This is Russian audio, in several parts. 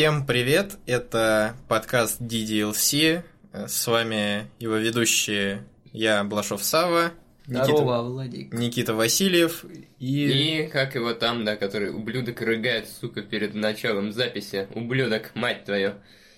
Всем привет, это подкаст DDLC, с вами его ведущие я, Блашов Сава, Здорово, Владик. Никита Васильев и... И как его там, да, который ублюдок рыгает, сука, перед началом записи. Ублюдок, мать твою.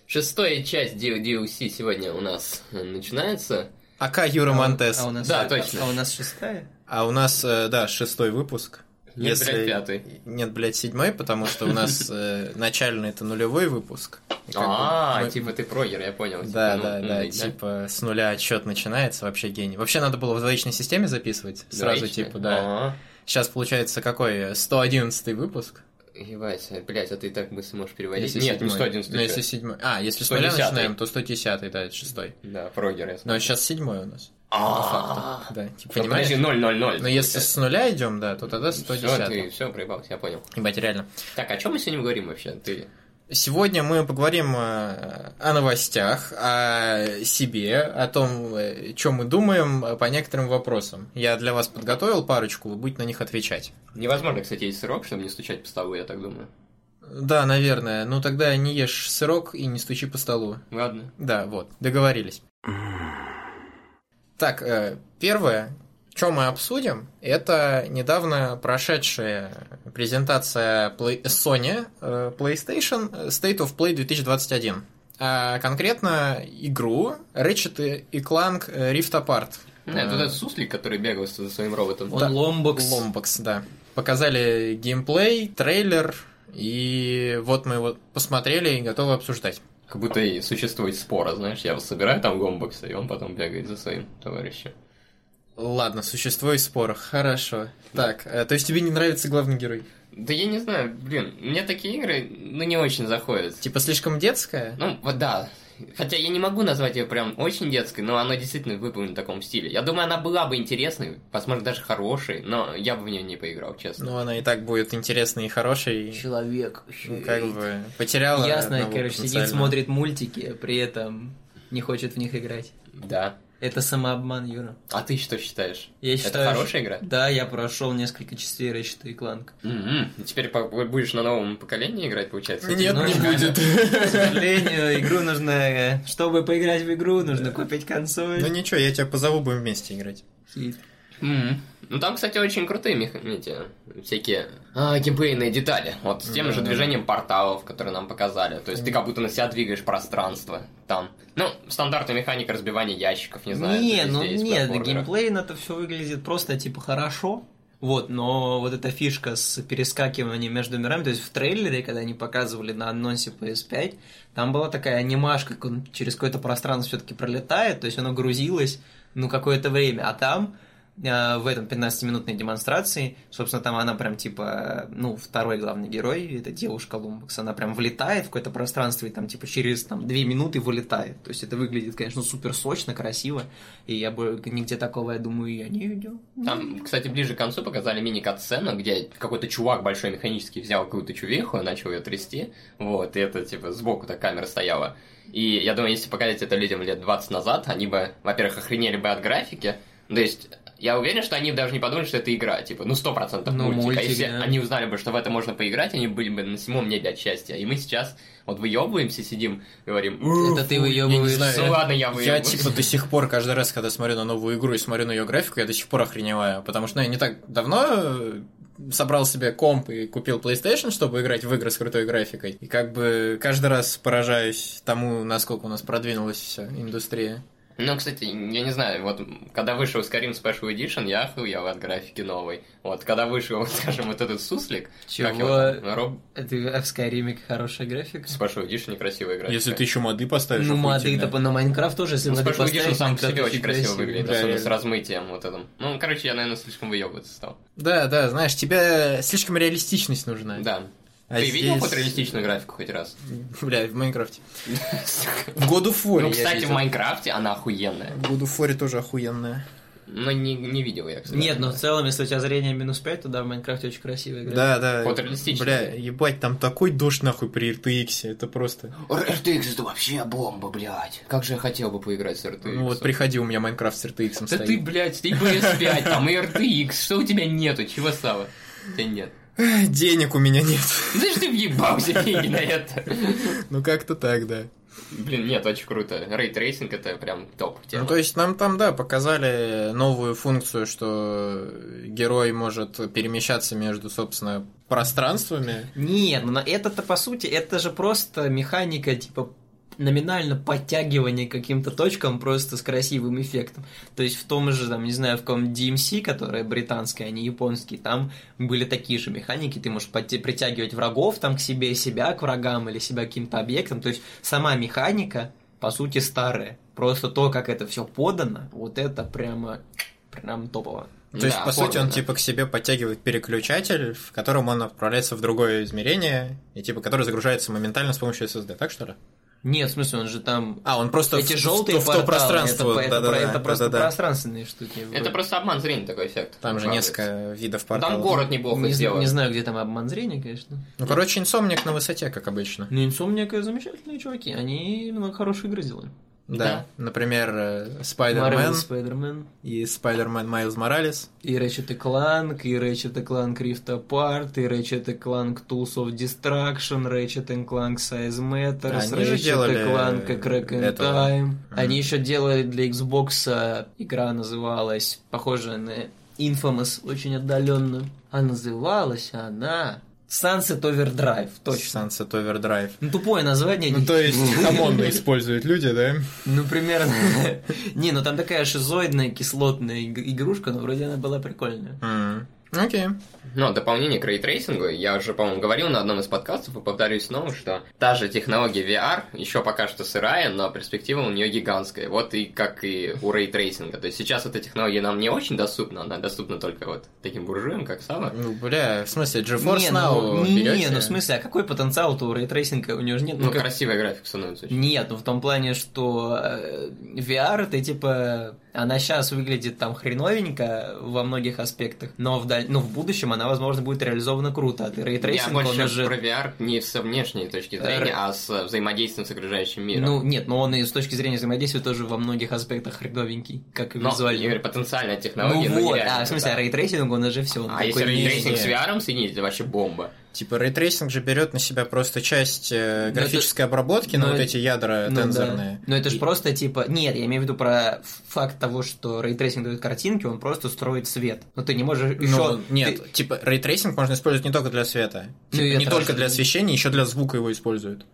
Шестая часть DLC сегодня у нас начинается. АК Юра Монтес. А у нас, Да, а- точно. А у нас шестая? А у нас, э, да, шестой выпуск. Нет, блядь, пятый. Нет, блядь, седьмой, потому что у нас э, начальный это нулевой выпуск. А, мы- типа ты прогер, я понял. Типа, Да, ну, да, да, типа с нуля отчет начинается, вообще гений. Вообще надо было в двоичной системе записывать, сразу Двоичный? типа, да. Ага. Сейчас получается какой, 111 выпуск? Ебать, блядь, а ты так быстро можешь переводить? Если Нет, не седьмой. 111 Ну, если седьмой. А, если с нуля 110-й. начинаем, то 110, да, это шестой. Да, прогер, я Но сейчас седьмой у нас. А, Да, типа, понимаешь? подожди, 0, 0, 0. Но если с нуля идем, да, то тогда Все, 110. ты все проебался, я понял. Ебать, реально. Так, о чем мы сегодня говорим вообще? Ты Сегодня мы поговорим э, о новостях, о себе, о том, чем мы думаем э, по некоторым вопросам. Я для вас подготовил парочку, вы будете на них отвечать. Невозможно, кстати, есть срок, чтобы не стучать по столу, я так думаю. Да, наверное. Ну тогда не ешь сырок и не стучи по столу. Ладно. Да, вот, договорились. Так, э, первое, что мы обсудим, это недавно прошедшая презентация Play- Sony э, PlayStation State of Play 2021. А конкретно игру Ratchet и Clank э, Rift Apart. Это вот этот суслик, который бегал за своим роботом. Он Да. Ломбокс. Ломбокс, да. Показали геймплей, трейлер, и вот мы его посмотрели и готовы обсуждать. Как будто и существует спора, знаешь, я вот собираю там гомбокса, и он потом бегает за своим товарищем. Ладно, существует спор, хорошо. Так, э, то есть тебе не нравится главный герой? Да я не знаю, блин, мне такие игры, ну, не очень заходят. Типа слишком детская? Ну, вот да. Хотя я не могу назвать ее прям очень детской, но она действительно выполнена в таком стиле. Я думаю, она была бы интересной, возможно, даже хорошей, но я бы в нее не поиграл, честно. Ну, она и так будет интересной и хорошей. Человек. Ну, как бы потеряла. Ясно, короче, сидит, смотрит мультики, при этом не хочет в них играть. Да. Это самообман, Юра. А ты что считаешь? Я Это считаю, хорошая игра? Да, я прошел несколько частей Ratchet и Clank. И Теперь будешь на новом поколении играть, получается? Нет, Ну, не будет. К сожалению, игру нужно... э, Чтобы поиграть в игру, нужно купить Ну консоль. ничего, я тебя позову, будем вместе играть. И- М. Ну там, кстати, очень крутые эти, всякие а, геймплейные детали. Вот с тем же Да-да-да. движением порталов, которые нам показали. То есть ты как будто на себя двигаешь пространство там. Ну, стандартная механика разбивания ящиков, не знаю. Не, ну нет, геймплейно это все выглядит просто типа хорошо. Вот, но вот эта фишка с перескакиванием между мирами, то есть в трейлере, когда они показывали на анонсе PS5, там была такая анимашка, как он через какое-то пространство все-таки пролетает, то есть оно грузилось, ну, какое-то время, а там э, в этом 15-минутной демонстрации, собственно, там она прям типа, ну, второй главный герой, это девушка Лумбокс, она прям влетает в какое-то пространство и там типа через там две минуты вылетает. То есть это выглядит, конечно, супер сочно, красиво, и я бы нигде такого, я думаю, я не видел. Там, кстати, ближе к концу показали мини-катсцену, где какой-то чувак большой механический взял какую-то чувиху и начал ее трясти. Вот, и это, типа, сбоку так камера стояла. И я думаю, если показать это людям лет 20 назад, они бы, во-первых, охренели бы от графики. То есть, я уверен, что они даже не подумали, что это игра, типа, ну, сто процентов Ну, мультик. мультик, а если да. они узнали бы, что в это можно поиграть, они были бы на седьмом небе от счастья. И мы сейчас вот выебываемся, сидим, говорим... Это ты Я не выебываешь. знаю, Ну ладно, я Я выебываюсь. типа до сих пор каждый раз, когда смотрю на новую игру и смотрю на ее графику, я до сих пор охреневаю, потому что ну, я не так давно э, собрал себе комп и купил PlayStation, чтобы играть в игры с крутой графикой. И как бы каждый раз поражаюсь тому, насколько у нас продвинулась вся индустрия. Ну, кстати, я не знаю, вот когда вышел Skyrim Special Edition, я охуел от графики новой. Вот, когда вышел, скажем, вот этот суслик, Чего? как его Роб... Это в Skyrim хорошая графика. Special Edition некрасивая графика. Если ты еще моды поставишь, Ну, моды то на Майнкрафт тоже, если Ну, моды Special Edition поставить, сам по себе очень красиво выглядит, Да, особенно с реально. размытием вот этим. Ну, короче, я, наверное, слишком выебываться стал. Да, да, знаешь, тебе слишком реалистичность нужна. Да. А ты видел здесь- хоть реалистичную графику хоть раз? Бля, в Майнкрафте. В God of War Ну, кстати, в видел. Майнкрафте она охуенная. В God of War тоже охуенная. Но не, не видел я, кстати. Нет, но в целом, если у тебя зрение минус 5, то да, в Minecraft очень красивая игра. Да, да. Фотореалистично. Бля, ебать, там такой дождь нахуй при RTX, это просто... RTX это вообще бомба, блядь. Как же я хотел бы поиграть с RTX. Ну вот приходи, у меня Minecraft с RTX Да стоит. ты, блядь, ты PS5, там и RTX, что у тебя нету, чего? У тебя нет. «Эх, денег у меня нет. Да что ты въебался деньги на это? Ну, как-то так, да. Блин, нет, очень круто. Ray tracing это прям топ тема. Ну, то есть нам там, да, показали новую функцию, что герой может перемещаться между, собственно, пространствами. Нет, ну это-то по сути, это же просто механика типа номинально подтягивание к каким-то точкам просто с красивым эффектом. То есть в том же, там, не знаю, в каком DMC, которая британская, а не японский, там были такие же механики, ты можешь притягивать врагов там к себе, себя к врагам или себя к каким-то объектам. То есть сама механика, по сути, старая. Просто то, как это все подано, вот это прямо, прям топово. То есть, Да, по сути, он типа к себе подтягивает переключатель, в котором он отправляется в другое измерение, и типа который загружается моментально с помощью SSD, так что ли? Нет, в смысле, он же там... А, он просто Эти в- желтые в, в то пространство. это, это, да-да-да, это просто да-да-да. пространственные штуки. Это просто обман зрения такой эффект. Там же несколько видов порталов. Там город неплохо не, сделан. не знаю, где там обман зрения, конечно. Ну, короче, инсомник на высоте, как обычно. Ну, Insomniac замечательные чуваки. Они много хорошие игры сделали. Да. Например, э, Marvel Spider-Man Spider-Man. и Spider-Man Miles Morales. И Ratchet и Clank, и Ratchet и Clank Rift Apart, и Ratchet и Clank Tools of Destruction, Ratchet и Clank Size Matters, делали и A Crack in этого. Time. Мгм. Они еще делали для Xbox а, игра называлась, похожая на Infamous, очень отдаленно. А называлась она Sunset Overdrive, точно. Sunset Overdrive. Ну, тупое название. Ну, то есть, хамонно используют люди, да? Ну, примерно. Не, ну там такая шизоидная, кислотная иг- игрушка, но вроде она была прикольная. Окей. Но дополнение к рейтрейсингу, я уже, по-моему, говорил на одном из подкастов и повторюсь снова, что та же технология VR еще пока что сырая, но перспектива у нее гигантская. Вот и как и у рейтрейсинга. То есть сейчас эта технология нам не очень доступна, она доступна только вот таким буржуям, как Сава. Ну, бля, в смысле, GeForce не, Now ну, не, берете? ну в смысле, а какой потенциал-то у рейтрейсинга? У него же нет... Ну, как- красивая графика становится очень. Нет, ну в том плане, что э, VR это типа... Она сейчас выглядит там хреновенько во многих аспектах, но в, даль... ну, в будущем она, возможно, будет реализована круто. А ты Я рейтрейсинг, больше он уже... про VR не с внешней точки зрения, а с взаимодействием с окружающим миром. Ну, нет, но он и с точки зрения взаимодействия тоже во многих аспектах хреновенький, как и но, визуально. я говорю, потенциальная Ну технология, но вот, а в смысле, а крутая. рейтрейсинг, он уже все. А если рейтрейсинг с VR соединить, это вообще бомба. Типа, рейтрейсинг же берет на себя просто часть э, Ну, графической обработки на ну, вот это- эти ядра Ну, тензорные. да. Но это же И- просто типа... Нет, я имею в виду про факт того, что рейтрейсинг дает картинки, он просто строит свет. Но ты не можешь Ну, еще... нет, типа, рейтрейсинг можно использовать не только для света. Ну, Типа, не только для освещения, еще для звука его используют.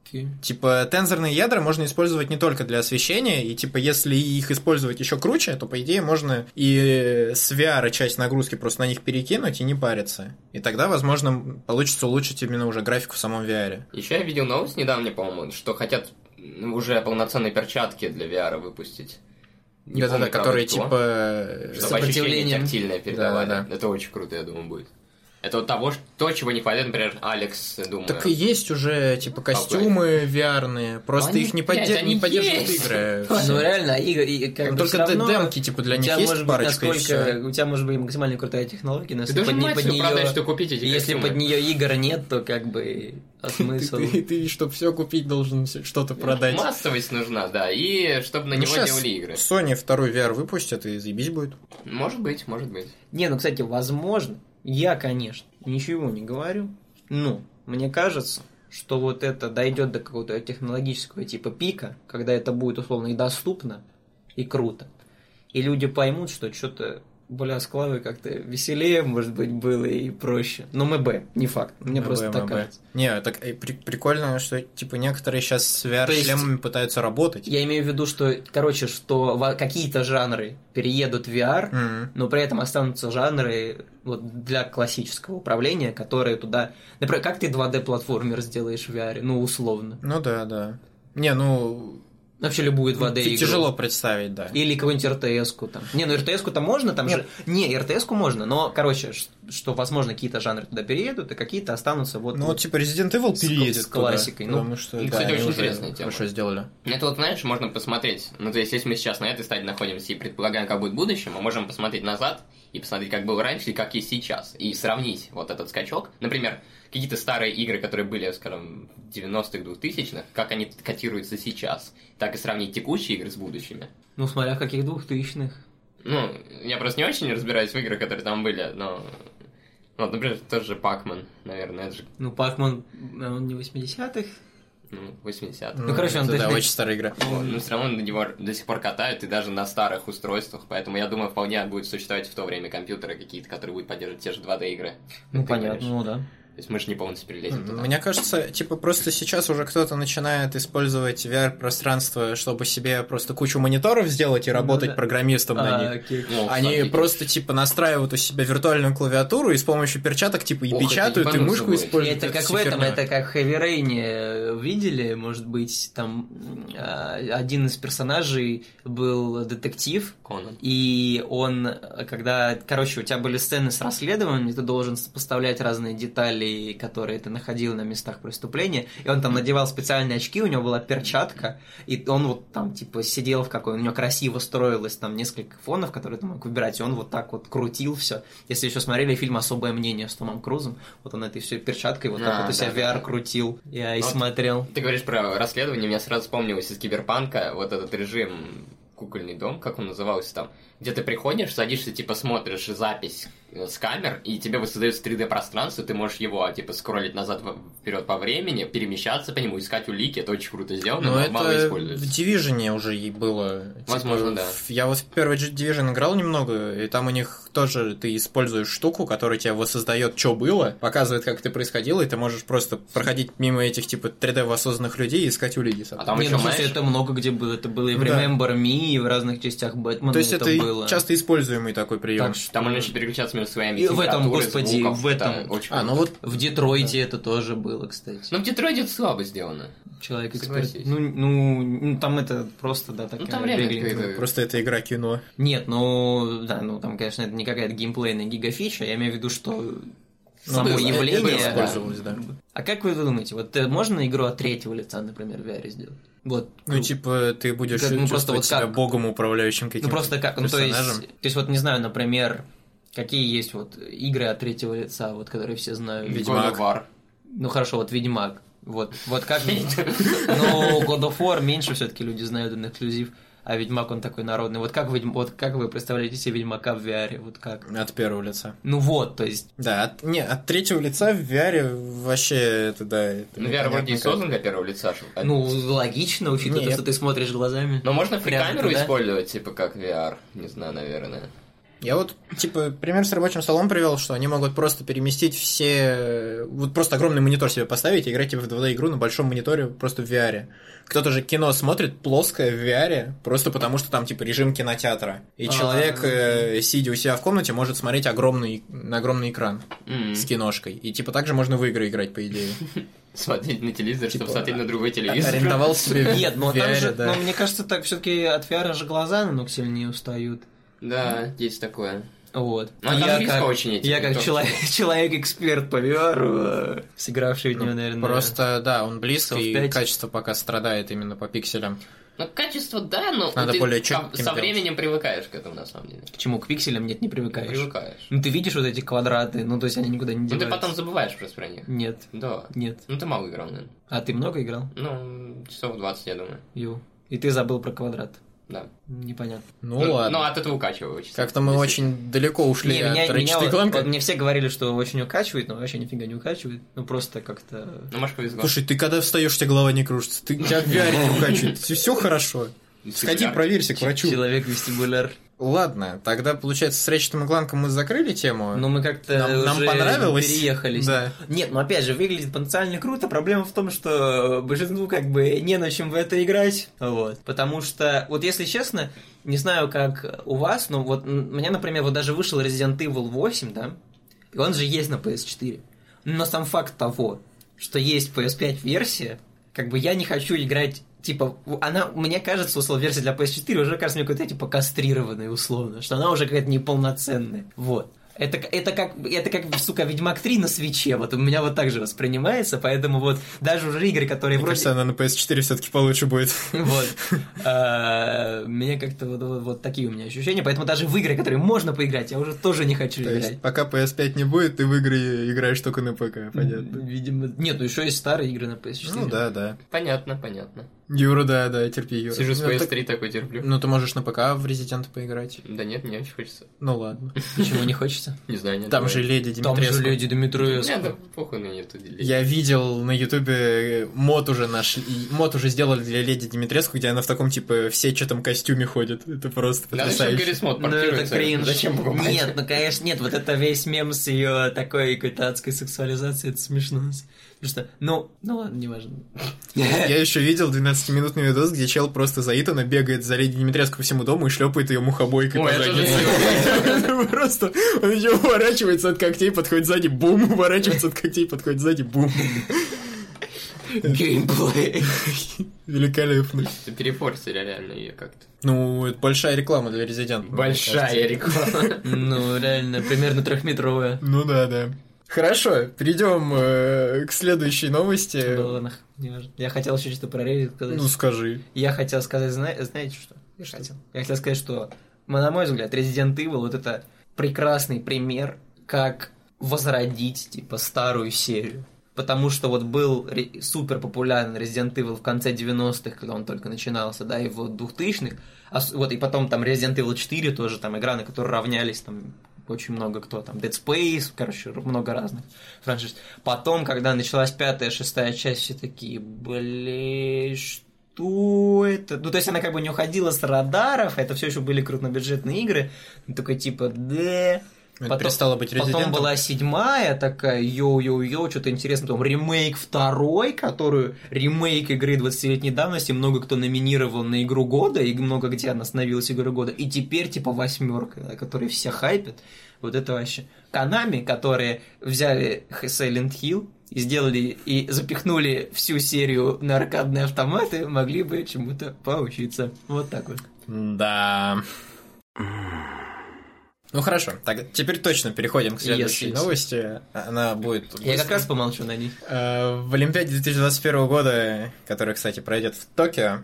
Типа, тензорные ядра можно использовать не только для освещения, и типа, если их использовать еще круче, то, по идее, можно и с VR часть нагрузки просто на них перекинуть и не париться. И тогда, возможно, получится улучшить именно уже графику в самом VR. Еще я видел новость недавно, по-моему, что хотят уже полноценные перчатки для VR выпустить. Не Да-да-да, помню, правда, которые кто. типа... Чтобы сопротивлением. тактильное передавали. Да-да-да. Это очень круто, я думаю, будет. Это вот того, то, чего не хватает, например, Алекс, думаю. Так и есть уже, типа, костюмы VR-ные, просто Они, их не, блядь, подде- они не поддерживают есть. игры. Ну реально, и, и как только равно демки, типа, для у них тебя есть может быть парочка насколько, у тебя может быть максимально крутая технология, но Ты если под, не- мать под нее, продать, что купить эти если костюмы. под нее игр нет, то как бы а смысл? Ты, ты, чтобы все купить, должен что-то продать. Массовость нужна, да, и чтобы на Ну, него делали игры. Sony второй VR выпустят, и заебись будет. Может быть, может быть. Не, ну кстати, возможно, я, конечно, ничего не говорю, но мне кажется, что вот это дойдет до какого-то технологического типа пика, когда это будет условно и доступно, и круто. И люди поймут, что что-то бля, с Клавой как-то веселее, может быть, было и проще. Но мы Б, не факт. Мне МБ, просто так МБ. кажется. Не, так э, при- прикольно, что типа некоторые сейчас с VR-шлемами пытаются работать. Я имею в виду, что, короче, что какие-то жанры переедут в VR, Мгм. но при этом останутся жанры вот, для классического управления, которые туда... Например, как ты 2D-платформер сделаешь в VR? Ну, условно. Ну да, да. Не, ну Вообще любую 2D т- игру. тяжело представить, да. Или какую-нибудь РТС-ку там. Не, ну РТС-ку-то можно, там Нет. же... Не, РТС-ку можно, но, короче, что, возможно, какие-то жанры туда переедут, и какие-то останутся вот... Ну вот типа Resident Evil С- переедет с классикой, туда, ну. потому что Ну, да, кстати, очень интересная тема. Хорошо сделали. Это вот, знаешь, можно посмотреть. Ну, то есть, если мы сейчас на этой стадии находимся и предполагаем, как будет в будущем, мы можем посмотреть назад и посмотреть, как было раньше и как есть сейчас. И сравнить вот этот скачок. Например, какие-то старые игры, которые были, скажем, в 90-х, 2000-х, как они котируются сейчас. Так и сравнить текущие игры с будущими. Ну, смотря в каких двухтысячных. Ну, я просто не очень разбираюсь в играх, которые там были, но Вот, например, тот же Пакман, наверное, это же Ну, Пакман, он не 80-х. ну, 80 Ну, короче, он это, да, очень старая игра. Вот, но все равно на него до сих пор катают, и даже на старых устройствах, поэтому я думаю, вполне будет существовать в то время компьютеры какие-то, которые будут поддерживать те же 2D игры. Ну, Ты понятно, говоришь. ну да. То есть мы же не полностью перелезем туда. Мне кажется, типа просто сейчас уже кто-то начинает использовать VR-пространство, чтобы себе просто кучу мониторов сделать и работать да. программистом на А, них. окей. Ну, Они смотрите. просто типа настраивают у себя виртуальную клавиатуру и с помощью перчаток типа и Ох, печатают, и мышку будет. используют. Это как в этом, это как в Heavy Rain э, видели, может быть, там а, один из персонажей был детектив, Конан. и он, э, когда, короче, у тебя были сцены с расследованием, ты должен сопоставлять разные детали, которые ты находил на местах преступления, и он там надевал специальные очки, у него была перчатка, и он вот там, типа, сидел в какой, у него красиво строилось там несколько фонов, которые ты мог выбирать, и он вот так вот крутил все. Если еще смотрели фильм «Особое мнение» с Томом Крузом, вот он этой всей перчаткой вот так А, вот у себя да, да, VR да. крутил, я и Вот. смотрел. Ты говоришь про расследование, мне сразу вспомнилось из Киберпанка вот этот режим кукольный дом, как он назывался там, где ты приходишь, садишься, типа, смотришь запись э, с камер, и тебе воссоздается 3D-пространство, ты можешь его, типа, скроллить назад вперед по времени, перемещаться по нему, искать улики, это очень круто сделано, Ну, но это мало в используется. Division уже и было. Типа, Возможно, да. в- Я вот в первый Division играл немного, и там у них тоже ты используешь штуку, которая тебе воссоздает, что было, показывает, как это происходило, и ты можешь просто проходить мимо этих, типа, 3D воссозданных людей и искать улики. А там Не, еще, ну, знаешь, это много где было. Это было и в Да. Remember Me, и в разных частях Бэтмена То есть это, и было. Часто используемый такой прием. Так там можно еще переключаться между своими И в этом, господи, звуков, в этом- это очень А, ну вот В Детройте это тоже было, кстати. Ну, в Детройте это слабо сделано. Человек эксперт. Ну, ну, ну, там это просто, да, такая Ну, там реально просто это игра кино. Нет, ну, да, ну, там, конечно, это не какая-то геймплейная гигафича, я имею в виду, что само было, явление... это было, да. да. А как вы думаете, вот э, можно игру от третьего лица, например, в VR сделать? Вот. Ну, типа, ты будешь Как, ну, просто вот себя как? богом, управляющим Ну каким-то просто как, ну то есть, то есть вот не знаю, например, какие есть вот игры от третьего лица, вот которые все знают. Ведьмак. God. Ну хорошо, вот Ведьмак. Вот, вот как. Ну, God of War меньше все-таки люди знают, он эксклюзив. А Ведьмак он такой народный. Вот как, Ведьм- вот как вы представляете себе Ведьмака в VR? Вот как? От первого лица. Ну вот, то есть. Да, от, не, от третьего лица в VR вообще это, да. Это Ну, VR вроде и как. создан для первого лица. что- Ну, логично, учитывая Не, то, что ты смотришь глазами. Но можно фрикамеру туда. использовать, типа как VR. Не знаю, наверное. Я вот, типа, пример с рабочим столом привел, что они могут просто переместить все... Вот просто огромный монитор себе поставить и играть типа, в 2D-игру на большом мониторе просто в VR. Кто-то же кино смотрит плоское в VR, просто потому что там, типа, режим кинотеатра. И А. человек, э, сидя у себя в комнате, может смотреть огромный, на огромный экран М. с киношкой. И, типа, также можно в игры играть, по идее. Смотреть на телевизор, Типа, чтобы смотреть на другой телевизор. Арендовал себе Нет, но там же, да. но мне кажется, так все-таки от VR же глаза намного сильнее устают. Да, есть такое. Вот. Ну, а там близко очень эти я как человек, человек-эксперт по VR, э, сыгравший в него, наверное. Просто, да, он близко, и качество пока страдает именно по пикселям. Ну, качество, да, но Надо ты более со делать. временем привыкаешь к этому, на самом деле. К чему? К пикселям нет, не привыкаешь. Привыкаешь. Ну ты видишь вот эти квадраты, ну то есть они никуда не Ну, ты деваются. потом забываешь просто про них. Нет, Да. нет. Ну, ты мало играл, наверное. А ты много играл? Ну, часов 20, я думаю. Ю. И ты забыл про квадрат. Да. Непонятно. Ну, ладно. Ну, от этого укачиваю очень. Как-то мы очень далеко ушли Не, от меня, меня вот- вот мне все говорили, что очень укачивает, но вообще нифига не укачивает. Ну просто как-то... Ну, может, повезло. Слушай, ты когда встаешь, у тебя голова не кружится. Ты тебя в VR не укачивает. Все хорошо. Сходи, проверься к врачу. Человек-вестибуляр. Ладно, тогда, получается, с Ratchet и Clank мы закрыли тему. Но мы как-то Нам- нам понравилось? переехались. Да. Нет, ну опять же, выглядит потенциально круто. Проблема в том, что большинству как бы не на чем в это играть. Вот. Потому что, вот если честно, не знаю, как у вас, но вот меня, например, вот даже вышел Resident Evil 8, да, и он же есть на PS4. Но сам факт того, что есть PS5 версия, как бы я не хочу играть Типа, она, мне кажется, условно, версия для PS4 уже кажется мне какой-то, типа, кастрированной, условно, что она уже какая-то неполноценная. Вот. Это, это, как, это как, сука, Ведьмак 3 на свече, вот у меня вот так же воспринимается, поэтому вот даже уже игры, которые Мне вроде... кажется, она на PS4 все-таки получше будет. Вот. А, Мне как-то вот, такие у меня ощущения, поэтому даже в игры, которые можно поиграть, я уже тоже не хочу играть. пока PS5 не будет, ты в игры играешь только на ПК, понятно. Видимо. Нет, ну еще есть старые игры на PS4. Ну да, да. Понятно, понятно. Юра, да, да, терпи, Юра. Сижу с Ну, так- PS3 такой терплю. Ну, ты можешь на ПК в Resident поиграть. Да нет, мне очень хочется. Ну, ладно. Почему не хочется? Не знаю, нет. Там же леди Там же Димитреску. леди Димитриевская. Нет, да похуй на нету. Я видел на ютубе мод уже наш, мод уже сделали для леди Димитреску, где она в таком, типа, в сетчатом костюме ходит. Это просто потрясающе. Гаррис Мод Ну, это кринж. Зачем покупать? Нет, ну, конечно, нет. Вот это весь мем с ее такой какой-то адской сексуализацией, это смешно. Что, ну, ну ладно, неважно. Я еще видел 12-минутный видос, где чел просто за Итана бегает за леди Димитреску по всему дому и шлепает ее мухобойкой Ой, по это заднице. Просто он еще уворачивается от когтей, подходит сзади, бум, уворачивается от когтей, подходит сзади, бум. Геймплей. Великолепно. Перефорсили реально ее как-то. Ну, это большая реклама для кажется. Большая реклама. Ну, реально, примерно трехметровая. Ну да, да. Хорошо, перейдем э, к следующей новости. Да ладно. Я хотел еще что-то про Reddit сказать. Ну скажи. Я хотел сказать, зна- знаете что? Я что хотел? Я хотел сказать, что, на мой взгляд, Resident Evil вот это прекрасный пример, как возродить, типа, старую серию. Потому что вот был ре- супер популярный Resident Evil в конце 90-х, когда он только начинался, да, и в 2000-х. А вот, и потом там Resident Evil 4 тоже, там игра, на которую равнялись там очень много кто там, Dead Space, короче, много разных франшиз. Потом, когда началась пятая, шестая часть, все такие, блин, что это? Ну, то есть она как бы не уходила с радаров, это все еще были крупнобюджетные игры. Ну, такой типа, да. Это перестало быть Потом Резидентом. была седьмая такая, йоу-йоу-йоу, что-то интересное. Потом ремейк второй, которую ремейк игры 20-летней давности много кто номинировал на игру года, и много где она становилась игрой года. И теперь типа восьмерка, да, которую все хайпят. Вот это вообще. Konami, которые взяли Silent Hill и сделали и запихнули всю серию на аркадные автоматы, могли бы чему-то поучиться. Вот так вот. Да. Ну хорошо, так теперь точно переходим к следующей Yes, yes. новости. Она будет. Я как быстро. раз помолчу на ней. Э, В Олимпиаде 2021 года, которая, кстати, пройдет в Токио,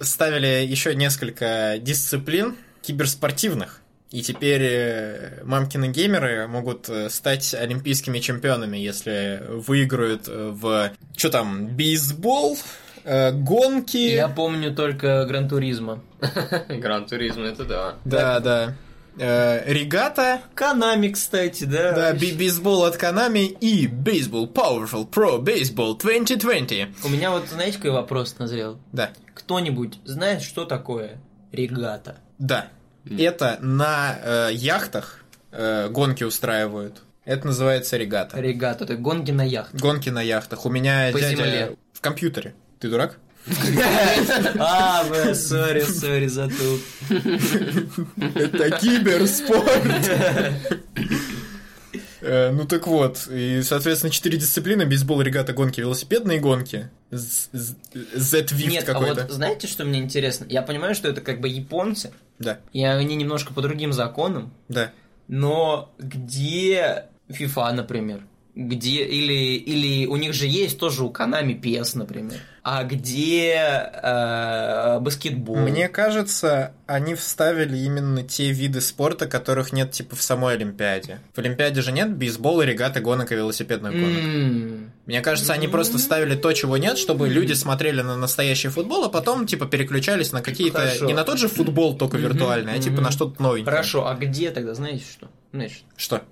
ставили еще несколько дисциплин киберспортивных. И теперь э, мамкины геймеры могут э, стать олимпийскими чемпионами, если выиграют в... Что там? Бейсбол? Гонки? Я помню только Гран Туризма. Гран Туризм, это да. Да, да. Э, Регата, Канами, кстати, да. да, бейсбол от Konami и бейсбол Powerful Pro Baseball 2020. У меня вот, знаете, какой вопрос назрел? Да. Кто-нибудь знает, что такое регата? Да. Это на э, яхтах э, гонки устраивают. Это называется регата. Регата, это гонки на яхтах. Гонки на яхтах. У меня По дядя земле. в компьютере. Ты дурак? А, бля, сори, сори за тут. Это киберспорт. Э, Ну так вот, и, соответственно, четыре дисциплины, бейсбол, регата, гонки, велосипедные гонки, з- Z-вифт Нет, а какой-то. вот знаете, что мне интересно? Я понимаю, что это как бы японцы, Да, и они немножко по другим законам, да. но где FIFA, например? Где, или, или у них же есть тоже у Konami PS, например. А где э, баскетбол? Мне кажется, они вставили именно те виды спорта, которых нет типа в самой Олимпиаде. В Олимпиаде же нет бейсбола, регаты, гонок и велосипедных гонок. М, Мне кажется, они просто вставили то, чего нет, чтобы люди смотрели на настоящий футбол, а потом типа переключались на какие-то Хорошо. не на тот же футбол, только Мгм, виртуальный, а типа мгм. на что-то новенькое. Хорошо, а где тогда, знаете что? Знаешь, Что?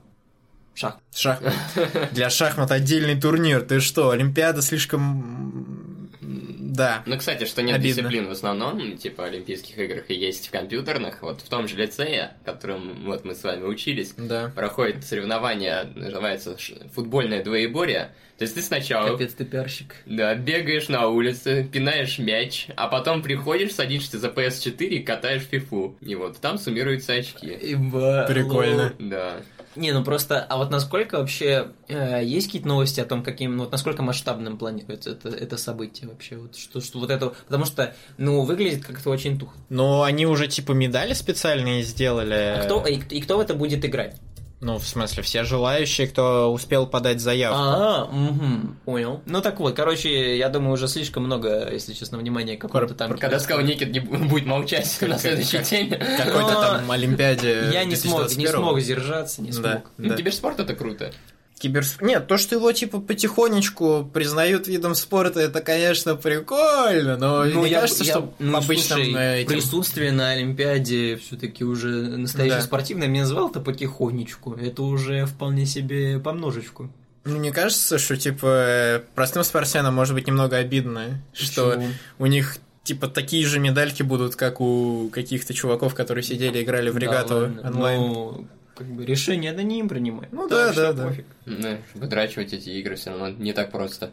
Шах. Шахмат. Для шахмат отдельный турнир. Ты что, Олимпиада слишком... Да. Ну, кстати, что нет Обидно. дисциплин в основном, типа Олимпийских играх и есть в компьютерных, вот в том же лицее, в котором вот мы с вами учились, Да. проходит соревнование, называется футбольное двоеборье. То есть ты сначала Капец, ты пиарщик. да, бегаешь на улице, пинаешь мяч, а потом приходишь, садишься за PS4 и катаешь фифу. И вот там суммируются очки. Ибо... Прикольно. Да. Не, ну просто, а вот насколько вообще э, есть какие-то новости о том, каким, ну вот насколько масштабным планируется это, это событие вообще, вот что, что вот это, потому что, ну выглядит как-то очень тухло. Но они уже типа медали специальные сделали. А кто и, и кто в это будет играть? Ну, в смысле, все желающие, кто успел подать заявку. А, мгм, понял. Ну так вот, короче, я думаю уже слишком много, если честно, внимания какого-то там. Когда сказал Никит не бу- будет молчать на следующий день. Какой-то там Олимпиаде Я не смог, не 2021. смог сдержаться, не смог. Ну, киберспорт это круто. Киберсп... Нет, то, что его типа потихонечку признают видом спорта, это, конечно, прикольно, но Ну, мне я- кажется, я- что ну, слушай, э, этим- присутствие на Олимпиаде все-таки уже настоящее Да. спортивное. Мне называл-то потихонечку. Это уже вполне себе по множечку. Ну, Мне кажется, что типа э, простым спортсменам может быть немного обидно, что Почему? у них типа такие же медальки будут, как у каких-то чуваков, которые сидели и играли в Да регату ладно, онлайн. но, как бы решение это не им принимать. Ну да, да, да. пофиг. Ну, выдрачивать эти игры все равно не так просто.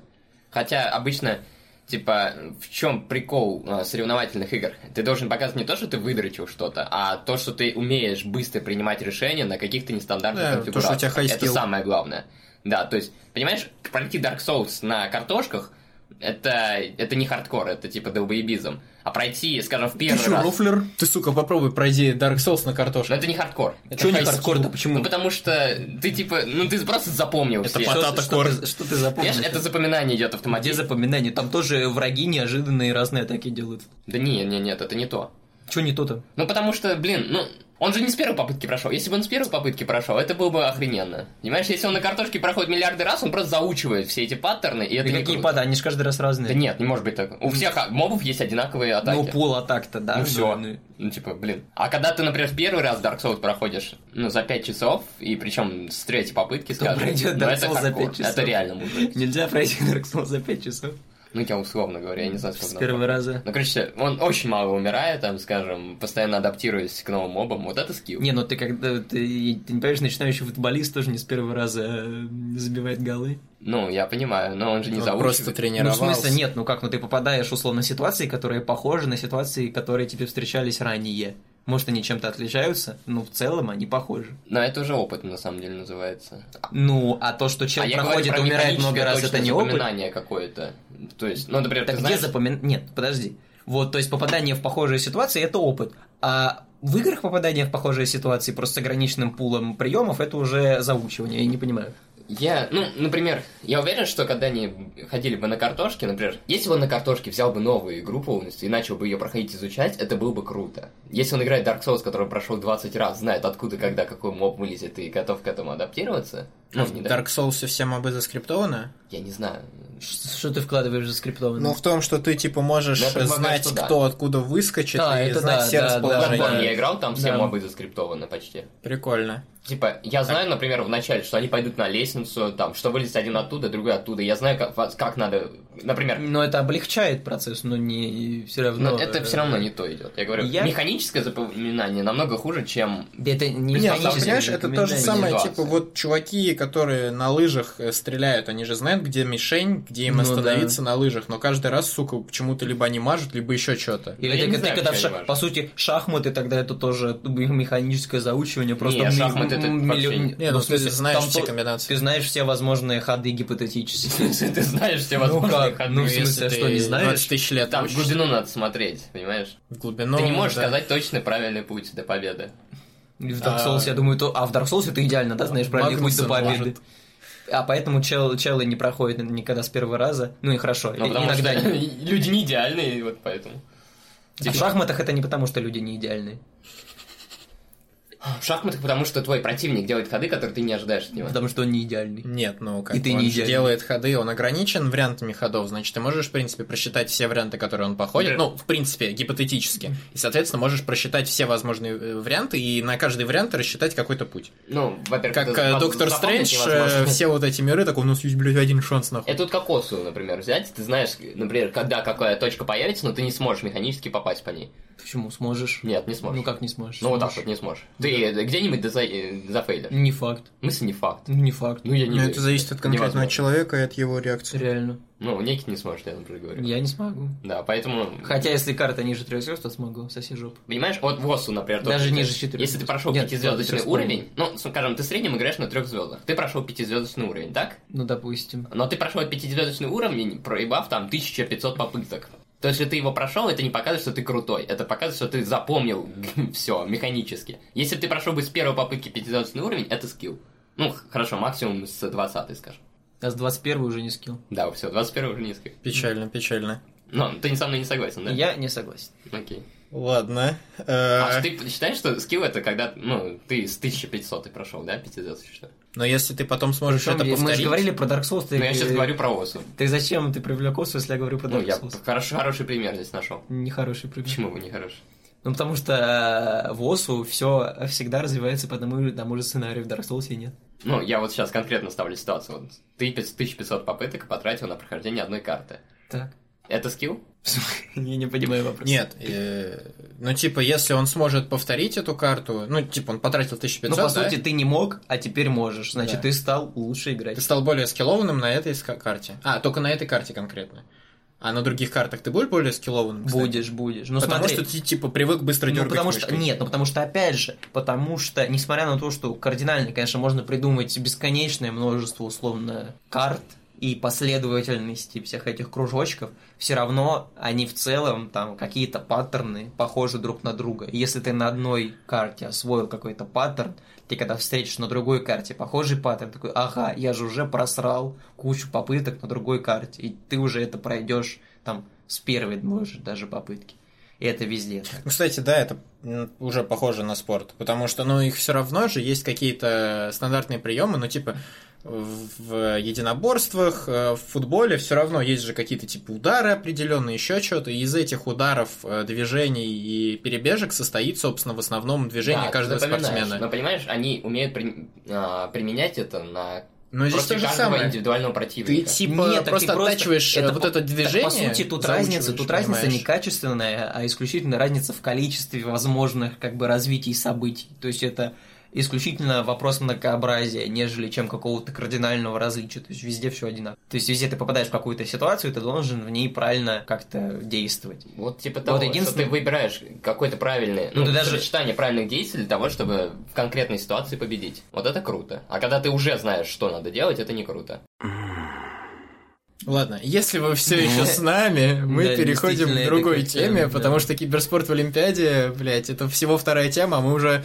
Хотя обычно, типа, в чем прикол а, соревновательных игр? Ты должен показывать не то, что ты выдрачил что-то, а то, что ты умеешь быстро принимать решения на каких-то нестандартных Да, то, что у тебя конфигурациях. Это самое главное. Да, то есть, понимаешь, пройти Dark Souls на картошках это, это не хардкор, это типа долбоебизм. А пройти, скажем, в Ты первый что, раз... Рофлер? Ты, сука, попробуй пройди Dark Souls на Но картошке. это не хардкор. Чё не хардкор-то? skill. Почему? Ну, потому что ты, типа, ну, ты просто запомнил Это Что, Потата что кор. ты, что ты запомнил? Понимаешь, это запоминание идет Где автоматически. запоминание? Там тоже враги неожиданные разные атаки делают. Да не, не, нет, это не то. Че не то-то? Ну, потому что, блин, ну, он же не с первой попытки прошел. Если бы он с первой попытки прошел, это было бы охрененно. Понимаешь, если он на картошке проходит миллиарды раз, он просто заучивает все эти паттерны, и это Да какие пада? Они же каждый раз разные. Да нет, не может быть так. У всех а, мобов есть одинаковые атаки. Ну, пол атак-то, да. Ну все. ну, Ну, типа, блин. А когда ты, например, первый раз Dark Souls проходишь, ну, за 5 часов, и причем с третьей попытки, скажем, пройдет ну, это за хардкор. 5 часов? Это реально мужик. Нельзя пройти Dark Souls за 5 часов. Ну, я условно говоря, я не знаю, С сколько. первого раза. Ну, короче, он очень мало умирает, там, скажем, постоянно адаптируясь к новым мобам. Вот это скилл. Не, ну ты когда ты, ты не понимаешь, начинающий футболист тоже не с первого раза э, забивает голы. Ну, я понимаю, но он же не Он заучивает. просто Ну, в тренировался. смысле, нет, ну как, ну ты попадаешь условно в ситуации, которые похожи на ситуации, которые тебе встречались ранее. Может, они чем-то отличаются, но в целом они похожи. Но это уже опыт, на самом деле, называется. Ну, а то, что а я проходит говорю и умирает много раз, это не опыт. какое-то. То есть, ну, например, Так ты где знаешь... запоминать? Нет, подожди. Вот, то есть попадание в похожие ситуации это опыт. А в играх попадание в похожие ситуации просто с ограниченным пулом приемов это уже заучивание, я не понимаю. Я, ну, например, я уверен, что когда они ходили бы на картошке, например, если бы он на картошке взял бы новую игру полностью и начал бы ее проходить изучать, это было бы круто. Если он играет Dark Souls, который прошел 20 раз, знает откуда, когда, какой моб вылезет и готов к этому адаптироваться, ну, В да, Dark Souls все мобы заскриптованы. я не знаю. Что ты вкладываешь за скриптованное? Ну, в том, что ты, типа, можешь Ну, знать, что да. кто откуда выскочит, А, и это знать да, все да, да, расположения. да. Bloodborne я играл, там все Да. мобы заскриптованы почти. Прикольно. Типа, я знаю, например, в начале, что они пойдут на лестницу, там, что вылезет один оттуда, другой оттуда. Я знаю, как, как надо, например, Но это облегчает процесс, но не все равно. но это э, все равно не то идет. Я говорю, Я- механическое запоминание намного хуже, чем Да это не Нет, механическое понимаешь, это то же самое, типа, вот чуваки, которые на лыжах э, стреляют, они же знают, где мишень, где им Ну остановиться на лыжах, но каждый раз, сука, почему-то либо они мажут, либо еще что-то. Или Да ты, знаю, когда ша- по сути шахматы, тогда это тоже механическое заучивание, просто Не, шахматы это миллион- не- Не, ну, в смысле, знаешь все комбинации. Ты знаешь все возможные ходы гипотетические. Если ты знаешь все Ну возможные ходы, Ну, в смысле, что, не знаешь? 20 тысяч лет Там глубину надо смотреть, понимаешь? В глубину, ты не можешь да. сказать точно правильный путь до победы. И в Dark А. Souls, я думаю, то... А в Dark Souls это идеально, да, знаешь правильный путь до победы. А поэтому чел, челы не проходят никогда с первого раза. Ну и хорошо, Ну, иногда что не. люди не идеальные, вот поэтому. А в шахматах это не потому, что люди не идеальные. В шахматах, потому что твой противник делает ходы, которые ты не ожидаешь от него. Потому что он не идеальный. Нет, ну как И ты он не идеальный. делает ходы, он ограничен вариантами ходов, значит, ты можешь, в принципе, просчитать все варианты, которые он походит, Да. ну, в принципе, гипотетически, и, соответственно, можешь просчитать все возможные э, варианты и на каждый вариант рассчитать какой-то путь. Ну, во-первых, Как это э, Доктор Стрэндж, э, невозможно. все вот эти миры, так у нас есть, блядь, один шанс, нахуй. Это вот как осу, например, взять, ты знаешь, например, когда какая точка появится, но ты не сможешь механически попасть по ней. Почему? Сможешь? Нет, не сможешь. Ну как не сможешь? Ну вот так вот не сможешь. Ты э, где-нибудь доза- э, зафейлишь. Не факт. В смысле не факт. Не факт. Ну я не Но верю. это зависит от конкретного Невозможно. человека и от его реакции. Реально. Ну, некий не сможешь, я, например, говорю. Я не смогу. Да, поэтому... Хотя, если карта ниже трех звезд, то смогу. Соси жопу. Понимаешь, вот в ОСУ, например, Даже тоже, ниже ты- четырех Если ты прошел пятизвездочный уровень, ну, скажем, ты в среднем играешь на трех звездах. Ты прошел пятизвездочный уровень, так? Ну, допустим. Но ты прошел пятизвездочный уровень, проебав там 1500 попыток. То есть, если ты его прошел, это не показывает, что ты крутой. Это показывает, что ты запомнил все механически. Если бы ты прошел бы с первой попытки пятизвездочный уровень, это скилл. Ну, хорошо, максимум с 20 скажем. А с 21 уже не скилл. Да, все, 21 уже не скилл. Печально, печально. Но ты со мной не согласен, да? Я не согласен. Окей. Ладно. А Э, ты считаешь, что скилл это когда, ну, ты с 1500 прошел, да, 500 что? Но если ты потом сможешь Причем это мы же повторить... говорили про Dark Souls. Ты, Ну, я сейчас говорю про ОСУ. Ты зачем ты привлек Осу, если я говорю про Ну, Dark я Souls? хороший, хороший пример здесь нашел. Нехороший пример. Почему вы не хороший? Ну, потому что э, в ОСУ все всегда развивается по одному и тому же сценарию, в Dark Souls нет. Ну, я вот сейчас конкретно ставлю ситуацию. Вот ты 1500 попыток потратил на прохождение одной карты. Так. Это скилл? Я не понимаю вопрос. Нет, э, ну типа, если он сможет повторить эту карту, ну типа он потратил 1500, Ну, по да? сути, ты не мог, а теперь можешь. Значит, Да. ты стал лучше играть. Ты стал более скиллованным на этой ска- карте. А, только на этой карте конкретно. А на других картах ты будешь более скиллованным? кстати? Будешь, будешь. Ну, Потому смотри, что ты типа привык быстро Ну, дергать потому что, мышкой. нет, ну потому что, опять же, потому что, несмотря на то, что кардинально, конечно, можно придумать бесконечное множество, условно, карт и последовательности всех этих кружочков, все равно они в целом, там, какие-то паттерны похожи друг на друга. Если ты на одной карте освоил какой-то паттерн, ты когда встретишь на другой карте похожий паттерн, такой, ага, я же уже просрал кучу попыток на другой карте, и ты уже это пройдешь, там, с первой, может, даже попытки. И это везде так. Ну, кстати, да, это уже похоже на спорт, потому что, ну, их все равно же есть какие-то стандартные приемы, ну, типа, в единоборствах, э, в футболе все равно есть же какие-то типа удары определенные, еще что-то. И из этих ударов, э, движений и перебежек состоит, собственно, в основном движение Да, ты каждого спортсмена. Но понимаешь, они умеют при- а, применять это на Но здесь то же самое. индивидуального Ты противника. типа Нет, так просто ты просто- оттачиваешь э, вот по- это так, движение. по сути, тут разница, тут разница не качественная, а исключительно разница в количестве возможных как бы развитий событий. То есть это исключительно вопрос многообразия, нежели чем какого-то кардинального различия. То есть везде все одинаково. То есть везде ты попадаешь в какую-то ситуацию, ты должен в ней правильно как-то действовать. Вот типа того, Вот что единственное- ты выбираешь какой-то правильный, Ну, ну, ты даже- сочетание правильных действий для того, чтобы в конкретной ситуации победить. Вот это круто. А когда ты уже знаешь, что надо делать, это не круто. Ладно, если вы все еще с нами, мы Да, переходим к другой теме, да. потому что киберспорт в Олимпиаде, блядь, это всего вторая тема, а мы уже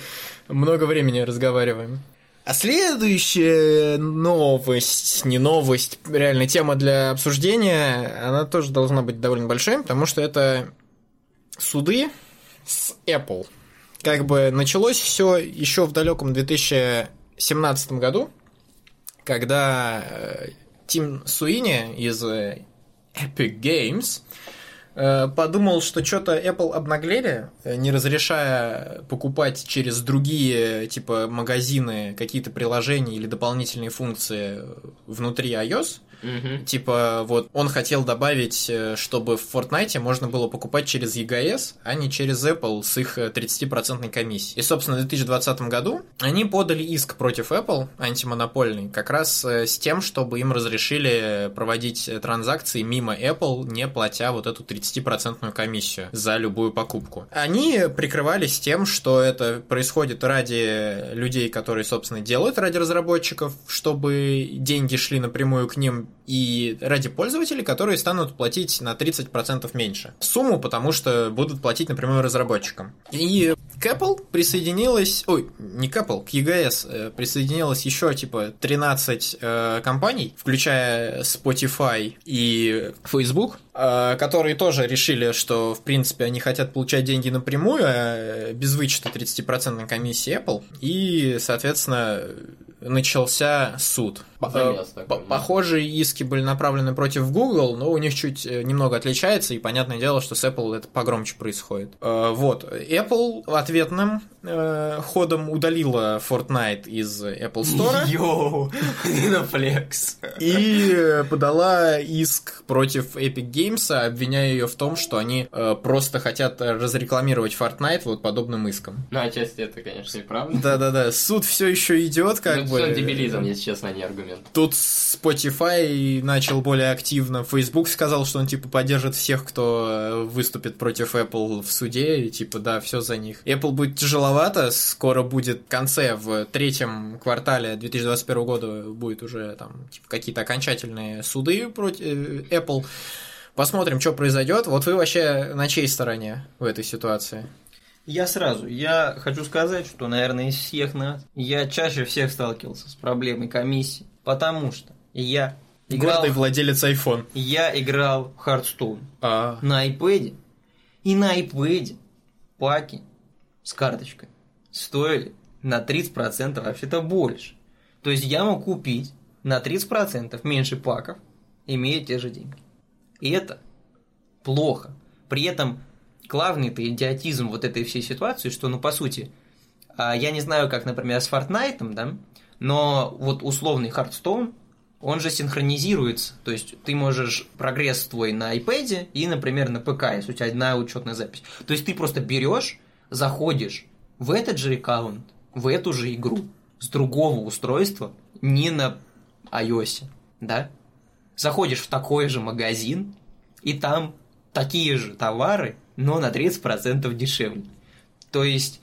много времени разговариваем. А следующая новость, не новость, реально тема для обсуждения, она тоже должна быть довольно большой, потому что это суды с Apple. Как бы началось все еще в далеком 2017 году, когда э, Тим Суини из э, Epic Games подумал, что что-то Apple обнаглели, э, не разрешая покупать через другие типа магазины какие-то приложения или дополнительные функции внутри iOS. Мгм. Типа, вот он хотел добавить, э, чтобы в Fortnite можно было покупать через EGS, а не через Apple с их э, 30% комиссией. И, собственно, в 2020 году они подали иск против Apple, антимонопольный, как раз э, с тем, чтобы им разрешили проводить э, транзакции мимо Apple, не платя вот эту 30% комиссию за любую покупку. Они прикрывались тем, что это происходит ради людей, которые, собственно, делают ради разработчиков, чтобы деньги шли напрямую к ним и ради пользователей, которые станут платить на 30% меньше сумму, потому что будут платить напрямую разработчикам. И к Apple присоединилась, ой, не к Apple, к EGS э, присоединилось еще типа 13 э, компаний, включая Spotify и Facebook, э, которые тоже решили, что в принципе они хотят получать деньги напрямую, э, без вычета 30% комиссии Apple, и, соответственно, начался суд. Замес Э, такой. Похожие иски были направлены против Google, но у них чуть э, немного отличается, и понятное дело, что с Apple это погромче происходит. Э, Вот. Apple ответным ходом удалила Fortnite из Apple Store Йоу, флекс. и подала иск против Epic Games, обвиняя ее в том, что они просто хотят разрекламировать Fortnite вот подобным иском. Ну, отчасти это, конечно, и правда. Да-да-да, суд все еще идет, как ну, бы. всё дебилизм, если честно, а не аргумент. Тут Spotify начал более активно. Facebook сказал, что он типа поддержит всех, кто э, выступит против Apple в суде. И типа, да, все за них. Apple будет тяжеловато. Скоро будет в конце, в третьем квартале 2021 года будет уже там типа, какие-то окончательные суды против э, Apple. Посмотрим, что произойдет. Вот вы вообще на чьей стороне в этой ситуации? Я сразу, я хочу сказать, что, наверное, из всех нас я чаще всех сталкивался с проблемой комиссии, потому что я играл, Гордый владелец iPhone. я играл в Hearthstone А, на iPad, и на iPad паки с карточкой стоили на 30% вообще-то больше. То есть я мог купить на 30% меньше паков, имея те же деньги. И это плохо. При этом главный-то идиотизм вот этой всей ситуации, что, ну, по сути, а, я не знаю, как, например, с Fortnite, да, но вот условный Hearthstone, он же синхронизируется. То есть ты можешь прогресс твой на iPad и, например, на ПК, если у тебя одна учетная запись. То есть ты просто берешь, заходишь в этот же аккаунт, в эту же игру с другого устройства, не на iOS, да? Заходишь в такой же магазин, и там такие же товары, но на 30% дешевле. То есть,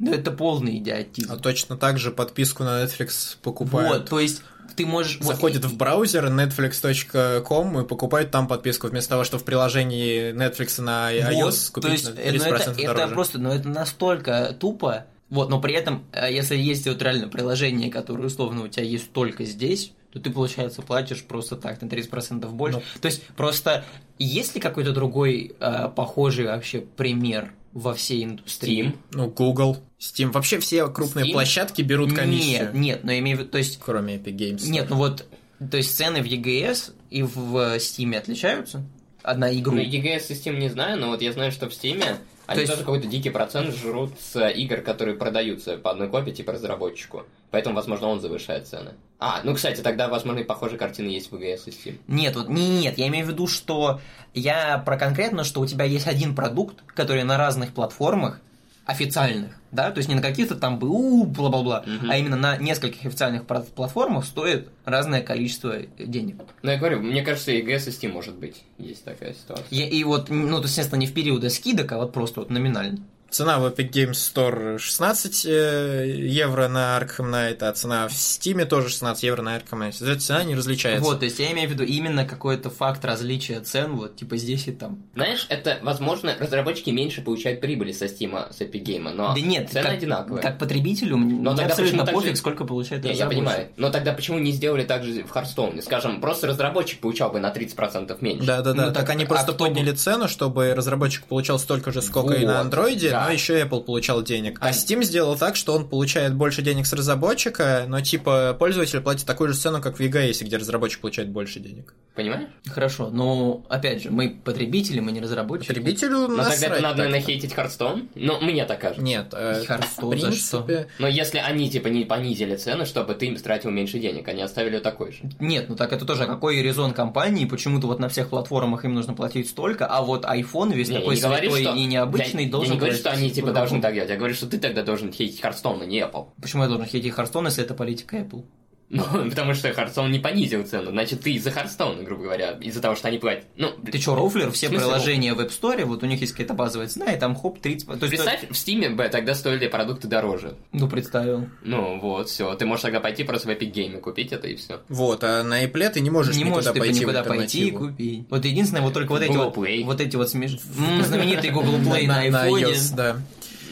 ну это полный идиотизм. А точно так же подписку на Netflix покупают. Вот, то есть ты можешь... Заходят вот, в браузер netflix.com и покупают там подписку, вместо того, что в приложении Netflix на iOS вот, купить то есть, на 30% ну, это, дороже. это просто, ну это настолько тупо, вот, но при этом, э, если есть вот реально приложение, которое условно у тебя есть только здесь, то ты, получается, платишь просто так, на 30% больше. Ну. То есть, просто есть ли какой-то другой э, похожий вообще пример во всей индустрии? Steam. Ну, Google, Steam. Вообще все крупные Steam? площадки берут комиссию. Нет, нет, но я имею в виду, то есть, Кроме Epic Games. нет, ну вот, то есть цены в EGS и в Steam отличаются? Одна игру. Ну, EGS и Steam не знаю, но вот я знаю, что в Steam они есть- тоже какой-то дикий процент жрут с игр, которые продаются по одной копии, типа разработчику. Поэтому, возможно, он завышает цены. А, ну, кстати, тогда, возможно, и похожие картины есть в EGS и Steam. Нет, вот не, нет, я имею в виду, что я про конкретно, что у тебя есть один продукт, который на разных платформах официальных, да, то есть не на каких-то там БУ, бла-бла-бла, Мгм. а именно на нескольких официальных платформах стоит разное количество денег. Ну, я говорю, мне кажется, и Steam может быть. Есть такая ситуация. Я- и вот, ну, то, естественно, не в периоды скидок, а вот просто вот номинально. Цена в Epic Games Store 16 э, евро на Arkham Knight, а цена в Steam тоже 16 евро на Arkham Knight. Эта цена не различается. Вот, то есть я имею в виду именно какой-то факт различия цен, вот, типа здесь и там. Знаешь, это, возможно, разработчики меньше получают прибыли со Steam, с Epic Game, но да нет, цены как, одинаковые. как потребителю, мне тогда абсолютно пофиг, же- сколько получает я понимаю. Но тогда почему не сделали так же в Hearthstone? Скажем, просто разработчик получал бы на 30% меньше. Да, да, да. Ну, так, так, они а просто подняли цену, чтобы разработчик получал столько же, сколько и на Вот, андроиде, да. Но еще Apple получал денег. А А- Steam сделал так, что он получает больше денег с разработчика, но типа пользователь платит такую же цену, как в EGS, где разработчик получает больше денег. Понимаешь? Хорошо, но опять же, мы потребители, мы не разработчики. Потребителю Но тогда это надо, так-то. наверное, хейтить Hearthstone. Ну, мне так кажется. Нет, э, в за принципе... Но если они, типа, не понизили цены, чтобы ты им тратил меньше денег, они оставили такой же. Нет, ну так это тоже, а какой резон компании, почему-то вот на всех платформах им нужно платить столько, а вот iPhone весь Не, такой не говорю, святой что- и необычный я, должен Я не говорю, что они, типа, должны так делать. Я говорю, что ты тогда должен хейтить Hearthstone, а не Apple. Почему я должен хейтить Hearthstone, если это политика Apple? Ну, потому что Hearthstone не понизил цену. Значит, ты из-за Hearthstone, грубо говоря, из-за того, что они платят. Ну, Ты чё, рофлер? Все смысле приложения в App Store, вот у них есть какая-то базовая цена, и там хоп, 30... То есть, Представь, в Steam бы тогда стоили продукты дороже. Ну, представил. Ну, вот, все. Ты можешь тогда пойти просто в Epic Game и купить это, и все. Вот, а на Apple ты не можешь не никуда можешь пойти никуда пойти и купить. Вот единственное, вот только вот эти Google вот, Play. вот эти вот смеш... М, знаменитый Google Play на iPhone. да.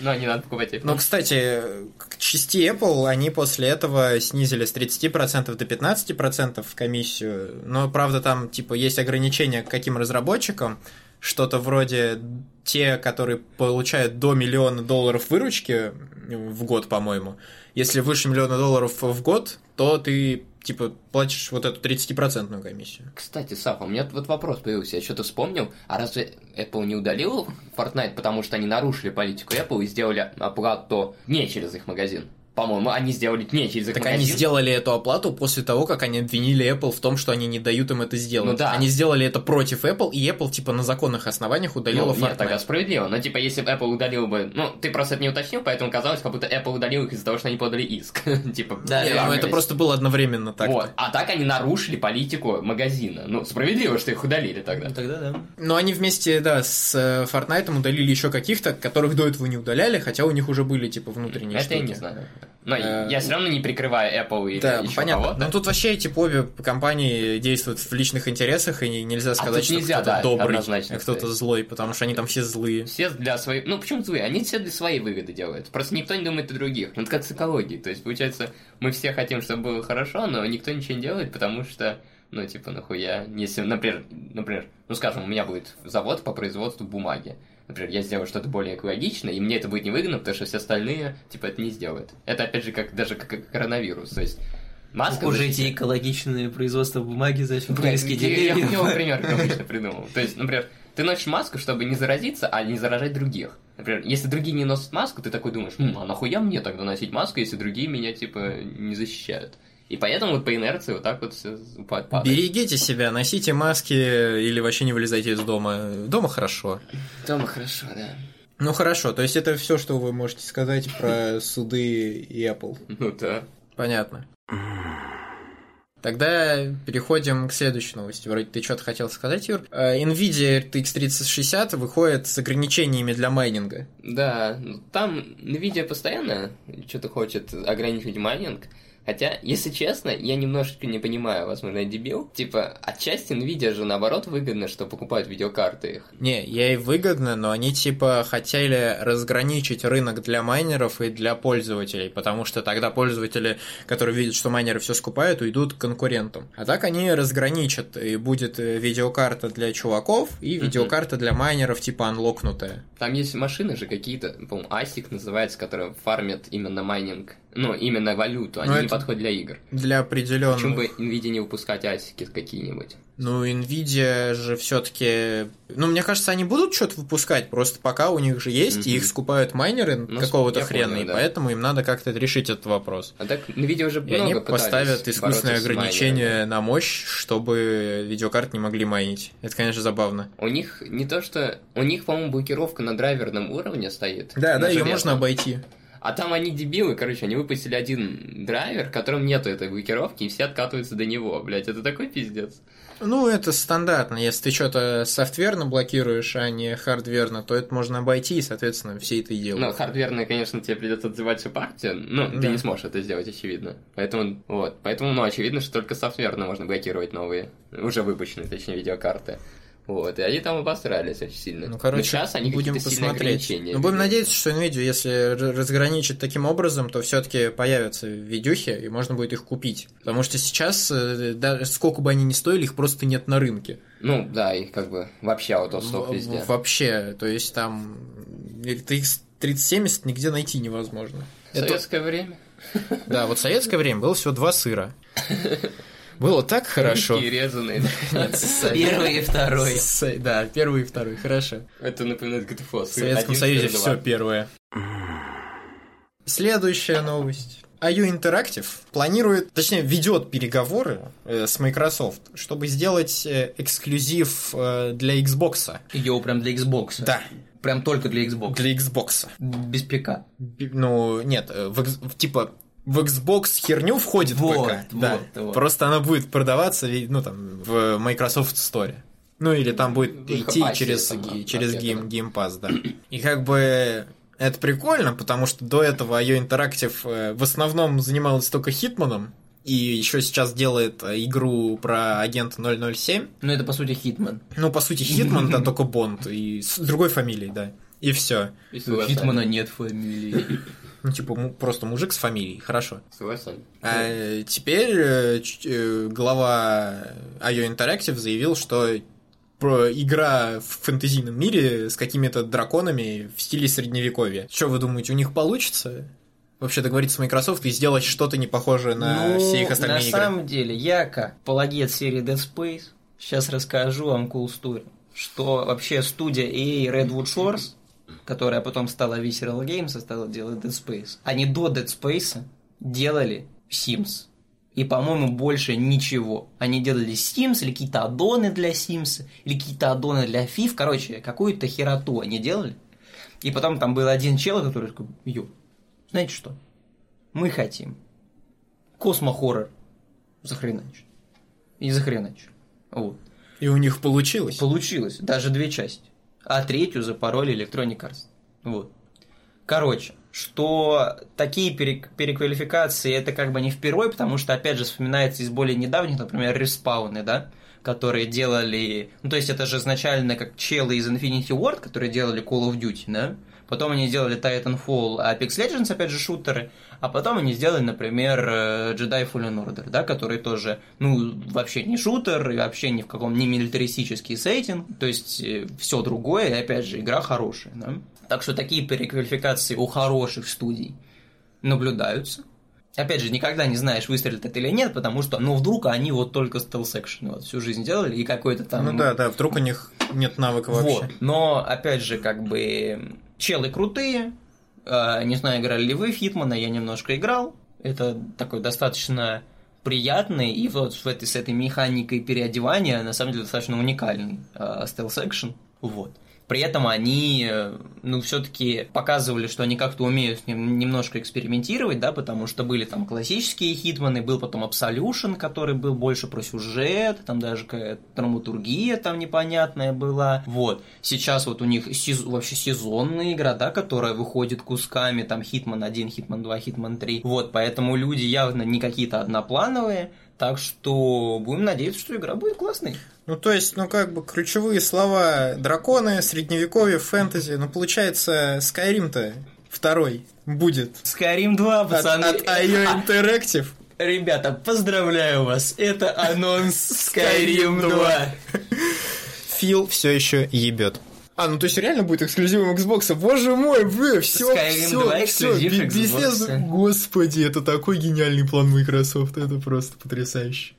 Но не надо покупать iPhone. Но, кстати, к части Apple они после этого снизили с 30% до 15% комиссию. Но, правда, там, типа, есть ограничения к каким разработчикам. Что-то вроде те, которые получают до миллиона долларов выручки в год, по-моему. Если выше миллиона долларов в год, то ты, типа, платишь вот эту 30% комиссию. Кстати, Сафа, у меня вот вопрос появился, я что-то вспомнил, а разве Apple не удалил Fortnite, потому что они нарушили политику Apple и сделали оплату не через их магазин? По-моему, они сделали не через их Так магазин. они сделали эту оплату после того, как они обвинили Apple в том, что они не дают им это сделать. Ну да. Они сделали это против Apple, и Apple, типа, на законных основаниях удалила Ну, Fortnite. нет, тогда справедливо. Но, типа, если бы Apple удалил бы... Ну, ты просто это не уточнил, поэтому казалось, как будто Apple удалил их из-за того, что они подали иск. Типа, Да, Не, ну, это просто было одновременно так. Вот. А так они нарушили политику магазина. Ну, справедливо, что их удалили тогда. Ну, Тогда да. Но они вместе, да, с э, Fortnite удалили еще каких-то, которых до этого не удаляли, хотя у них уже были, типа, внутренние Это я штуки. не знаю. Но Э, я все равно не прикрываю Apple или Да, еще понятно. кого-то. Но тут вообще эти обе компании действуют в личных интересах, и нельзя сказать, А что нельзя, кто-то да, добрый, а кто-то злой, потому что они там все злые. Все для своей... Ну, почему злые? Они все для своей выгоды делают. Просто никто не думает о других. Ну, Это как с экологией. То есть, получается, мы все хотим, чтобы было хорошо, но никто ничего не делает, потому что Ну, типа, нахуя? Если, например, например, ну, скажем, у меня будет завод по производству бумаги. Например, я сделаю что-то более экологичное, и мне это будет невыгодно, потому что все остальные, типа, это не сделают. Это, опять же, как даже как коронавирус. То есть, маска... Уже эти экологичные производства бумаги, зачем Блядь, вырезки я, хуёвый пример обычно придумал. То есть, например, ты носишь маску, чтобы не заразиться, а не заражать других. Например, если другие не носят маску, ты такой думаешь, «М, а нахуя мне тогда носить маску, если другие меня, типа, не защищают? И поэтому вот по инерции вот так вот все падает. Берегите себя, носите маски или вообще не вылезайте из дома. Дома хорошо. Дома хорошо, да. Ну хорошо, то есть это все, что вы можете сказать про суды и Apple. Ну да. Понятно. Тогда переходим к следующей новости. Вроде ты что-то хотел сказать, Юр. Э, Nvidia RTX 3060 выходит с ограничениями для майнинга. Да, ну, там Nvidia постоянно что-то хочет ограничить майнинг. Хотя, если честно, я немножечко не понимаю, возможно, я дебил. Типа, отчасти Nvidia же наоборот выгодно, что покупают видеокарты их. Не, ей выгодно, но они типа хотели разграничить рынок для майнеров и для пользователей, потому что тогда пользователи, которые видят, что майнеры все скупают, уйдут к конкурентам. А так они разграничат, и будет э, видеокарта для чуваков и видеокарта для майнеров типа unlock нутая. Там есть машины же какие-то, по-моему, ASIC называется, которые фармят именно майнинг. Ну, именно валюту, они Ну, не подходят для игр. Для определенных... Почему бы Nvidia не выпускать асики какие-нибудь? Ну, Nvidia же все-таки. Ну, мне кажется, они будут что-то выпускать, просто пока у них же есть, и Мгм. их скупают майнеры Ну, какого-то хрена, понял, и да. поэтому им надо как-то решить этот вопрос. А так Nvidia уже И они поставят искусственное ограничение на мощь, чтобы видеокарты не могли майнить. Это, конечно, забавно. У них не то что... У них, по-моему, блокировка на драйверном уровне стоит. Да, да, ее можно обойти. А там они дебилы, короче, они выпустили один драйвер, в котором нету этой блокировки, и все откатываются до него, блять, это такой пиздец. Ну, это стандартно. Если ты что-то софтверно блокируешь, а не хардверно, то это можно обойти, и, соответственно, все это и Ну, делают. хардверно, конечно, тебе придется отзывать всю партию, но Да. ты не сможешь это сделать, очевидно. Поэтому, вот, поэтому, ну, очевидно, что только софтверно можно блокировать новые, уже выпущенные, точнее, видеокарты. Вот, и они там обосрались очень сильно. Ну, короче, Но сейчас они будем посмотреть. Ну, будем надеяться, что NVIDIA, если р- разграничит таким образом, то все-таки появятся видюхи, и можно будет их купить. Потому что сейчас, э, даже сколько бы они ни стоили, их просто нет на рынке. Ну, да, и как бы вообще аутосток В- везде. Вообще, то есть там RTX 3070 нигде найти невозможно. Это- Советское время. да, вот советское время было всего два сыра. Было так хорошо. Русские резаные. Первый и второй. Да, первый и второй, хорошо. Это напоминает ГТФО. В Советском Союзе все первое. Следующая новость. IO Interactive планирует, точнее, ведет переговоры э, с Microsoft, чтобы сделать э, эксклюзив э, для Xbox. Йоу, прям для Xbox. Да, Прям только для Xbox. для Xbox. Без ПК. Ну, нет, э, в, в- типа в Xbox херню входит Вот, ПК. да. вот, вот. Просто она будет продаваться, ну там, в Microsoft Store. Ну или там будет В идти через, там, ги- через. Game, Game Pass, да. И как бы это прикольно, потому что до этого IO Interactive э, в основном занималась только Хитманом, и еще сейчас делает э, игру про агента 007. Ну, это, по сути, Хитман. Ну, по сути, Хитман, да, только Бонд, и с другой фамилией, да. И все. У Хитмана нет фамилии. Ну, типа, просто мужик с фамилией, хорошо. Согласен. А э, теперь э, э, глава IO Interactive заявил, что про игра в фэнтезийном мире с какими-то драконами в стиле средневековья. Что вы думаете, у них получится? Вообще договориться с Microsoft и сделать что-то не похожее на Ну, все их остальные на игры. самом деле, я как палагет серии Dead Space сейчас расскажу вам cool story, что вообще студия EA Redwood Shores, которая потом стала Visceral Games и стала делать Dead Space, они до Dead Space делали Sims. И, по-моему, больше ничего. Они делали Sims или какие-то аддоны для Sims, или какие-то аддоны для FIF. Короче, какую-то хероту они делали. И потом там был один чел, который такой, ё, знаете что, мы хотим космо-хоррор захреначить. И захреначить. Вот. И у них получилось. Получилось. Даже две части. А третью запороли Electronic Arts. Вот. Короче, что такие перек- переквалификации это как бы не впервой, потому что, опять же, вспоминается из более недавних, например, респауны, да, которые делали... Ну, то есть, это же изначально как челы из Infinity Ward, которые делали Call of Duty, да? Потом они сделали Titanfall, Apex Legends, опять же, шутеры. А потом они сделали, например, э, Jedi Fallen Order, да, который тоже, ну, вообще не шутер, и вообще ни в каком не милитаристический сеттинг, то есть э, все другое, и опять же, игра хорошая, да. Так что такие переквалификации у хороших студий наблюдаются. Опять же, никогда не знаешь, выстрелит это или нет, потому что, ну, вдруг они вот только стелс экшен вот всю жизнь делали, и какой-то там... Ну да, да, вдруг у них нет навыка вообще. Вот. Но, опять же, как бы, челы крутые, э, не знаю, играли ли вы Хитмана, я немножко играл, это такой достаточно приятный, и вот в этой, с этой механикой переодевания, на самом деле, достаточно уникальный э, стелс-экшен, вот. При этом они, э, ну, все-таки показывали, что они как-то умеют немножко экспериментировать, да, потому что были там классические хитманы, был потом Absolution, который был больше про сюжет, там даже какая-то драматургия там непонятная была. Вот. Сейчас вот у них сез... вообще сезонная игра, да, которая выходит кусками, там Хитман 1, Хитман 2, Хитман 3. Вот, поэтому люди явно не какие-то одноплановые, так что будем надеяться, что игра будет классной. Ну, то есть, ну, как бы ключевые слова драконы, средневековье, фэнтези. Ну, получается, Skyrim-то второй будет. Skyrim 2, пацаны. От, от IO Interactive. Ребята, поздравляю вас. Это анонс Skyrim 2. Фил все еще ебет. А, ну то есть реально будет эксклюзивом Xbox. Боже мой, бля, все, все, 2 эксклюзив все, Xbox. Господи, это такой гениальный план Microsoft, это просто потрясающе.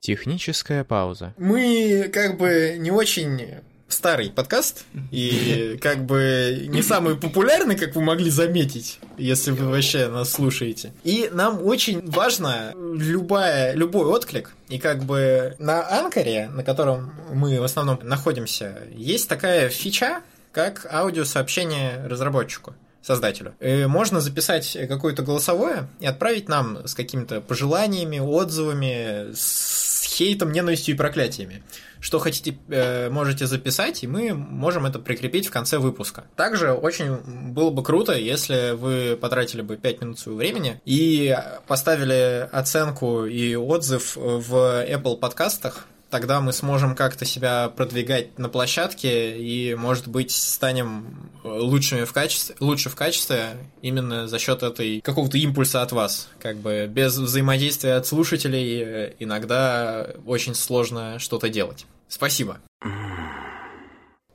Техническая пауза. Мы как бы не очень старый подкаст и как бы не самый популярный, как вы могли заметить, если вы вообще нас слушаете. И нам очень важно любая, любой отклик. И как бы на Анкаре, на котором мы в основном находимся, есть такая фича, как аудиосообщение разработчику создателю. И можно записать какое-то голосовое и отправить нам с какими-то пожеланиями, отзывами, с хейтом, ненавистью и проклятиями. Что хотите, э, можете записать, и мы можем это прикрепить в конце выпуска. Также очень было бы круто, если вы потратили бы 5 минут своего времени и поставили оценку и отзыв в Apple подкастах, тогда мы сможем как-то себя продвигать на площадке и, может быть, станем лучшими в качестве, лучше в качестве именно за счет этой какого-то импульса от вас. Как бы без взаимодействия от слушателей э, иногда очень сложно что-то делать. Спасибо.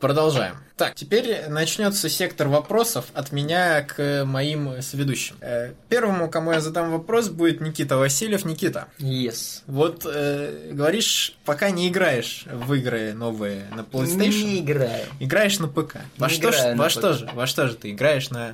Продолжаем. Так, теперь начнется сектор вопросов от меня к моим сведущим. Э, Первому, кому я задам вопрос, будет Никита Васильев. Никита, Yes. вот э, говоришь, пока не играешь в игры новые на PlayStation, Не играю. играешь на ПК. Во, Не что, ж- во что ПК. же? Во что же ты играешь на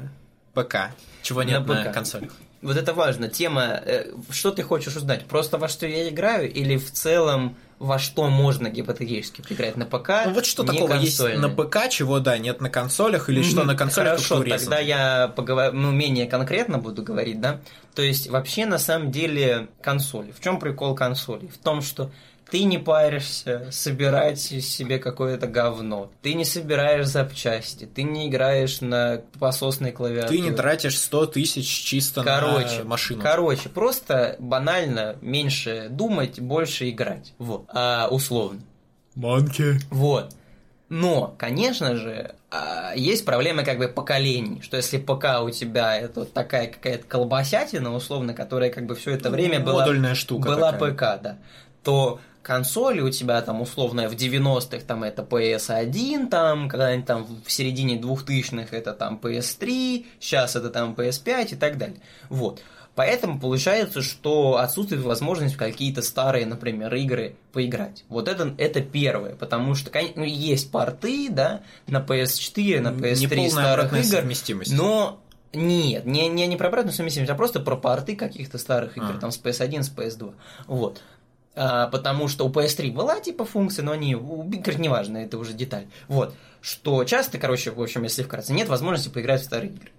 ПК? Чего нет На на, ПК. консолях? Вот это важно. Тема, э, что ты хочешь узнать? Просто во что я играю или в целом во что можно гипотетически поиграть на ПК? Ну вот что такого есть консольно? на ПК, чего да, нет на консолях, или что на консолях Хорошо, тогда я поговорю, ну, менее конкретно буду говорить, да. То есть, вообще, на самом деле, консоли. В чем прикол консолей? В том, что ты не паришься собирать себе какое-то говно. Ты не собираешь запчасти. Ты не играешь на пососной клавиатуре. Ты не тратишь 100 тысяч чисто Короче, на машину. Короче, просто банально меньше думать, больше играть. Вот. А, условно. Манки. Вот. Но, конечно же, а, есть проблемы как бы поколений, что если ПК у тебя это вот такая какая-то колбасятина, условно, которая как бы все это время была, Модульная штука была такая. ПК, да, то консоли у тебя там условно в 90-х там это PS1, там когда-нибудь там в середине 2000-х это там PS3, сейчас это там PS5 и так далее. Вот. Поэтому получается, что отсутствует возможность в какие-то старые, например, игры поиграть. Вот это, это первое, потому что ну, есть порты, да, на PS4, на PS3 Неполная старых игр, совместимость. но нет, не, не, не про обратную совместимость, а просто про порты каких-то старых игр, А. там с PS1, с PS2. Вот. А, потому что у PS3 была типа функция, но они, короче, неважно, это уже деталь. Вот. Что часто, короче, в общем, если вкратце, нет возможности поиграть в старые игры.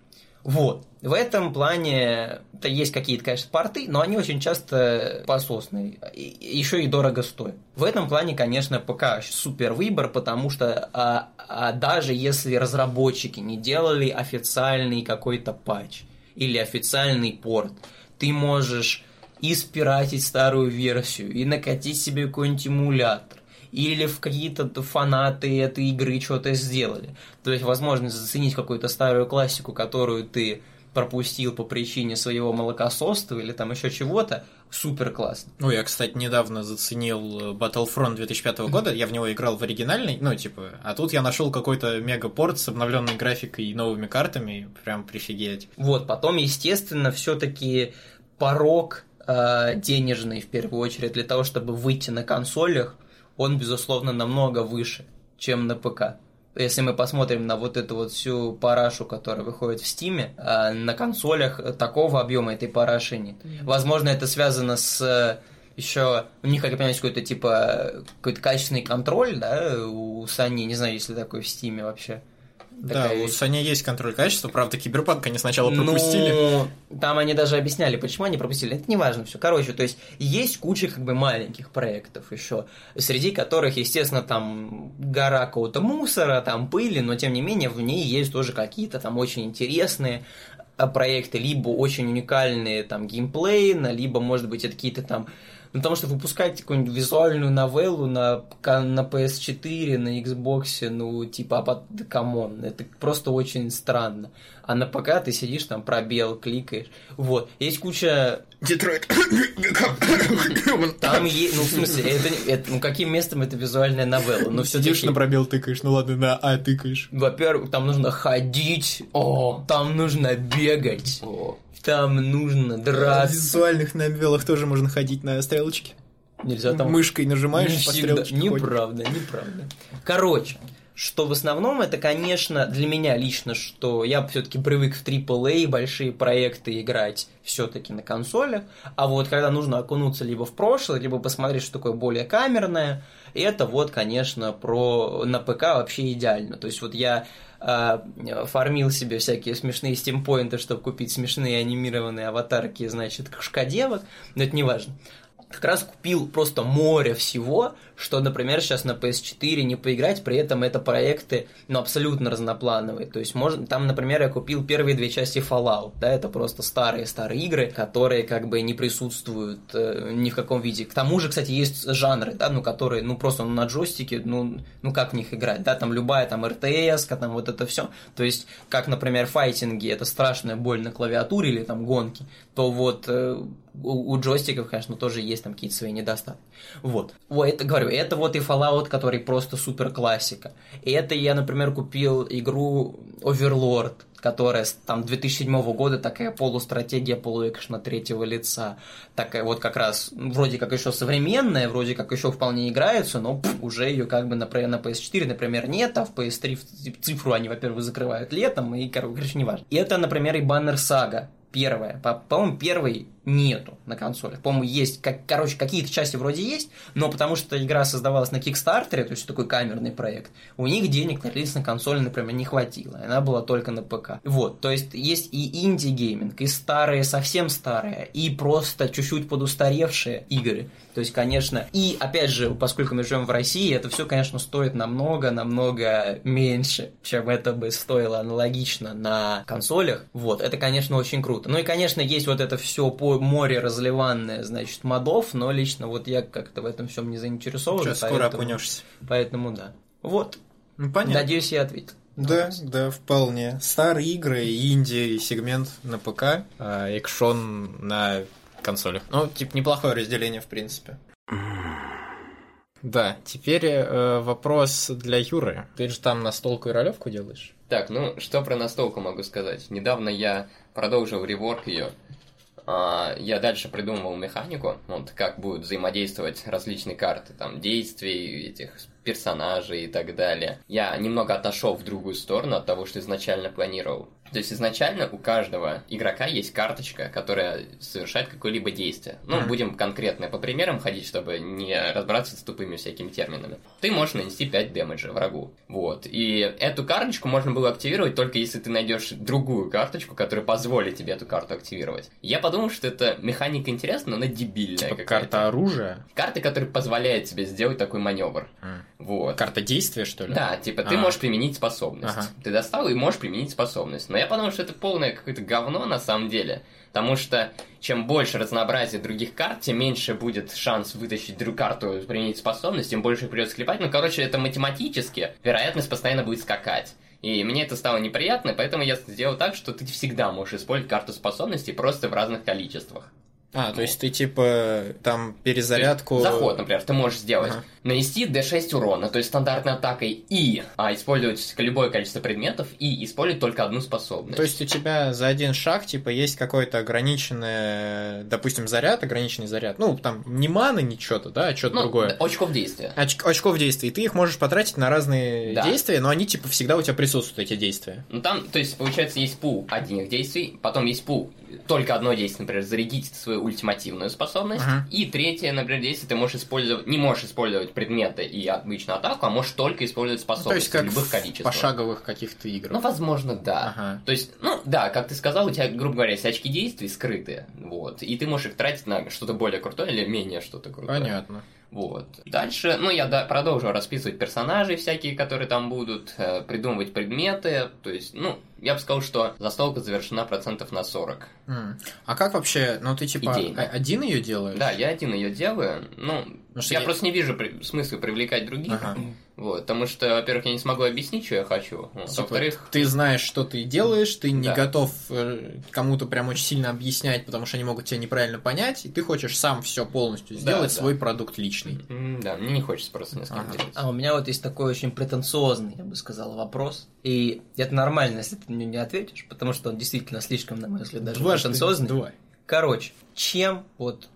Вот. В этом плане то есть какие-то, конечно, порты, но они очень часто пососные. И, еще и дорого стоят. В этом плане, конечно, ПК супер выбор, потому что а, а даже если разработчики не делали официальный какой-то патч или официальный порт, ты можешь и спиратить старую версию, и накатить себе какой-нибудь эмулятор, или в какие-то фанаты этой игры что-то сделали. То есть возможность заценить какую-то старую классику, которую ты пропустил по причине своего молокосоства или там еще чего-то, супер классно. Ну, я, кстати, недавно заценил Battlefront 2005 года, я в него играл в оригинальный, ну, типа, а тут я нашел какой-то мегапорт с обновленной графикой и новыми картами, прям прифигеть. Вот, потом, естественно, все-таки порог э, денежный, в первую очередь, для того, чтобы выйти на консолях, он, безусловно, намного выше, чем на ПК если мы посмотрим на вот эту вот всю парашу, которая выходит в Стиме, на консолях такого объема этой параши нет. Возможно, это связано с еще у них, как я понимаю, какой-то типа какой-то качественный контроль, да, у Sony, не знаю, если такой в Стиме вообще. Да, у Sony есть контроль качества, правда, Киберпанк они сначала пропустили. Ну, там они даже объясняли, почему они пропустили. Это не важно все. Короче, то есть есть куча как бы маленьких проектов еще, среди которых, естественно, там гора какого-то мусора, там пыли, но тем не менее в ней есть тоже какие-то там очень интересные а, проекты, либо очень уникальные там геймплейно, либо, может быть, это какие-то там ну, потому что выпускать какую-нибудь визуальную новеллу на, на PS4, на Xbox, ну, типа, а come on, это просто очень странно. А на ПК ты сидишь там, пробел, кликаешь. Вот. Есть куча... Детройт. Там есть, ну, в смысле, это, это, ну, каким местом это визуальная новелла? Ну, все Сидишь на пробел тыкаешь, ну ладно, на А тыкаешь. Во-первых, там нужно ходить, о, там нужно бегать. О. Там нужно драться. В визуальных новеллах тоже можно ходить на стрелочке. Нельзя там... Мышкой нажимаешь, не по стрелочке Неправда, ходит. неправда. Короче, что в основном это, конечно, для меня лично, что я все-таки привык в AAA большие проекты играть все-таки на консолях, а вот когда нужно окунуться либо в прошлое, либо посмотреть, что такое более камерное, это вот, конечно, про на ПК вообще идеально. То есть вот я э, фармил себе всякие смешные стимпоинты, чтобы купить смешные анимированные аватарки, значит, кошкодевок, но это не важно как раз купил просто море всего, что, например, сейчас на PS4 не поиграть, при этом это проекты, ну, абсолютно разноплановые. То есть, можно, там, например, я купил первые две части Fallout, да, это просто старые-старые игры, которые как бы не присутствуют э, ни в каком виде. К тому же, кстати, есть жанры, да, ну, которые, ну, просто ну, на джойстике, ну, ну, как в них играть, да, там любая там РТС, там вот это все. То есть, как, например, файтинги, это страшная боль на клавиатуре или там гонки, то вот э, у, у джойстиков, конечно, тоже есть там какие-то свои недостатки. Вот. Вот, это говорю, это вот и Fallout, который просто супер классика. И это я, например, купил игру Overlord, которая там 2007 года, такая полустратегия, полуэкшна третьего лица. Такая вот как раз, вроде как еще современная, вроде как еще вполне играется, но пфф, уже ее как бы, например, на PS4, например, нет, а в PS3 цифру они, во-первых, закрывают летом, и, короче, не важно. И это, например, и Баннер Сага, первая. По-моему, первый нету на консолях. По-моему, есть, как, короче, какие-то части вроде есть, но потому что игра создавалась на Кикстартере, то есть такой камерный проект, у них денег на консоли, например, не хватило. Она была только на ПК. Вот, то есть есть и инди-гейминг, и старые, совсем старые, и просто чуть-чуть подустаревшие игры. То есть, конечно, и опять же, поскольку мы живем в России, это все, конечно, стоит намного-намного меньше, чем это бы стоило аналогично на консолях. Вот, это, конечно, очень круто. Ну и, конечно, есть вот это все по море разливанное, значит, модов, но лично вот я как-то в этом всем не заинтересован. Сейчас скоро окунешься. Поэтому да. Вот. Ну, понятно. Надеюсь, я ответил. Да, да, вполне. Старые игры, инди, сегмент на ПК, а экшон на консолях. Ну, типа, неплохое разделение, в принципе. Да, теперь э, вопрос для Юры. Ты же там настолку и ролевку делаешь? Так, ну, что про настолку могу сказать? Недавно я продолжил реворк ее. А, я дальше придумывал механику, вот, как будут взаимодействовать различные карты, там, действий, этих персонажей и так далее. Я немного отошел в другую сторону от того, что изначально планировал. То есть изначально у каждого игрока есть карточка, которая совершает какое-либо действие. Ну, mm-hmm. будем конкретно по примерам ходить, чтобы не разбираться с тупыми всякими терминами. Ты можешь нанести 5 дэмэджа врагу. Вот. И эту карточку можно было активировать только если ты найдешь другую карточку, которая позволит тебе эту карту активировать. Я подумал, что это механика интересная, но она дебильная. Типа карта оружия? Карта, которая позволяет тебе сделать такой маневр. Mm. Вот. Карта действия, что ли? Да, типа ты А. можешь применить способность. Ага. Ты достал и можешь применить способность. Но я подумал, что это полное какое-то говно на самом деле. Потому что чем больше разнообразия других карт, тем меньше будет шанс вытащить другую карту, применить способность, тем больше их придется клепать. Ну, короче, это математически вероятность постоянно будет скакать. И мне это стало неприятно, поэтому я сделал так, что ты всегда можешь использовать карту способностей просто в разных количествах. А, то есть ты типа там перезарядку... Заход, например, ты можешь сделать. Ага. Нанести D6 урона, то есть стандартной атакой, и а, использовать любое количество предметов, и использовать только одну способность. То есть у тебя за один шаг, типа, есть какой-то ограниченный, допустим, заряд, ограниченный заряд. Ну, там, не маны, не что-то, да, а что-то ну, другое. очков действия. Оч- очков действий. И ты их можешь потратить на разные Да. действия, но они, типа, всегда у тебя присутствуют, эти действия. Ну там, то есть, получается, есть пул одних действий, потом есть пул только одно действие, например, зарядить свою ультимативную способность, Ага. и третье, например, действие ты можешь использовать, не можешь использовать предметы и обычную атаку, а можешь только использовать Ну, то способности есть как в любых количествах. пошаговых каких-то играх. Ну, возможно, да. Ага. То есть, ну, да, как ты сказал, у тебя, грубо говоря, есть очки действий скрытые, вот, и ты можешь их тратить на что-то более крутое или менее что-то крутое. Понятно. Вот. Дальше, ну, я да, продолжу расписывать персонажей всякие, которые там будут, э, придумывать предметы, то есть, ну, я бы сказал, что застолка завершена процентов на 40. М. А как вообще, ну ты типа Идейно. один ее делаешь? Да, я один ее делаю, ну, Ну, что я я- просто не вижу при- смысла привлекать других, Ага. вот, потому что, во-первых, я не смогу объяснить, что я хочу, вот, Типа, во-вторых, ты знаешь, что ты делаешь, ты не Да. готов э, кому-то прям очень сильно объяснять, потому что они могут тебя неправильно понять, и ты хочешь сам все полностью Да, сделать, да. свой продукт личный. да, мне не хочется просто ни с кем Ага. делиться. А у меня вот есть такой очень претенциозный, я бы сказал, вопрос. И это нормально, если ты мне не ответишь, потому что он действительно слишком, на мой взгляд, даже Дважды претенциозный. два. Короче, чем вот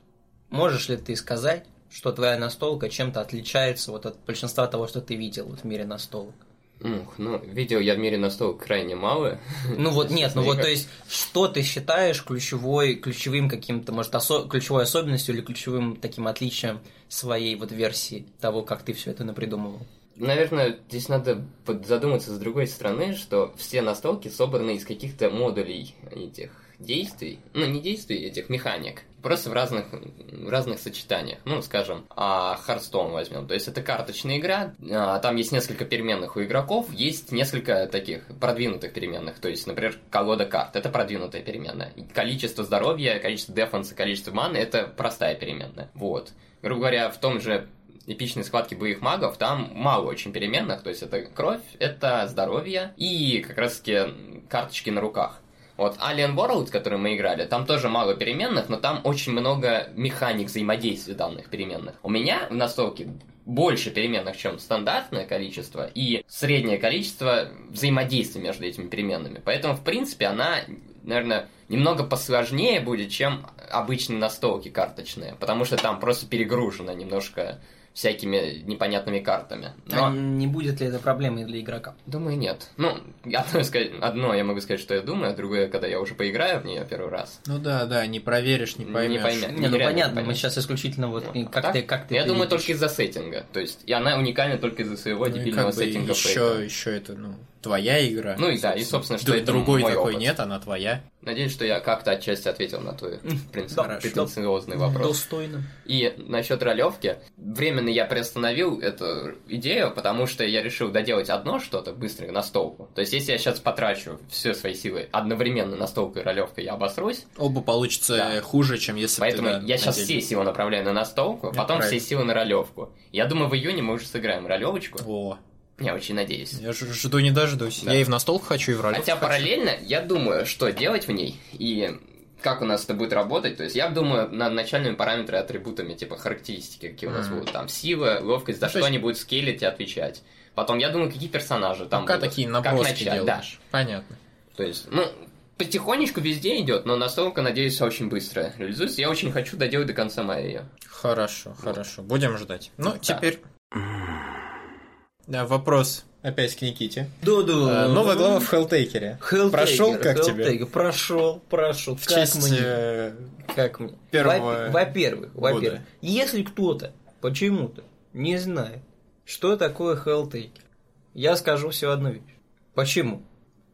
можешь ли ты сказать, что твоя настолка чем-то отличается вот от большинства того, что ты видел вот в мире настолок? Ух, ну, видео я в мире настолько крайне мало. Ну вот нет, ну вот то есть, что ты считаешь ключевой, ключевым каким-то, может, осо- ключевой особенностью или ключевым таким отличием своей вот версии того, как ты все это напридумывал? Наверное, здесь надо задуматься с другой стороны, что все настолки собраны из каких-то модулей этих действий, ну не действий, этих механик, просто в разных, в разных сочетаниях. Ну, скажем, а Hearthstone возьмем. То есть это карточная игра, а, там есть несколько переменных у игроков, есть несколько таких продвинутых переменных. То есть, например, колода карт, это продвинутая переменная. И количество здоровья, количество дефенса, количество маны, это простая переменная. Вот. Грубо говоря, в том же эпичной схватки боевых магов, там мало очень переменных, то есть это кровь, это здоровье и как раз таки карточки на руках. Вот Alien World, который мы играли, там тоже мало переменных, но там очень много механик взаимодействия данных переменных. У меня в настолке больше переменных, чем стандартное количество, и среднее количество взаимодействия между этими переменными. Поэтому, в принципе, она, наверное, немного посложнее будет, чем обычные настолки карточные, потому что там просто перегружено немножко всякими непонятными картами. А Но... не будет ли это проблемой для игрока? Думаю, нет. Ну, одно, сказать, одно я могу сказать, что я думаю, а другое, когда я уже поиграю в нее первый раз. Ну да, да, не проверишь, не Не поймешь. поймешь. Не, ну понятно, понять. мы сейчас исключительно вот А как так, ты как ты Я это думаю, видишь. только из-за сеттинга. То есть, и она уникальна только из-за своего Ну и дебильного как бы сеттинга еще, еще это, ну, твоя игра. Ну и да, и, собственно, что Д- это другой мой такой опыт. нет, она твоя. Надеюсь, что я как-то отчасти ответил на твой претенциозный вопрос. Достойно. И насчет ролевки, временно я приостановил эту идею, потому что я решил доделать одно что-то быстро на столку. То есть, если я сейчас потрачу все свои силы одновременно на столку и ролевку, я обосрусь. Оба получится Да. хуже, чем если Поэтому ты, да, я сейчас все силы направляю на настолку, Это потом все силы на ролевку. Я думаю, в июне мы уже сыграем ролевочку. О, Я очень надеюсь. я жду не дождусь. Да. Я и в настолку хочу, и в ролевку Хотя хочу. параллельно я думаю, что делать в ней и как у нас это будет работать. То есть я думаю над начальными параметрами, атрибутами, типа характеристики, какие у нас Мгм. будут. Там сила, ловкость, за Ну, то что есть- они будут скейлить и отвечать. Потом я думаю, какие персонажи там Пока будут. такие как наброски начать, да. делаешь. Понятно. То есть, ну, потихонечку везде идет, но настолько, надеюсь, очень быстро реализуется. Я очень хочу доделать до конца мая ее. Хорошо, хорошо. Будем ждать. Ну, теперь... Да, вопрос опять к Никите. Да-да. А, Новая глава в Helltaker. Helltaker, Прошел как тебе? Helltaker, Прошел, прошел. В как честь мне? э, Как мне? первого Во- Во-первых, года. во-первых, если кто-то почему-то не знает, что такое Helltaker, я скажу всего одну вещь. Почему?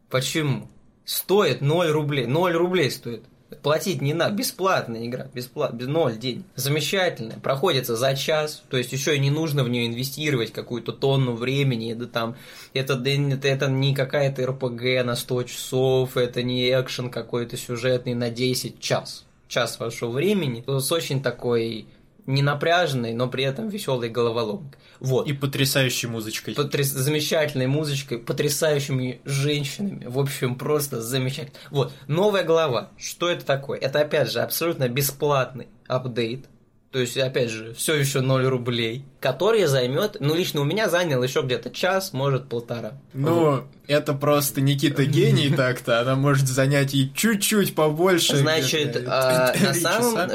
Почему? Стоит 0 рублей. 0 рублей стоит Платить не надо, бесплатная игра, бесплатно, без ноль день. Замечательная, проходится за час, то есть еще и не нужно в нее инвестировать какую-то тонну времени, да там, это, это, это не какая-то РПГ на 100 часов, это не экшен какой-то сюжетный на 10 час. Час вашего времени, с очень такой не напряженной, но при этом веселой головоломкой. Вот. И потрясающей музычкой. Потряс... Замечательной музычкой, потрясающими женщинами. В общем, просто замечательно. Вот, новая глава. Что это такое? Это, опять же, абсолютно бесплатный апдейт. То есть, опять же, все еще 0 рублей, который займет, ну, лично у меня занял еще где-то час, может, полтора. Ну, вот. это просто Никита гений так-то, она может занять и чуть-чуть побольше. Значит, а, на самом...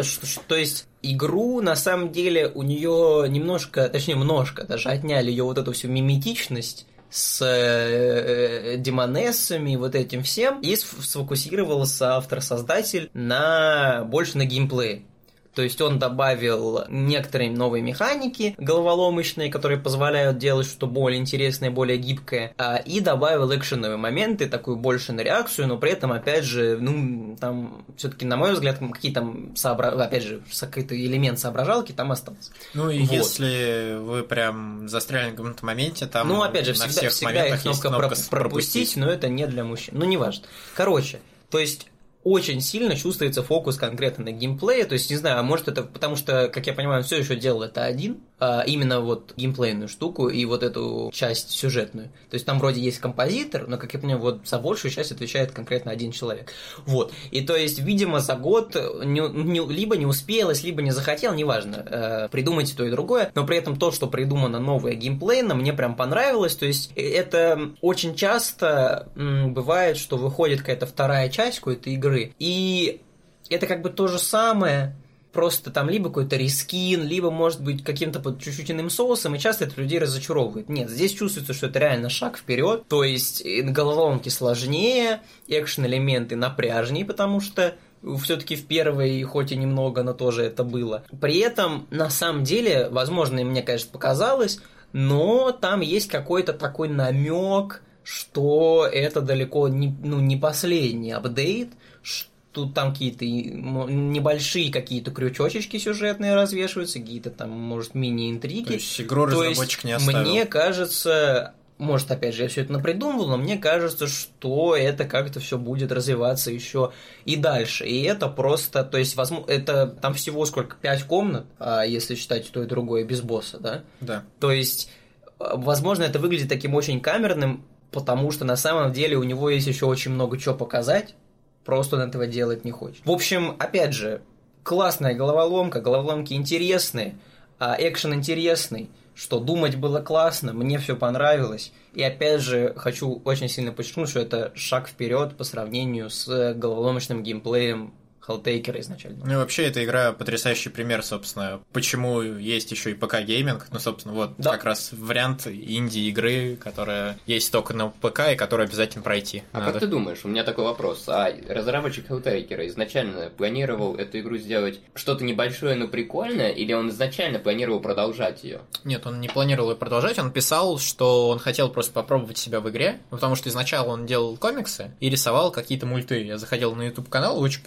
То есть, игру, на самом деле, у нее немножко, точнее, немножко даже отняли ее вот эту всю миметичность с э, демонессами, вот этим всем, и сфокусировался автор-создатель на больше на геймплее. То есть он добавил некоторые новые механики головоломочные, которые позволяют делать что-то более интересное, более гибкое, а, и добавил экшеновые моменты, такую больше на реакцию, но при этом, опять же, ну, там все-таки, на мой взгляд, какие-то сообра... опять же, какой-то элемент соображалки там остался. Ну и вот. если вы прям застряли на каком-то моменте, там ну, опять же, всегда, всех всегда есть кнопка, кнопка пропустить, пропустить, но это не для мужчин. Ну, неважно. Короче, то есть очень сильно чувствуется фокус конкретно на геймплее, то есть, не знаю, а может это потому что, как я понимаю, он все еще делал это один, а именно вот геймплейную штуку и вот эту часть сюжетную. То есть там вроде есть композитор, но, как я понимаю, вот за большую часть отвечает конкретно один человек. Вот. И то есть, видимо, за год не, не, либо не успелось, либо не захотел, неважно, э, придумать то и другое, но при этом то, что придумано новое геймплейно, мне прям понравилось, то есть это очень часто м, бывает, что выходит какая-то вторая часть какой-то игры. И это как бы то же самое, просто там либо какой-то рискин, либо, может быть, каким-то под чуть-чуть иным соусом, и часто это людей разочаровывает. Нет, здесь чувствуется, что это реально шаг вперед, то есть головоломки сложнее, экшен-элементы напряжнее, потому что все-таки в первой, хоть и немного, но тоже это было. При этом, на самом деле, возможно, мне, конечно, показалось, но там есть какой-то такой намек, что это далеко не, ну, не последний апдейт, тут там какие-то небольшие какие-то крючочечки сюжетные развешиваются, какие-то там, может, мини-интриги. То есть игру То разработчик есть, не оставил. Мне кажется, может, опять же, я все это напридумывал, но мне кажется, что это как-то все будет развиваться еще и дальше. И это просто, то есть, возможно, это там всего сколько, пять комнат, а если считать то и другое без босса, да? Да. То есть, возможно, это выглядит таким очень камерным, потому что на самом деле у него есть еще очень много чего показать, просто он этого делать не хочет. В общем, опять же, классная головоломка, головоломки интересные, а экшен интересный, что думать было классно, мне все понравилось. И опять же, хочу очень сильно подчеркнуть, что это шаг вперед по сравнению с головоломочным геймплеем Helltaker изначально. Ну и вообще эта игра потрясающий пример, собственно, почему есть еще и ПК-гейминг. Ну, собственно, вот да. как раз вариант инди-игры, которая есть только на ПК и которую обязательно пройти. А надо. как ты думаешь, у меня такой вопрос. А разработчик Helltaker изначально планировал эту игру сделать что-то небольшое, но прикольное, или он изначально планировал продолжать ее? Нет, он не планировал ее продолжать, он писал, что он хотел просто попробовать себя в игре, потому что изначально он делал комиксы и рисовал какие-то мульты. Я заходил на YouTube канал, очень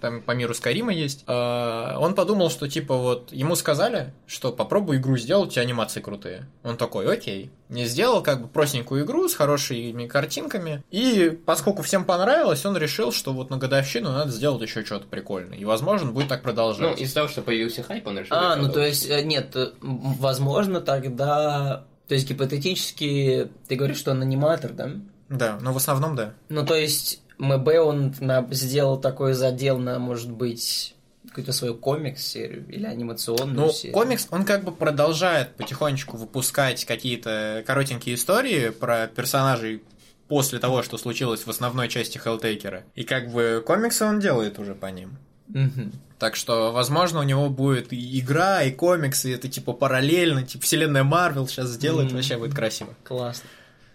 там по миру Скарима есть. А, он подумал, что типа вот ему сказали, что попробуй игру сделать, у тебя анимации крутые. Он такой, окей. Не сделал как бы простенькую игру с хорошими картинками. И поскольку всем понравилось, он решил, что вот на годовщину надо сделать еще что-то прикольное. И возможно будет так продолжать. Ну, из-за того, что появился хайп, он решил. А, ну то есть, э, нет, э, возможно тогда... То есть гипотетически ты говоришь, что он аниматор, да? Да, но в основном да. Ну, то есть МБ он на, сделал такой задел на, может быть, какую-то свою комикс-серию или анимационную ну, серию. комикс, он как бы продолжает потихонечку выпускать какие-то коротенькие истории про персонажей после того, что случилось в основной части Хеллтейкера. И как бы комиксы он делает уже по ним. Угу. Так что, возможно, у него будет и игра, и комиксы, и это типа параллельно, типа вселенная Марвел сейчас сделает, mm вообще будет красиво. Классно.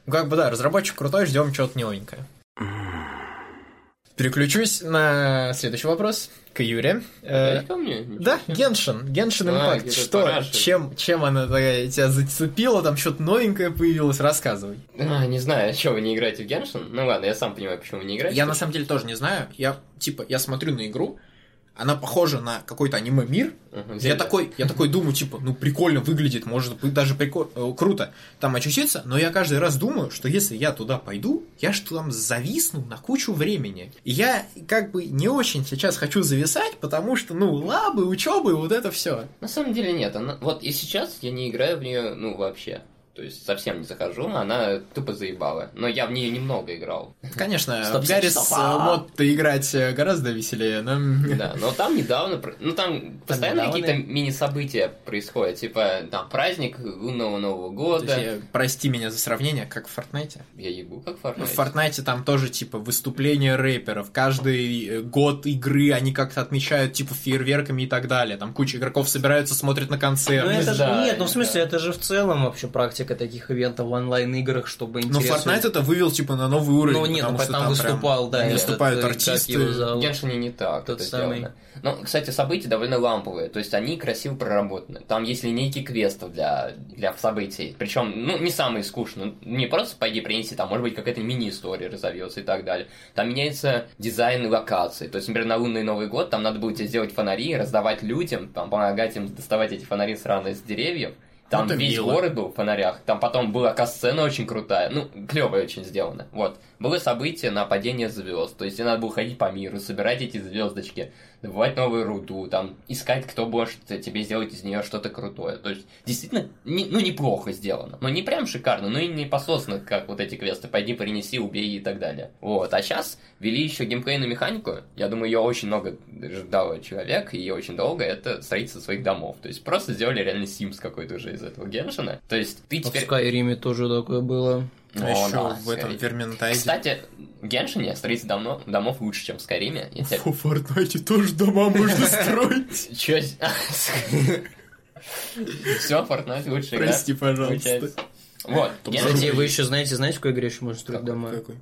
Ну, как бы да, разработчик крутой, ждем чего-то новенькое. Переключусь на следующий вопрос к Юре. Э, ко мне? Да, Геншин, Геншин А, Импакт. Что, параши. чем, чем она такая тебя зацепила, там что-то новенькое появилось, рассказывай. А, не знаю, что вы не играете в Геншин? Ну ладно, я сам понимаю, почему вы не играете. Я на самом деле тоже не знаю. Я типа я смотрю на игру, она похожа на какой-то аниме-мир. Мгм, Я Зельда. такой, я такой думаю, типа, ну прикольно выглядит, может быть даже прикольно, круто там очутиться, но я каждый раз думаю, что если я туда пойду, я что там зависну на кучу времени. И я как бы не очень сейчас хочу зависать, потому что, ну, лабы, учебы, вот это все. На самом деле нет. Она... Вот и сейчас я не играю в нее, ну, вообще. То есть совсем не захожу, она тупо заебала. Но я в нее немного играл. Конечно, в Гаррис стоп. мод играть э, гораздо веселее, но... Да, но там недавно, ну там постоянно недавно? какие-то мини-события происходят, типа там праздник лунного Нового года. есть, э, прости меня за сравнение, как в Фортнайте. Я ебу, как Ну, Fortnite. В Фортнайте там тоже, типа, выступления рэперов. Каждый э, год игры они как-то отмечают, типа, фейерверками и так далее. Там куча игроков собираются, смотрят на концерт. Ну это же, да, нет, ну в смысле, да. это же в целом вообще практика таких ивентов в онлайн-играх, чтобы Но интересно... Fortnite это вывел, типа, на новый уровень. Ну нет, ну потому что там выступал, да, этот, Выступают э, как артисты. В Геншине не так Тот это самый. сделано. Но, кстати, события довольно ламповые, то есть они красиво проработаны. Там есть линейки квестов для, для событий. Причем, ну, не самые скучные. Не просто пойди принеси, там, может быть, какая-то мини-история разовьется и так далее. Там меняется дизайн локаций. То есть, например, на лунный Новый год там надо будет сделать фонари, раздавать людям, там, помогать им доставать эти фонари сраные с деревьев. Там Это весь мило. город был в фонарях. Там потом была касцена очень крутая. Ну, клевая очень сделана. Вот. Было событие на падение звезд. То есть тебе надо было ходить по миру, собирать эти звездочки, добывать новую руду, там, искать, кто может тебе сделать из нее что-то крутое. То есть, действительно, не- ну, неплохо сделано. Но не прям шикарно, но и не пососно, как вот эти квесты. Пойди, принеси, убей и так далее. Вот. А сейчас ввели еще геймплейную механику. Я думаю, ее очень много ждал человек, и очень долго. Это строительство своих домов. То есть, просто сделали реально Sims какой-то уже из этого Геншина. То есть, ты А в теперь... Скайриме тоже такое было. А О, еще да, в этом Skyrim. Верментайзе. Кстати, в Геншине строительство домов, домов лучше, чем в Скайриме. Я тебе- В Фортнайте тоже дома можно строить. Чё... Все, Fortnite игра. Прости, пожалуйста. Вот, Кстати, вы еще знаете, знаете, в какой игре еще можно строить дома? Какой?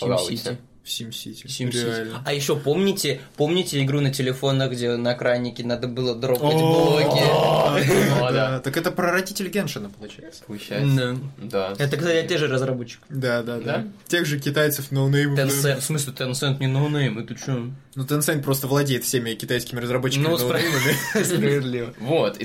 Fallout. SimCity. В SimCity. SimCity. А еще помните, помните игру на телефонах, где на кранике надо было дропать блоки? О, да. да. Так это прародитель Геншина, получается. Получается. Да. Это, кстати, те же разработчик. Да, да, да. Тех же китайцев ноунеймов. Tencent, в смысле, Tencent не ноунейм, это что? Ну, Tencent просто владеет всеми китайскими разработчиками Ну, ноунеймами. справедливо. Вот,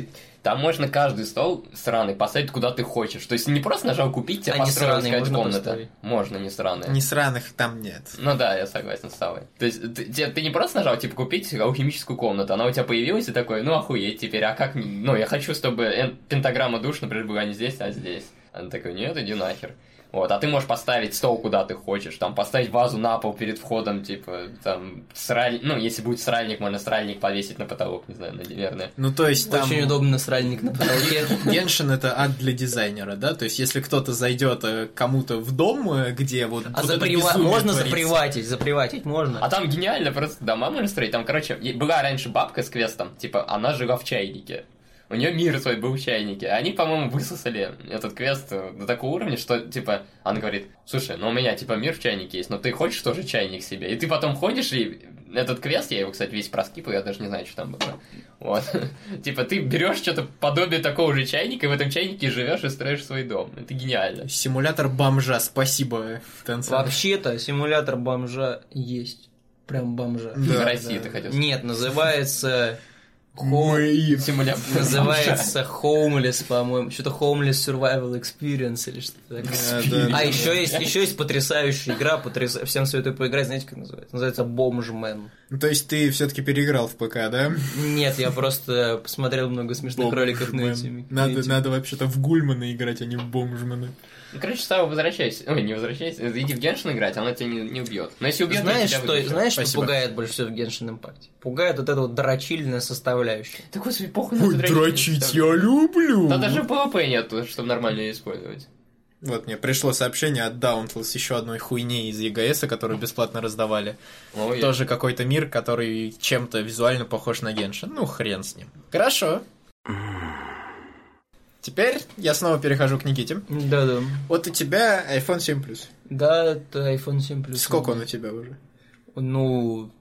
там можно каждый стол сраный поставить куда ты хочешь. То есть не просто нажал купить, тебе А сраный какая-то можно комната. поставить? Можно, не сраные. Не сраных там нет. Ну да, я согласен с Савой. То есть ты, те- ты не просто нажал, типа, купить алхимическую комнату, она у тебя появилась и такой, ну охуеть теперь, а как, ну я хочу, чтобы пентаграмма душ, например, была не здесь, а здесь. Она такой, нет, иди нахер. Вот, а ты можешь поставить стол куда ты хочешь, там, поставить вазу на пол перед входом, типа, там, сраль... ну, если будет сральник, можно сральник повесить на потолок, не знаю, наверное. Ну, то есть там... Очень удобно сральник на потолке. Геншин это ад для дизайнера, да? То есть, если кто-то зайдет э, кому-то в дом, э, где вот... А заприва- можно творится. заприватить, заприватить можно. А там гениально, просто дома можно строить. Там, короче, была раньше бабка с квестом, типа, она жила в чайнике. У нее мир свой был в чайнике. Они, по-моему, высосали этот квест до такого уровня, что, типа, она говорит, слушай, ну у меня, типа, мир в чайнике есть, но ты хочешь тоже чайник себе? И ты потом ходишь, и этот квест, я его, кстати, весь проскипал, я даже не знаю, что там было. Вот. Типа, ты берешь что-то подобие такого же чайника, и в этом чайнике живешь и строишь свой дом. Это гениально. Симулятор бомжа, спасибо, Tencent. Вообще-то симулятор бомжа есть. Прям бомжа. Да, в России да. ты хотел сказать. Нет, называется... Мои. Симулятор. Называется Homeless, по-моему. Что-то Homeless Survival Experience или что-то такое. А еще есть, еще есть потрясающая игра, потряса... всем советую поиграть, знаете, как называется? Называется Бомжмен. Ну, то есть, ты все-таки переиграл в ПК, да? Нет, я просто посмотрел много смешных роликов на. YouTube. Надо, надо вообще-то в Гульмана играть, а не в Бомжмана. Ну, короче, Сава, возвращайся. Ой, не возвращайся. Иди в Геншин играть, она тебя не, не убьет. Но если убьет, Знаешь, что, вытащит. знаешь, что Спасибо. пугает больше всего в Genshin Impact? Пугает вот эта вот дрочильная составляющая. Да господи, похуй на дрочить я люблю! Да даже PvP нету, чтобы нормально ее использовать. Вот мне пришло сообщение от Dauntless, еще одной хуйни из ЕГС, которую бесплатно раздавали. Ой, Тоже какой-то мир, который чем-то визуально похож на Геншин. Ну, хрен с ним. Хорошо. Теперь я снова перехожу к Никите. Да-да. Вот у тебя iPhone 7 Plus. Да, это iPhone 7 Plus. Сколько он у тебя уже? Ну,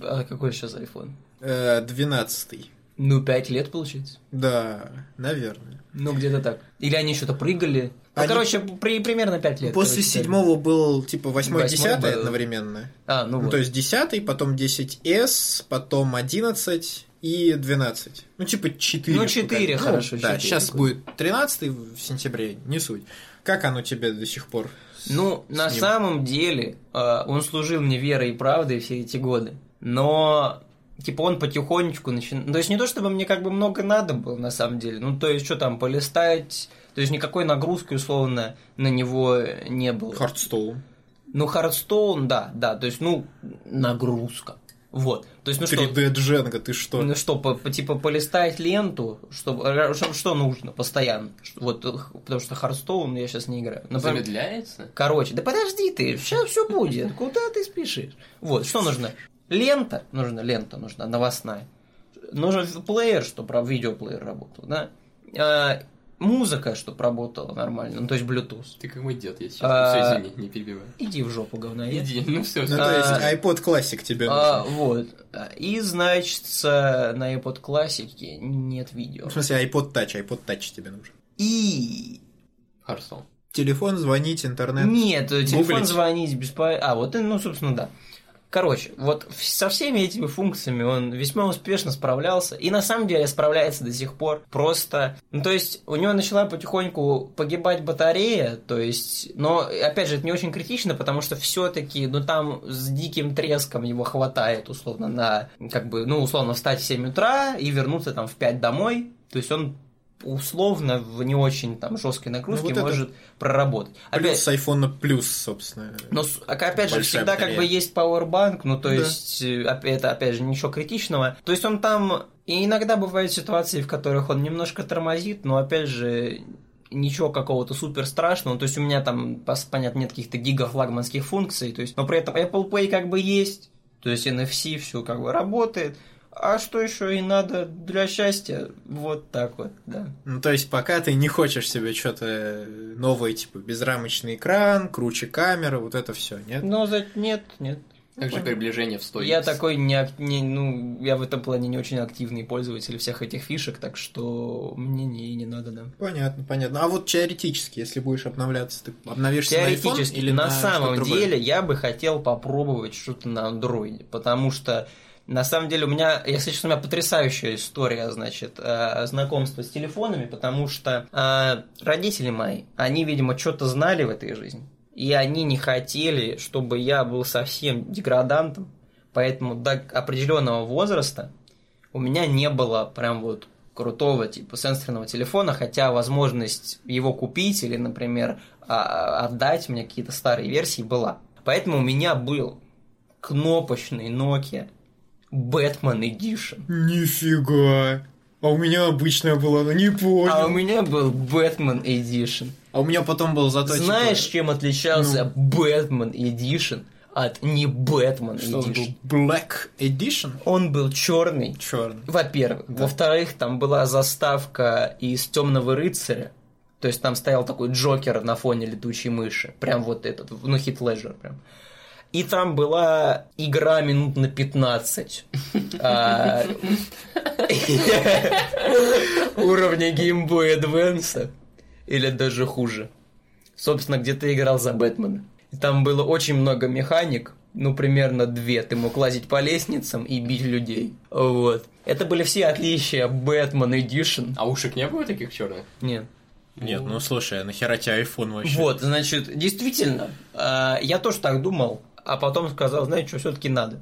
а какой сейчас iPhone? Э, 12 Ну, пять лет, получается. Да, наверное. Ну, где-то так. Или они что-то прыгали. Ну, Они- короче, при, примерно пять лет. После короче, седьмого был типа восьмой, десятый был. одновременно. А, ну, Ну, вот. то есть 10, потом 10S, потом 11 и 12. Ну, типа 4. Ну, четыре, пока. хорошо, Да, четыре. сейчас будет 13 в сентябре, не суть. Как оно тебе до сих пор? Ну, на ним. самом деле, э, он служил мне верой и правдой все эти годы. Но, типа, он потихонечку начинал... То есть, не то, чтобы мне как бы много надо было, на самом деле. Ну, то есть, что там, полистать... То есть, никакой нагрузки, условно, на него не было. Hearthstone. Ну, Hearthstone, да, да. То есть, ну, нагрузка. Вот. То есть, ну что... 3D Дженга, ты что? Ну что, по, по- типа полистать ленту, чтобы, э, что, что нужно постоянно? Что- Вот, потому что Хардстоун я сейчас не играю. Например, Замедляется? Короче, да подожди ты, сейчас все будет. Куда ты спешишь? Вот, что нужно? Лента, нужна лента, нужна новостная. Нужен плеер, чтобы видеоплеер работал, да? А, музыка, чтобы работала нормально, ну то есть Bluetooth. Ты как мой дед, я сейчас. А, Все, извини, не перебивай. Иди в жопу, говноед. Иди, ну все. Ну, А, то есть iPod Classic тебе А, нужен. вот. И, значит, на iPod Classic нет видео. В смысле, iPod Touch, iPod Touch тебе нужен. И Харсон. Телефон, звонить, интернет. Нет, телефон Гуглить. звонить бесполезно. А, вот, ну, собственно, да. Короче, вот со всеми этими функциями он весьма успешно справлялся. И на самом деле справляется до сих пор. Просто, ну, то есть, у него начала потихоньку погибать батарея, то есть, но, опять же, это не очень критично, потому что все-таки, ну, там с диким треском его хватает, условно, на, как бы, ну, условно, встать в 7 утра и вернуться там в 5 домой. То есть, он условно в не очень там жесткой нагрузке Ну, вот это может проработать. Опять, Плюс iPhone плюс, собственно. но, с- а, опять же, всегда как батарея. бы есть пауэрбанк, ну, то Да. есть, э, это, опять же, ничего критичного. То есть, он там... И иногда бывают ситуации, в которых он немножко тормозит, но, опять же, ничего какого-то супер страшного. То есть, у меня там, понятно, нет каких-то гигафлагманских функций, то есть, но при этом Apple Pay как бы есть, то есть, NFC все как бы работает. А что еще и надо для счастья? Вот так вот, да. Ну, то есть, пока ты не хочешь себе что-то новое, типа безрамочный экран, круче камера, вот это все, нет? Но за... нет, нет. Также приближение в 100 Я такой не, не- ну, я в этом плане не очень активный пользователь всех этих фишек, так что мне не, не надо, да. Понятно, понятно. А вот теоретически, если будешь обновляться, ты обновишься на iPhone Теоретически, или на, на самом деле, я бы хотел попробовать что-то на андроиде, потому что на самом деле у меня, если честно, у меня потрясающая история, значит, э, знакомства с телефонами, потому что э, родители мои, они, видимо, что-то знали в этой жизни, и они не хотели, чтобы я был совсем деградантом, поэтому до определенного возраста у меня не было прям вот крутого типа сенсорного телефона, хотя возможность его купить или, например, а- отдать мне какие-то старые версии была. Поэтому у меня был кнопочный Nokia Batman Edition. Нифига. А у меня обычная была, но не понял. А у меня был Batman Edition. А у меня потом был зато типа, Знаешь, чем отличался Batman Edition от не Batman что он был Edition? Black Edition? Он был черный, Черный. Во-первых. Во-вторых, там была заставка из Темного рыцаря. То есть там стоял такой Джокер на фоне летучей мыши. Прям вот этот, ну, хит Леджер прям. И там была игра минут на 15. а, Уровня Game Boy Advance. Или даже хуже. Собственно, где ты играл за Бэтмена. И там было очень много механик, ну, примерно две. Ты мог лазить по лестницам и бить людей. Вот. Это были все отличия Бэтмен Edition. А ушек не было таких черных? Нет. Нет, ну слушай, а нахера тебе iPhone вообще? Вот, значит, действительно, а, я тоже так думал, а потом сказал, знаете, что все-таки надо.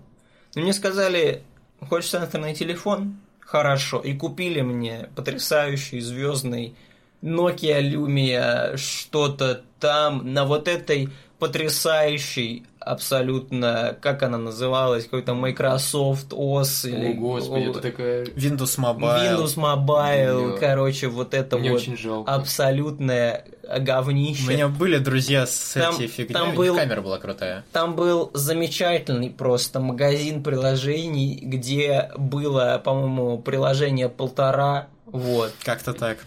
Но мне сказали, хочешь сенсорный телефон? Хорошо. И купили мне потрясающий звездный Nokia Lumia, что-то там, на вот этой потрясающей абсолютно, как она называлась, какой-то Microsoft OS или... О, господи, это такая... Windows Mobile. Windows Mobile, Блин. короче, вот это Мне вот очень жалко. абсолютное говнище. У меня были друзья с Там- этой фигней, там был- камера была крутая. Там был замечательный просто магазин приложений, где было, по-моему, приложение полтора, вот, Как-то так.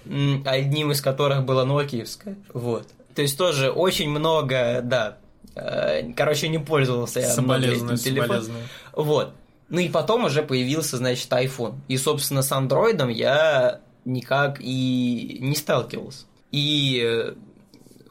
Одним из которых было нокиевское, вот. То есть тоже очень много, да, Э, Короче, не пользовался я Соболезную, соболезную. Вот. Ну и потом уже появился, значит, iPhone. И, собственно, с андроидом я никак и не сталкивался. И э,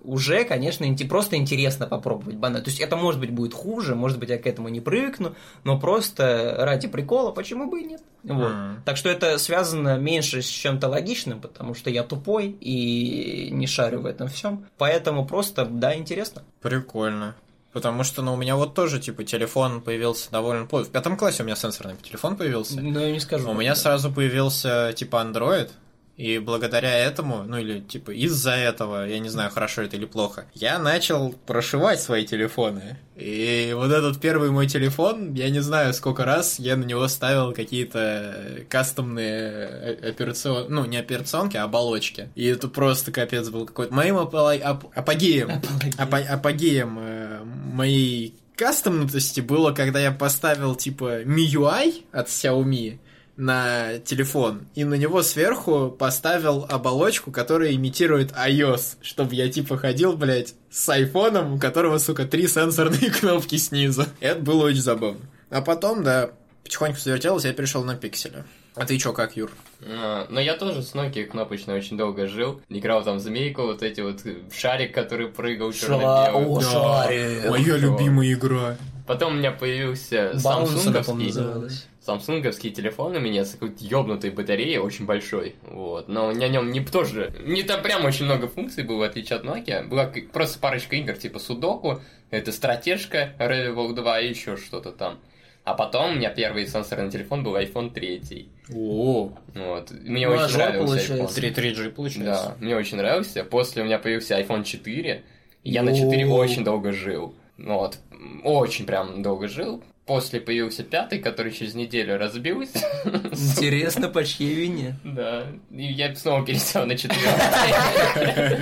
уже, конечно, просто интересно попробовать банально. То есть это, может быть, будет хуже, может быть, я к этому не привыкну, но просто ради прикола, почему бы и нет? Вот. Мгм. Так что это связано меньше с чем-то логичным, потому что я тупой и не шарю в этом всем. Поэтому просто, да, интересно. Прикольно. Потому что, ну, у меня вот тоже, типа, телефон появился довольно поздно. В пятом классе у меня сенсорный телефон появился. Но я не скажу. У меня сразу появился, типа, Android, и благодаря этому, ну или типа из-за этого, я не знаю, хорошо это или плохо, я начал прошивать свои телефоны. И вот этот первый мой телефон, я не знаю, сколько раз я на него ставил какие-то кастомные операционные, ну не операционки, а оболочки. И это просто капец был какой-то. Моим апо- ап- апогеем, апо- апогеем э, моей кастомности было, когда я поставил типа MIUI от Xiaomi, на телефон, и на него сверху поставил оболочку, которая имитирует iOS, чтобы я типа ходил, блядь, с айфоном, у которого, сука, три сенсорные кнопки снизу. Это было очень забавно. А потом, да, потихоньку завертелось, я перешел на пикселя. А ты чё, как, Юр? А, Но я тоже с Nokia кнопочной очень долго жил. Играл там в змейку, вот эти вот э, шарик, который прыгал черно-белый. О, шарик. Моя любимая игра. Потом у меня появился Баунс она, по-моему, самсунговский. называлась. Самсунговский телефон у меня с какой-то ёбнутой батареей, очень большой. Вот. Но на нем не тоже. Не там прям очень много функций было, в отличие от Nokia. Была просто парочка игр, типа Судоку, это стратежка, Revival 2 и еще что-то там. А потом у меня первый сенсорный телефон был iPhone 3. О, Вот. Мне Мажор, очень нравился получается. iPhone. 3 3G получается. Да, мне очень нравился. После у меня появился iPhone 4. и Я на 4 Йоу. очень долго жил. Вот. Очень прям долго жил. После появился пятый, который через неделю разбился. Интересно, по чьей вине? Да. И я снова пересел на четвертый.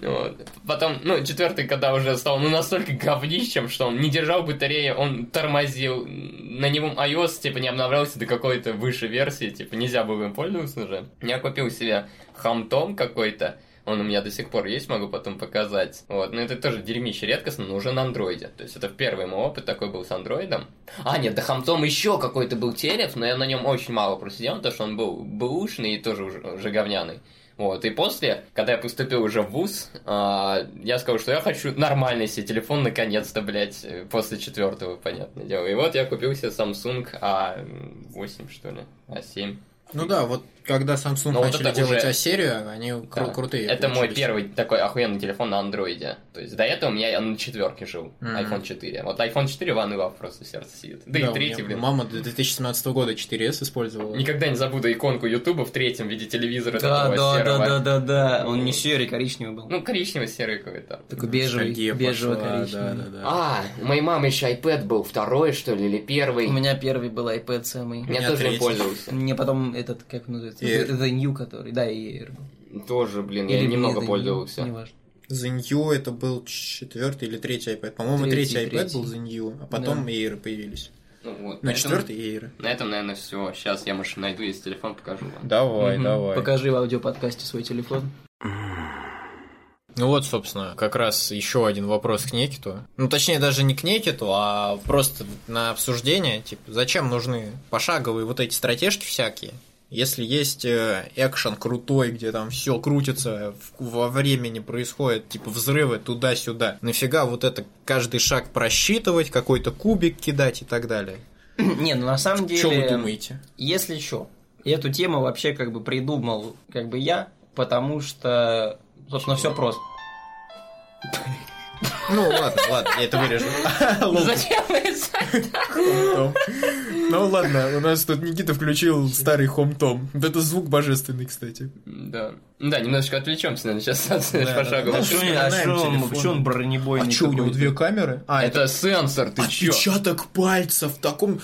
Вот. Потом, ну, четвертый, когда уже стал ну, настолько говнищем, что он не держал батареи, он тормозил. На нем iOS, типа, не обновлялся до какой-то выше версии, типа, нельзя было им пользоваться уже. Я купил себе хамтом какой-то, он у меня до сих пор есть, могу потом показать. Вот, но это тоже дерьмище редкостно, но уже на андроиде. То есть это первый мой опыт такой был с андроидом. А, нет, да хамтом еще какой-то был телеф, но я на нем очень мало просидел, потому что он был бэушный и тоже уже, уже говняный. Вот, и после, когда я поступил уже в ВУЗ, а, я сказал, что я хочу нормальный себе телефон, наконец-то, блядь, э, после четвертого, понятное дело. И вот я купил себе Samsung A8, что ли, A7. Ну да, вот когда Samsung вот начали это делать уже- А-серию, они кру- Да. крутые. Это мой первый такой охуенный телефон на андроиде. То есть до этого у меня я на четверке жил, Мгм. iPhone 4. Вот iPhone 4 One Love просто в сердце сидит. Да, Да, и третий, блин. Мама до 2017 года 4S использовала. Никогда не забуду иконку Ютуба в третьем виде телевизора Да, такого да, серого. да, да, да, да. Он не серый, коричневый был. Ну, коричневый-серый какой-то. Такой бежевый, Ностальгия бежево пошла, коричневый. Да, да, да. А, у моей мамы еще iPad был второй, что ли, или первый. У меня первый был iPad самый. Я тоже им пользовался. Мне потом этот, как называется, Air. это New, который, да, и Air был. Тоже, блин, я Или немного это пользовался. Неважно. The New это был четвертый или третий iPad. По-моему, Третий, третий, iPad третий. был The New, а потом Да. Air появились. Ну, вот, На четвертый Air. На этом, наверное, все. Сейчас я, может, найду, если телефон покажу вам. Давай, Мгм. Покажи в аудиоподкасте свой телефон. Ну вот, собственно, как раз еще один вопрос к Некиту. Ну, точнее, даже не к Некиту, а просто на обсуждение. Типа, зачем нужны пошаговые вот эти стратежки всякие? Если есть э, экшен крутой, где там все крутится, во времени происходят типа взрывы туда-сюда, нафига вот это каждый шаг просчитывать, какой-то кубик кидать и так далее? Не, ну на самом деле... Что вы думаете? Если что, эту тему вообще как бы придумал как бы я, потому что, собственно, все просто. Ну ладно, ладно, я это вырежу. Зачем это? Хом-том. Ну ладно, у нас тут Никита включил старый хом-том. Вот это звук божественный, кстати. Да. Да, немножечко отвлечемся, наверное, сейчас от Да, пошагового. да, А что он бронебойный А что, у него две камеры? А, это сенсор, ты чё? отпечаток пальца в таком...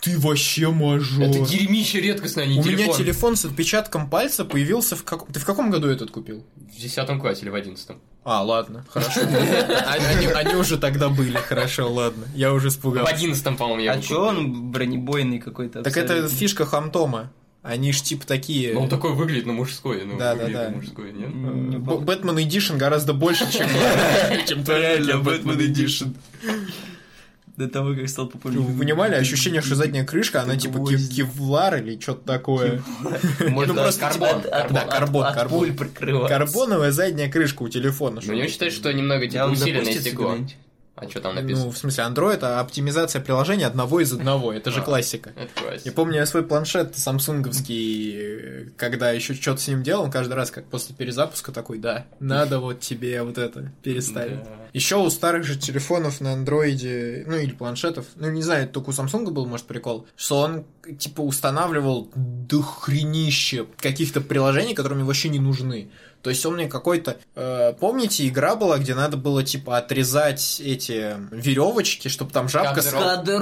Ты вообще мажор. Это дерьмище редкостное, а не У меня телефон. телефон с отпечатком пальца появился в каком... Ты в каком году этот купил? В десятом классе или в одиннадцатом. А, ладно, хорошо. Они, уже тогда были, хорошо, ладно. Я уже В испугался. одиннадцатом, по-моему, я А купил. он бронебойный какой-то? Так это фишка Хамтома. Они ж типа такие... Ну, он такой выглядит на мужской, ну, Да, да, да. мужской, нет? Бэтмен Эдишн гораздо больше, чем, чем Реально, Batman Бэтмен Edition. До того, как стал Ну, популярным. Вы понимали, ощущение, что задняя крышка, она типа кевлар или что-то такое. Ну, просто карбон, карбон. Да, карбон, карбон. Карбоновая задняя крышка у телефона. Ну, не считать, что немного, типа, усиленное стекло. А что там Ну, написано? в смысле, Android, а оптимизация приложения одного из одного. Это же А. классика. Это Я классика. помню, я свой планшет самсунговский, когда еще что-то с ним делал, он каждый раз, как после перезапуска, такой, да, надо вот тебе вот это переставить. Да. Еще у старых же телефонов на андроиде, ну или планшетов, ну не знаю, только у Samsung был, может, прикол, что он типа устанавливал дохренище каких-то приложений, которые мне вообще не нужны. То есть он мне какой-то... э, помните, игра была, где надо было типа отрезать эти веревочки, чтобы там жабка... The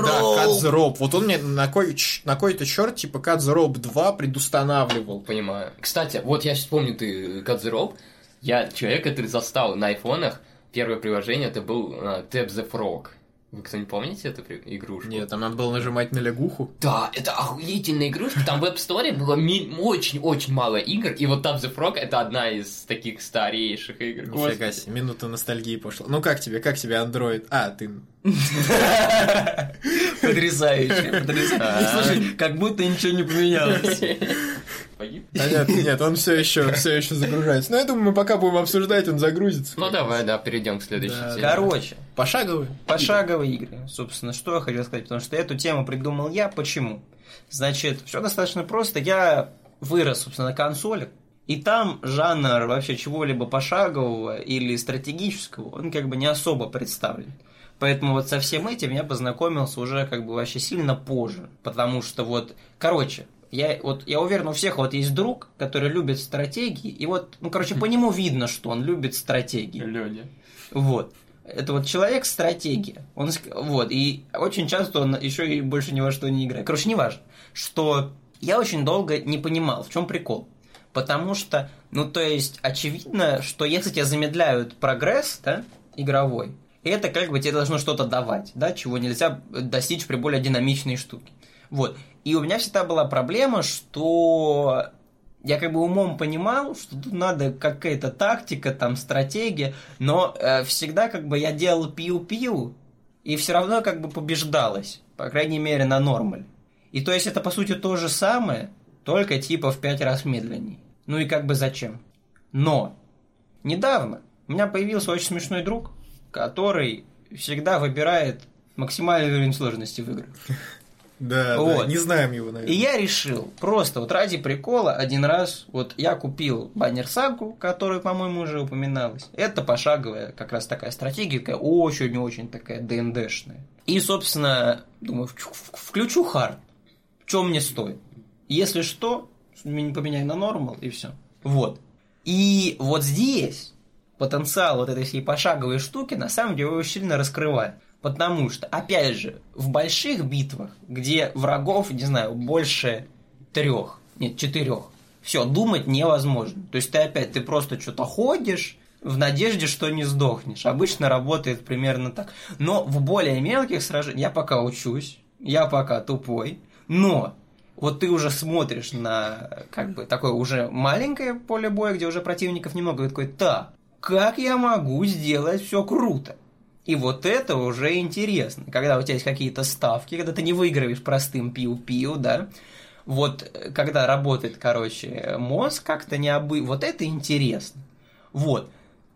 Да, rope. Вот он мне на, кой, на кой-то черт типа Rope 2 предустанавливал. Понимаю. Кстати, вот я сейчас помню, ты the Rope. Я человек, который застал на айфонах. Первое приложение это был а, Tap the Frog. Вы кто-нибудь помните эту игрушку? Нет, там надо было нажимать на лягуху. Да, это охуительная игрушка. Там в App Store было очень-очень мало игр. И вот Tap the Frog это одна из таких старейших игр. Нифига себе, минута ностальгии пошла. Ну как тебе, как тебе Android? А, ты... Потрясающе, потрясающе. Слушай, как будто ничего не поменялось. А нет, нет, он все еще, все еще загружается. Но я думаю, мы пока будем обсуждать, он загрузится. Ну давай, да, перейдем к следующей Да. теме. Короче, Пошаговый. пошаговые игры. Собственно, что я хотел сказать, потому что эту тему придумал я. Почему? Значит, все достаточно просто. Я вырос, собственно, на консолях, и там жанр вообще чего-либо пошагового или стратегического, он как бы не особо представлен. Поэтому вот со всем этим я познакомился уже как бы вообще сильно позже. Потому что вот, короче, я, вот, я уверен, у всех вот есть друг, который любит стратегии, и вот, ну, короче, по нему видно, что он любит стратегии. Лёня. Вот. Это вот человек стратегия. Он, вот, и очень часто он еще и больше ни во что не играет. Короче, неважно. Что я очень долго не понимал, в чем прикол. Потому что, ну, то есть, очевидно, что если тебя замедляют прогресс, да, игровой, это как бы тебе должно что-то давать, да, чего нельзя достичь при более динамичной штуке. Вот. И у меня всегда была проблема, что я как бы умом понимал, что тут надо какая-то тактика, там, стратегия, но э, всегда как бы я делал пиу-пиу, и все равно как бы побеждалось, по крайней мере, на нормаль. И то есть это, по сути, то же самое, только типа в пять раз медленнее. Ну и как бы зачем? Но недавно у меня появился очень смешной друг, который всегда выбирает максимальный уровень сложности в играх. Да, Вот. да, не знаем его, И наверное. я решил, просто вот ради прикола, один раз, вот я купил баннер сагу, которая, по-моему, уже упоминалась. Это пошаговая как раз такая стратегия, такая очень-очень такая ДНДшная. И, собственно, думаю, включу хард. Что мне стоит? Если что, меня поменяй на нормал, и все. Вот. И вот здесь потенциал вот этой всей пошаговой штуки на самом деле очень сильно раскрывает. Потому что, опять же, в больших битвах, где врагов, не знаю, больше трех, нет, четырех, все, думать невозможно. То есть ты опять, ты просто что-то ходишь, в надежде, что не сдохнешь. Обычно работает примерно так. Но в более мелких сражениях я пока учусь, я пока тупой, но вот ты уже смотришь на как бы такое уже маленькое поле боя, где уже противников немного, и такой, так, как я могу сделать все круто? И вот это уже интересно, когда у тебя есть какие-то ставки, когда ты не выигрываешь простым пиу-пиу, да, вот э, когда работает, короче, мозг как-то необы... Вот это интересно. Вот.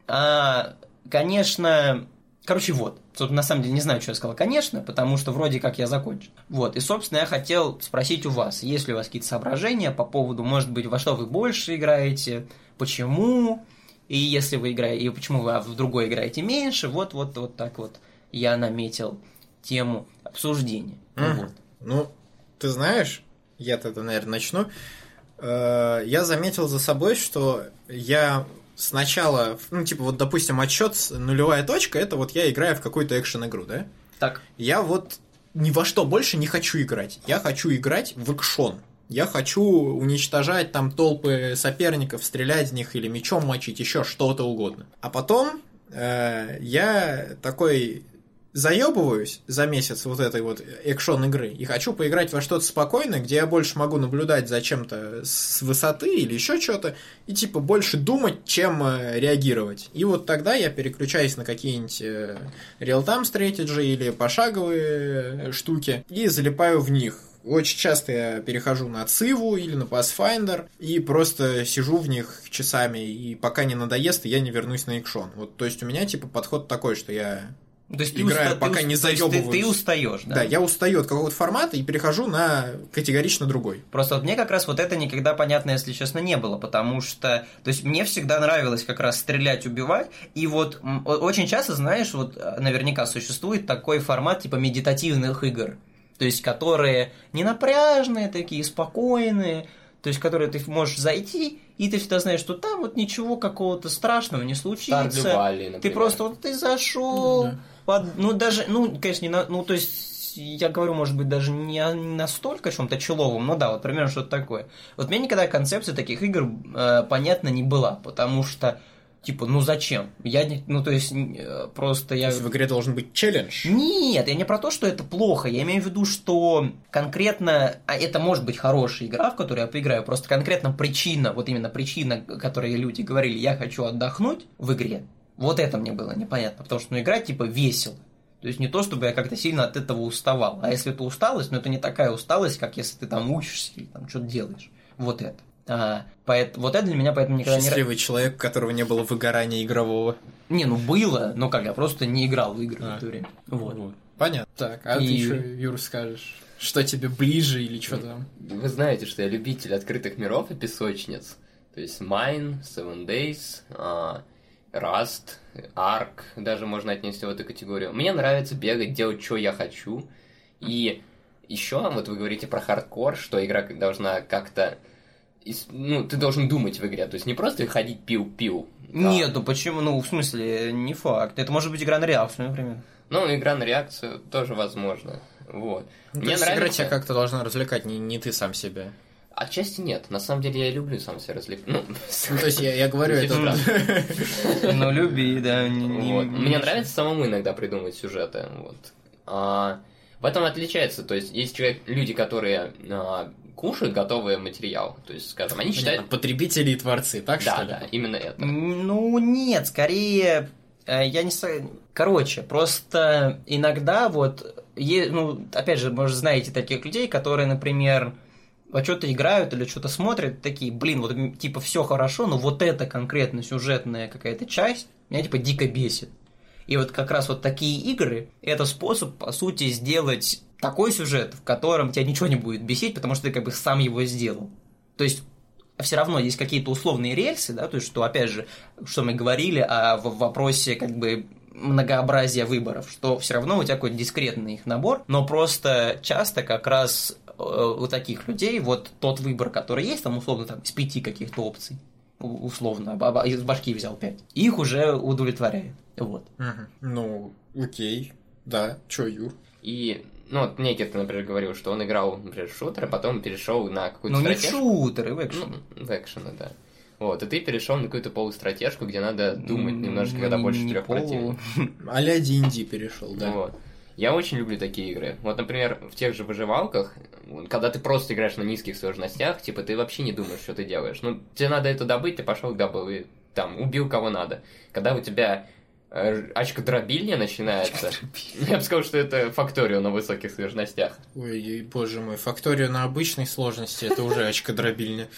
А, конечно, короче, вот. Собственно, на самом деле не знаю, что я сказал, конечно, потому что вроде как я закончил. Вот, и, собственно, я хотел спросить у вас, есть ли у вас какие-то соображения по поводу, может быть, во что вы больше играете, почему, и если вы играете, и почему вы в другой играете меньше, вот, вот, вот так вот я наметил тему обсуждения. Мгм. Вот. Ну, ты знаешь, я тогда, наверное, начну. Э, Я заметил за собой, что я сначала, ну, типа, вот, допустим, отчет нулевая точка, это вот я играю в какую-то экшен-игру, да? Так, Я вот ни во что больше не хочу играть. Я хочу играть в экшон. Я хочу уничтожать там толпы соперников, стрелять в них или мечом мочить, еще что-то угодно. А потом э, я такой заебываюсь за месяц вот этой вот экшон игры и хочу поиграть во что-то спокойное, где я больше могу наблюдать за чем-то с высоты или еще что-то, и типа больше думать, чем э, реагировать. И вот тогда я переключаюсь на какие-нибудь э, real-time strategy или пошаговые э, штуки и залипаю в них. Очень часто я перехожу на Циву или на Pathfinder и просто сижу в них часами, и пока не надоест, я не вернусь на экшон. Вот, то есть у меня типа подход такой, что я То есть Играю, ты, уста- пока ты, не есть ты, ты устаешь, да? Да, я устаю от какого-то формата и перехожу на категорично другой. Просто вот мне как раз вот это никогда понятно, если честно, не было, потому что, то есть мне всегда нравилось как раз стрелять, убивать, и вот очень часто, знаешь, вот э, наверняка существует такой формат типа медитативных игр, то есть которые не напряжные такие, спокойные, то есть которые ты можешь зайти, и ты всегда знаешь, что там вот ничего какого-то страшного не случится. Valley, Ты просто вот ты зашел, Да. под- ну даже, ну конечно, не на, ну то есть я говорю, может быть, даже не настолько чем-то человом, но да, вот примерно что-то такое. Вот мне никогда концепция таких игр э, понятна не была, потому что типа, ну зачем? Я не, ну то есть э, просто То я есть в игре должен быть челлендж. нет, я не про то, что это плохо. Я имею в виду, что конкретно, а это может быть хорошая игра, в которую я поиграю, просто конкретно причина, вот именно причина, которой люди говорили, я хочу отдохнуть в игре, вот это мне было непонятно, потому что ну, играть типа весело. То есть не то, чтобы я как-то сильно от этого уставал. А если это усталость, ну это не такая усталость, как если ты там учишься или там что-то делаешь. Вот это. А, поэт- вот это для меня поэтому никогда не... Счастливый человек, у которого не было выгорания игрового. Не, ну было, но как, я просто не играл в игры А. в это время. Вот. Понятно. Так, а И- ты что, Юр, скажешь? Что тебе ближе или что там? Вы знаете, что я любитель открытых миров и песочниц. То есть Mine, Seven Days, а, Rust, Ark, даже можно отнести в эту категорию. Мне нравится бегать, делать, что я хочу. И еще, вот вы говорите про хардкор, что игра должна как-то... Ну, ты должен думать в игре, то есть не просто ходить пил-пил. а- Нет, ну почему? Ну, в смысле, не факт. Это может быть игра на реакцию, например. Ну, игра на реакцию тоже возможно. Вот. Ну, то Мне есть игра нравится... тебя как-то должна развлекать, не, не ты сам себя. Отчасти нет. На самом деле я люблю сам себя развлекать. Ну, Ну, то есть я, я говорю, это... Ну, люби, да. Мне нравится самому иногда придумывать сюжеты. Вот. А, в этом отличается. То есть есть человек, люди, которые а, кушают готовый материал. То есть, скажем, они Понятно, считают... Потребители и творцы, так Да, что ли? да, именно это. Ну, нет, скорее, э, я не Короче, просто иногда вот, е- ну, опять же, может, знаете таких людей, которые, например, во что-то играют или что-то смотрят, такие, блин, вот типа все хорошо, но вот эта конкретно сюжетная какая-то часть меня типа дико бесит. И вот как раз вот такие игры – это способ, по сути, сделать такой сюжет, в котором тебя ничего не будет бесить, потому что ты как бы сам его сделал. То есть все равно есть какие-то условные рельсы, да, то есть что, опять же, что мы говорили о в вопросе как бы многообразия выборов, что все равно у тебя какой-то дискретный их набор, но просто часто как раз э, у таких людей вот тот выбор, который есть, там условно там из пяти каких-то опций, условно, из башки взял пять, их уже удовлетворяет. Вот. Ну, окей. Да, чё, Юр? И, ну, вот Некер, например, говорил, что он играл, например, в шутер, а потом перешел на какую-то Ну, не в шутеры, в экшен. Ну, в экшены, да. Вот, и ты перешел на какую-то полустратежку, где надо думать немножко, ну, когда не- больше не трех полу. противников. А-ля D&D перешел, да. Вот. Я очень люблю такие игры. Вот, например, в тех же выживалках, когда ты просто играешь на низких сложностях, типа ты вообще не думаешь, что ты делаешь. Ну, тебе надо это добыть, ты пошел добыл и там убил кого надо. Когда у тебя очкодробильня начинается, я бы сказал, что это факторио на высоких сложностях. Ой, боже мой, факторию на обычной сложности, это уже очкодробильня.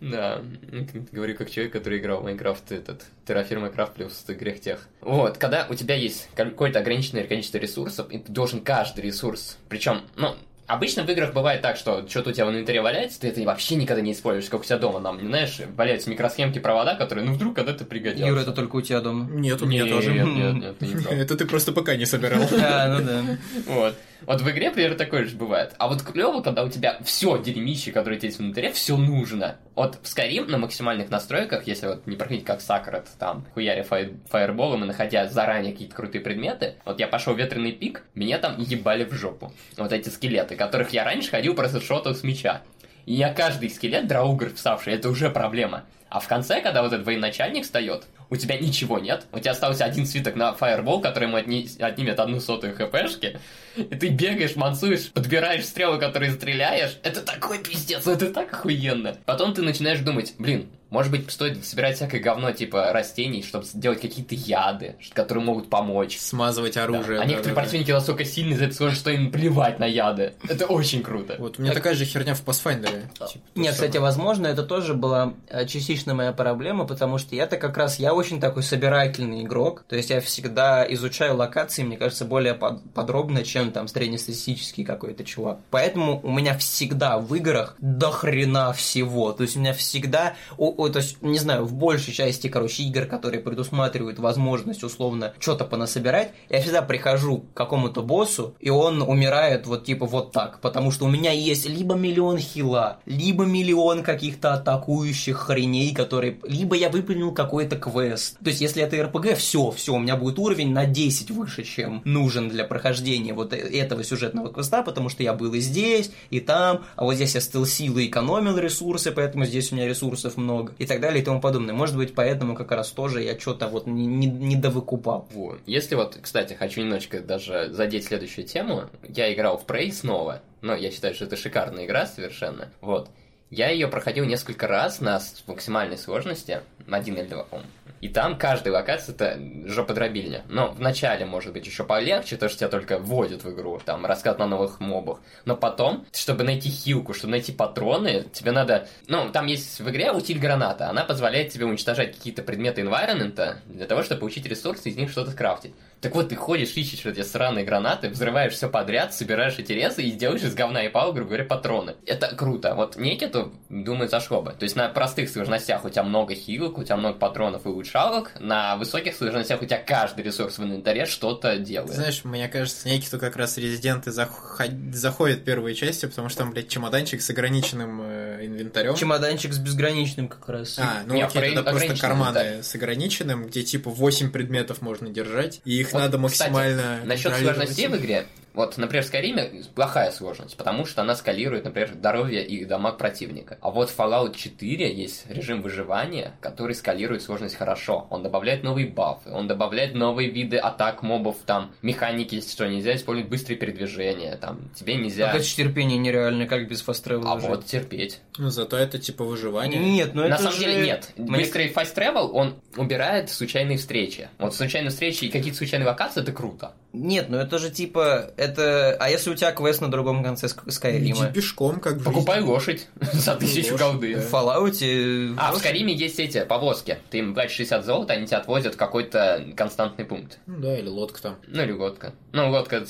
Да, ну, говорю как человек, который играл в Майнкрафт, этот, Terraform Майнкрафт плюс грех тех. Вот, когда у тебя есть какое-то ограниченное количество ресурсов, и ты должен каждый ресурс, причем, ну, Обычно в играх бывает так, что что-то у тебя в инвентаре валяется, ты это вообще никогда не используешь, как у тебя дома, нам, знаешь, валяются микросхемки, провода, которые, ну, вдруг когда-то пригодятся. Юра, это только у тебя дома. Нет, у меня Нет, тоже. Нет, нет, нет, ты не прав. Это ты просто пока не собирал. А, ну да. Вот. Вот в игре, примерно, такое же бывает. А вот клево, когда у тебя все дерьмище, которое у тебя есть внутри, все нужно. Вот в Skyrim на максимальных настройках, если вот не проходить как Сакрот, там, хуяря фай- фаерболом и находя заранее какие-то крутые предметы, вот я пошел в ветреный пик, меня там ебали в жопу. Вот эти скелеты, которых я раньше ходил просто шотал с меча. И я каждый скелет драугр вставший, это уже проблема. А в конце, когда вот этот военачальник встает, у тебя ничего нет, у тебя остался один свиток на фаербол, который ему отни... отнимет одну сотую хпшки, и ты бегаешь, мансуешь, подбираешь стрелы, которые стреляешь. Это такой пиздец, это так охуенно. Потом ты начинаешь думать, блин, может быть, стоит собирать всякое говно типа растений, чтобы сделать какие-то яды, которые могут помочь. Смазывать оружие. Да. А да, некоторые да, противники настолько сильные за что им плевать на яды. Это очень круто. Вот у меня такая же херня в Pathfinder. Типа, Нет, кстати, самое. возможно, это тоже была э, частично моя проблема, потому что я-то как раз, я очень такой собирательный игрок, то есть я всегда изучаю локации, мне кажется, более под- подробно, чем там среднестатистический какой-то чувак. Поэтому у меня всегда в играх до хрена всего, то есть у меня всегда, о- о, то есть, не знаю, в большей части, короче, игр, которые предусматривают возможность условно что-то понасобирать, я всегда прихожу к какому-то боссу, и он умирает вот типа вот так, потому что у меня есть либо миллион хила, либо миллион каких-то атакующих хреней, которые... Либо я выполнил какой-то квест. То есть, если это РПГ, все, все, у меня будет уровень на 10 выше, чем нужен для прохождения вот э- этого сюжетного квеста, потому что я был и здесь, и там, а вот здесь я стелсил и экономил ресурсы, поэтому здесь у меня ресурсов много, и так далее, и тому подобное. Может быть, поэтому как раз тоже я что-то вот не, не, не довыкупал. Вот. Если вот, кстати, хочу немножечко даже задеть следующую тему. Я играл в Prey снова. Но я считаю, что это шикарная игра совершенно. Вот. Я ее проходил несколько раз на максимальной сложности, один или два, по-моему. И там каждая локация это жоподробильня. Но в начале может быть еще полегче, то что тебя только вводят в игру, там рассказ на новых мобах. Но потом, чтобы найти хилку, чтобы найти патроны, тебе надо... Ну, там есть в игре утиль граната. Она позволяет тебе уничтожать какие-то предметы environment для того, чтобы получить ресурсы и из них что-то скрафтить. Так вот, ты ходишь, ищешь эти сраные гранаты, взрываешь все подряд, собираешь эти резы и делаешь из говна и палок, грубо говоря, патроны. Это круто. Вот Некиту, думаю, зашло бы. То есть на простых сложностях у тебя много хилок, у тебя много патронов и улучшалок, на высоких сложностях у тебя каждый ресурс в инвентаре что-то делает. Знаешь, мне кажется, некий как раз резиденты заход- заходят первые части, потому что там, блядь, чемоданчик с ограниченным э, инвентарем. Чемоданчик с безграничным как раз. А, ну Не, окей, ограни- тогда просто карманы инвентарь. с ограниченным, где типа 8 предметов можно держать, и их Вот, надо кстати, максимально Насчет контролировать. сложностей в игре, вот, например, в Скайриме плохая сложность, потому что она скалирует, например, здоровье и дамаг противника. А вот в Fallout 4 есть режим выживания, который скалирует сложность хорошо. Он добавляет новые бафы, он добавляет новые виды атак мобов, там, механики, есть, что нельзя использовать быстрые передвижения, там, тебе нельзя... Как это терпение нереально, как без фаст А вот терпеть. Ну, зато это типа выживание. Нет, ну На это самом же- деле нет. Мне- Быстрый fast travel, он убирает случайные встречи. Вот случайные встречи и какие-то случайные локации, это круто. Нет, ну это же типа, это... А если у тебя квест на другом конце Ск- Иди Скайрима? пешком, как в Покупай лошадь за тысячу голды. В Fallout... А, в Скариме есть эти повозки. Ты им платишь 60 золота, они тебя отвозят в какой-то константный пункт. Ну да, или лодка там. Ну или лодка. Ну, лодка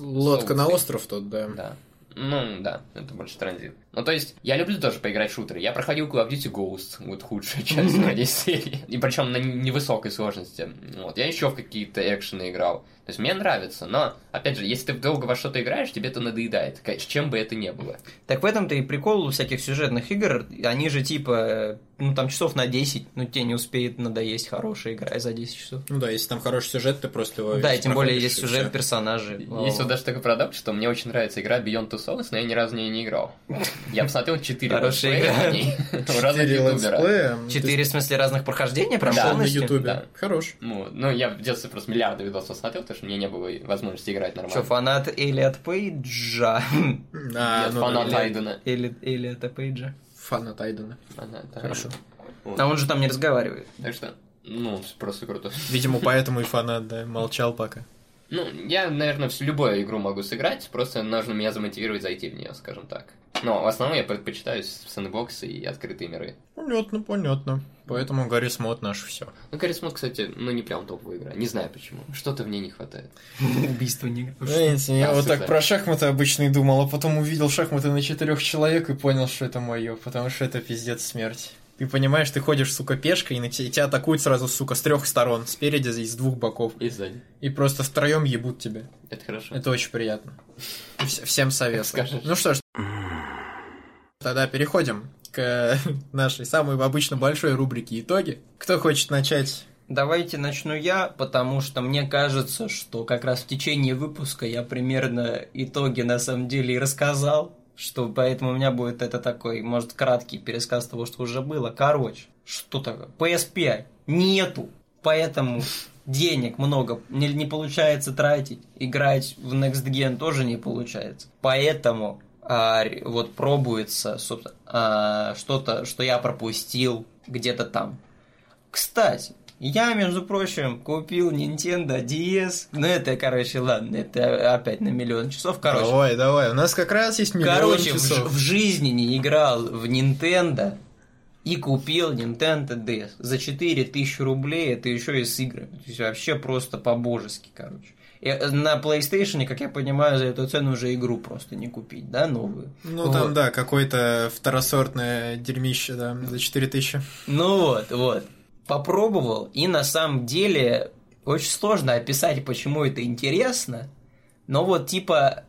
Лодка на остров тот, да. Да. Ну, да, это больше транзит. Ну, то есть, я люблю тоже поиграть в шутеры. Я проходил Call of Duty Ghost, вот худшая часть моей серии. И причем на невысокой сложности. Вот. Я еще в какие-то экшены играл. То есть, мне нравится, но, опять же, если ты долго во что-то играешь, тебе это надоедает. Ка- Чем бы это ни было. Так в этом-то и прикол у всяких сюжетных игр. Они же типа, ну там часов на 10, ну тебе не успеет надоесть хорошая игра за 10 часов. Ну да, если там хороший сюжет, ты просто его да, и тем более есть сюжет, персонажи. Есть вот даже такой парадокс, что мне очень нравится игра Beyond Two Souls, но я ни разу в нее не играл. Я посмотрел 4 Хорошая игра. у разных Четыре ютубера. летсплея. Четыре, в смысле, разных прохождения прям Да, на ютубе. Хорош. Ну, ну, я в детстве просто миллиарды видосов смотрел, потому что мне не было возможности играть Что, нормально. фанат Элиот Пейджа? А, Я ну фанат. Айдена. Или Элиота Пейджа? Фанат Айдена. Хорошо. А он же там не разговаривает. Так что, ну, просто круто. Видимо, поэтому и фанат, да, молчал пока. Ну, я, наверное, всю любую игру могу сыграть, просто нужно меня замотивировать зайти в нее, скажем так. Но в основном я предпочитаю сэндбоксы и открытые миры. Понятно, понятно. Поэтому Гаррис Мод наш все. Ну, Гаррис Мод, кстати, ну не прям топовая игра. Не знаю почему. Что-то в ней не хватает. Убийство не... Знаете, я вот так про шахматы обычно и думал, а потом увидел шахматы на четырех человек и понял, что это мое, потому что это пиздец смерть. Ты понимаешь, ты ходишь, сука, пешкой, и на те- и тебя атакуют сразу, сука, с трех сторон, спереди и с двух боков. И сзади. И просто втроем ебут тебя. Это хорошо. Это очень приятно. Всем совет. скажешь. Ну что ж, тогда переходим к нашей самой обычно большой рубрике «Итоги». Кто хочет начать? Давайте начну я, потому что мне кажется, что как раз в течение выпуска я примерно итоги на самом деле и рассказал, что поэтому у меня будет это такой, может, краткий пересказ того, что уже было. Короче, Что такое? PS5 нету, поэтому денег много не, не получается тратить, играть в Next Gen тоже не получается. Поэтому а, вот пробуется а, что-то, что я пропустил где-то там. Кстати, я, между прочим, купил Nintendo DS. Ну, это, короче, ладно, это опять на миллион часов. Короче, давай, давай, у нас как раз есть миллион короче часов. В, в жизни не играл в Nintendo и купил Nintendo DS. За 4000 рублей это еще и с играми. То есть вообще просто по-божески, короче. Э, на PlayStation, как я понимаю, за эту цену уже игру просто не купить, да, новую? Ну, там, Вот. да, какое-то второсортное дерьмище, да, за 4000. Ну вот, вот. Попробовал, и на самом деле очень сложно описать, почему это интересно, но вот типа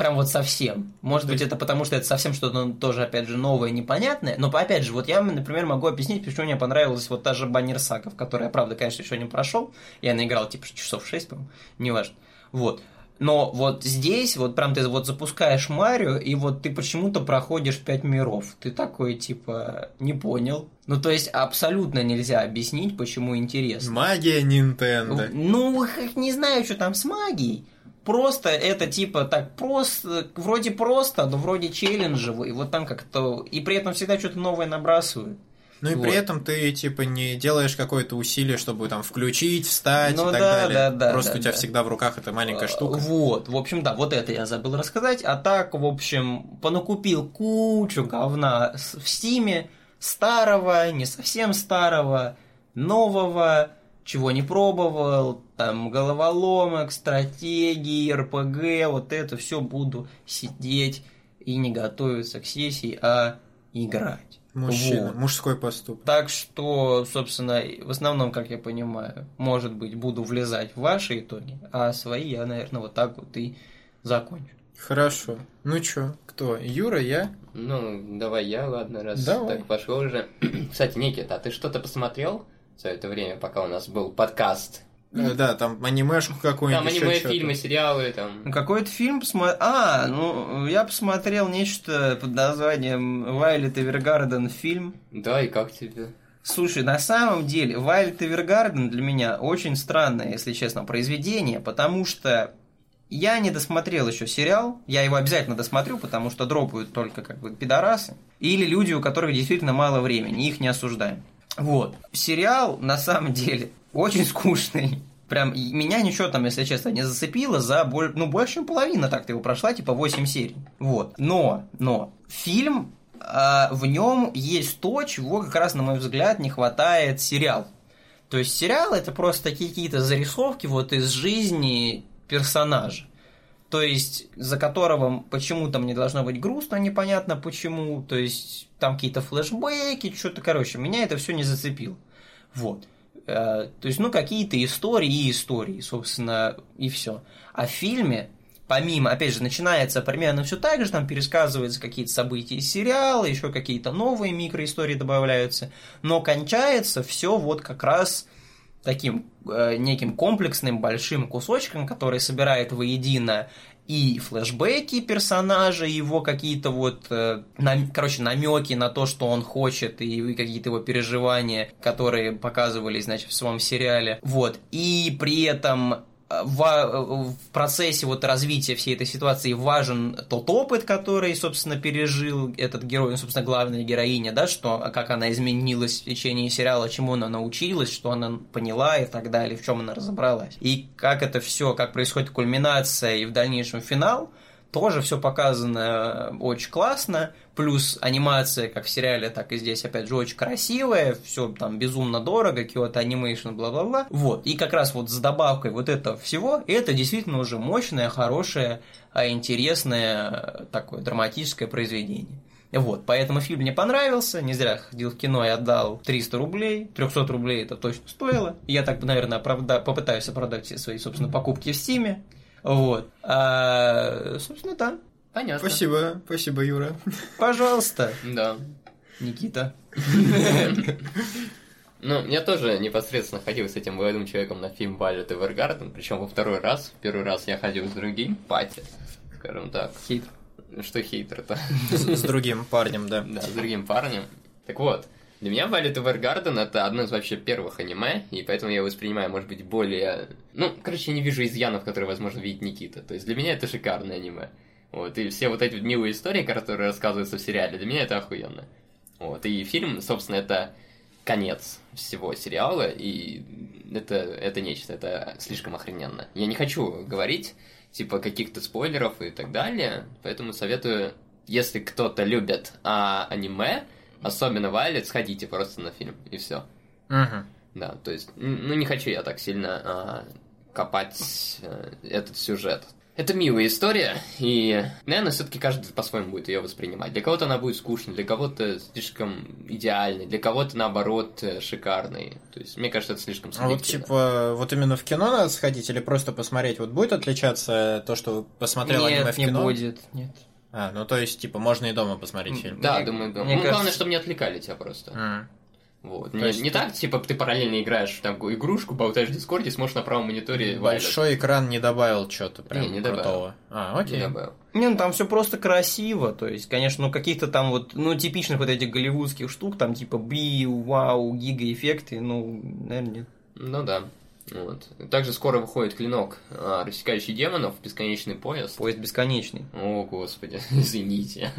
прям вот совсем. Может быть, это потому, что это совсем что-то ну, тоже, опять же, новое, непонятное. Но, опять же, вот я, например, могу объяснить, почему мне понравилась вот та же Баннер Саков, которая, правда, конечно, еще не прошел. Я наиграл, типа, часов 6, по-моему, неважно. Вот. Но вот здесь, вот прям ты вот запускаешь Марио, и вот ты почему-то проходишь пять миров. Ты такой, типа, не понял. Ну, то есть, абсолютно нельзя объяснить, почему интересно. Магия Nintendo. Ну, не знаю, что там с магией. Просто это типа так просто, вроде просто, но вроде челленджево, и вот там как-то... И при этом всегда что-то новое набрасывают. Ну и Вот. при этом ты, типа, не делаешь какое-то усилие, чтобы там включить, встать Ну и так да, далее. да, да, Просто да, у тебя да. всегда в руках эта маленькая штука. Вот, в общем, да, вот это я забыл рассказать. А так, в общем, понакупил кучу говна в Стиме, старого, не совсем старого, нового, чего не пробовал, там головоломок, стратегии, РПГ, вот это все буду сидеть и не готовиться к сессии, а играть. Мужчина, Вот. мужской поступок. Так что, собственно, в основном, как я понимаю, может быть, буду влезать в ваши итоги, а свои я, наверное, вот так вот и закончу. Хорошо. Ну чё, кто? Юра, я? Ну, давай я, ладно, раз Давай. так пошло уже. Кстати, Никита, а ты что-то посмотрел за это время, пока у нас был подкаст? Э, Да, там анимешку какую-нибудь. Там аниме, фильмы, сериалы, там... Какой-то фильм посмотрел... А, ну, я посмотрел нечто под названием «Вайлет Эвергарден» фильм. Да, и как тебе? Слушай, на самом деле, Вайлет Эвергарден для меня очень странное, если честно, произведение, потому что я не досмотрел еще сериал, я его обязательно досмотрю, потому что дропают только как бы пидорасы, или люди, у которых действительно мало времени, их не осуждаем. Вот. Сериал, на самом деле, очень скучный. Прям меня ничего там, если честно, не зацепило за боль... ну, больше, чем половина так-то его прошла, типа 8 серий. Вот. Но, но, фильм, а, в нем есть то, чего как раз, на мой взгляд, не хватает сериал. То есть сериал это просто какие-то зарисовки вот из жизни персонажа. То есть, за которого почему-то мне должно быть грустно, непонятно почему. То есть, там какие-то флешбеки, что-то, короче, меня это все не зацепило. Вот. Э, То есть, ну, какие-то истории и истории, собственно, и все. А в фильме, помимо, опять же, начинается примерно все так же, там пересказываются какие-то события из сериала, еще какие-то новые микроистории добавляются, но кончается все вот как раз таким э, неким комплексным большим кусочком, который собирает воедино и флешбеки персонажа, его какие-то вот, э, нам- короче, намеки на то, что он хочет, и какие-то его переживания, которые показывались, значит, в своем сериале. Вот. И при этом ва- в процессе вот развития всей этой ситуации важен тот опыт, который, собственно, пережил этот герой, ну, собственно, главная героиня, да, что, как она изменилась в течение сериала, чему она научилась, что она поняла и так далее, в чем она разобралась. И как это все, как происходит кульминация и в дальнейшем финал, тоже все показано очень классно, плюс анимация, как в сериале, так и здесь, опять же, очень красивая, все там безумно дорого, Kyoto Animation, бла-бла-бла. Вот, и как раз вот с добавкой вот этого всего, это действительно уже мощное, хорошее, а интересное э, такое драматическое произведение. Вот, поэтому фильм мне понравился, не зря ходил в кино и отдал 300 рублей, 300 рублей это точно стоило. Я так, наверное, оправда... попытаюсь оправдать все свои, собственно, покупки в Стиме. Вот. А, собственно, да. Понятно. Спасибо, спасибо, Юра. Пожалуйста, Да. Никита. Ну, я тоже непосредственно ходил с этим молодым человеком на фильм Вайлет Эвергарден, причем во второй раз. Первый раз я ходил с другим, Пати, скажем так. Хит. Что хейтер-то? С с другим парнем, да. Да, с другим парнем. Так вот, Для меня Violet Evergarden это одно из вообще первых аниме, и поэтому я воспринимаю, может быть, более... Ну, короче, я не вижу изъянов, которые, возможно, видит Никита. То есть для меня это шикарное аниме. Вот, и все вот эти милые истории, которые рассказываются в сериале, для меня это охуенно. Вот, и фильм, собственно, это конец всего сериала, и это, это нечто, это слишком охрененно. Я не хочу говорить, типа, каких-то спойлеров и так далее, поэтому советую, если кто-то любит а, аниме, особенно Вайлет, сходите просто на фильм, и все. Мгм. Да, то есть, ну не хочу я так сильно а, копать э, этот сюжет. Это милая история, и, наверное, все-таки каждый по-своему будет ее воспринимать. Для кого-то она будет скучной, для кого-то слишком идеальной, для кого-то, наоборот, э, шикарной. То есть, мне кажется, это слишком А вот субъективно. типа, вот именно в кино надо сходить или просто посмотреть? Вот будет отличаться то, что посмотрел аниме Нет, в не кино? будет. Нет. А, ну то есть, типа, можно и дома посмотреть фильм. Да, Мне- думаю, да. мне ну, главное, кажется- чтобы не отвлекали тебя просто. М. Вот. Не, есть не так, типа, ты параллельно играешь в такую игрушку, болтаешь в Дискорде, смотришь на правом мониторе. Большой экран не добавил что-то прям Не, не добавил. крутого. А, Не окей. добавил. Не, ну там все просто красиво, то есть, конечно, ну каких-то там вот, ну типичных вот этих голливудских штук, там типа би, вау, гига эффекты, ну, наверное, нет. Ну да. Вот. Также скоро выходит клинок, а, рассекающий демонов, бесконечный поезд. Поезд бесконечный. О, господи, извините.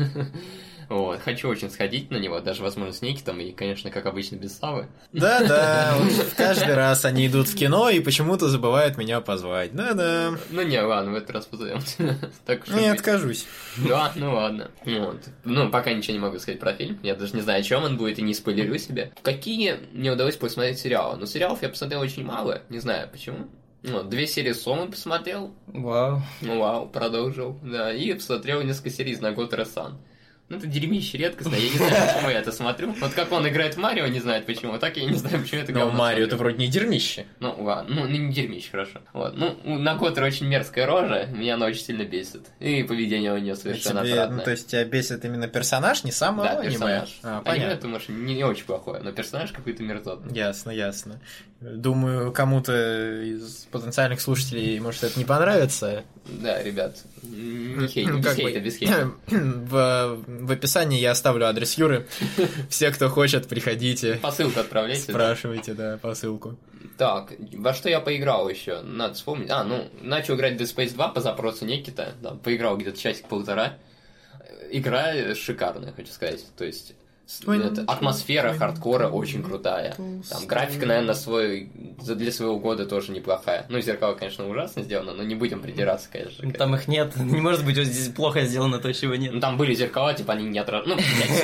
Вот, хочу очень сходить на него, даже, возможно, с Никитом, и, конечно, как обычно, без Савы. Да-да, каждый раз они идут в кино и почему-то забывают меня позвать. Да-да. Ну не, ладно, в этот раз позовем. Не откажусь. Да, ну ладно. Вот. Ну, пока ничего не могу сказать про фильм. Я даже не знаю, о чем он будет, и не спойлерю себе. Какие мне удалось посмотреть сериалы? Ну, сериалов я посмотрел очень мало, не знаю почему. Ну, две серии Сомы посмотрел, Вау. Ну, вау, продолжил, да, и посмотрел несколько серий из Наготера Сан. Ну, это дерьмище редкостное, я не знаю, почему я это смотрю. Вот как он играет в Марио, не знает почему, так я не знаю, почему это Но говно Марио это вроде не дерьмище. Ну, ладно, ну, не дерьмище, хорошо. Вот, ну, у Наготера очень мерзкая рожа, меня она очень сильно бесит. И поведение у нее совершенно Тебе, ну, то есть тебя бесит именно персонаж, не само Да, аниме? персонаж. А, Аниме, понятно. это, может, не, не очень плохое, но персонаж какой-то мерзотный. Ясно, ясно. Думаю, кому-то из потенциальных слушателей может это не понравится. Да, ребят, не без хейта, без хейта. В, в описании я оставлю адрес Юры. Все, кто хочет, приходите. Посылку отправляйте. Спрашивайте, да, посылку. Так, во что я поиграл еще? Надо вспомнить. А, ну, начал играть Dead Space 2 по запросу Никита. Да, поиграл где-то часик-полтора. Игра шикарная, хочу сказать. То есть, это- атмосфера хардкора очень крутая. Там графика, наверное, свой, за- для своего года тоже неплохая. Ну, зеркало, конечно, ужасно сделано, но не будем придираться, конечно. Ну, Там их нет. Не может быть вот здесь плохо сделано то, чего нет. Ну, там были зеркала, типа, они не отражают. Ну,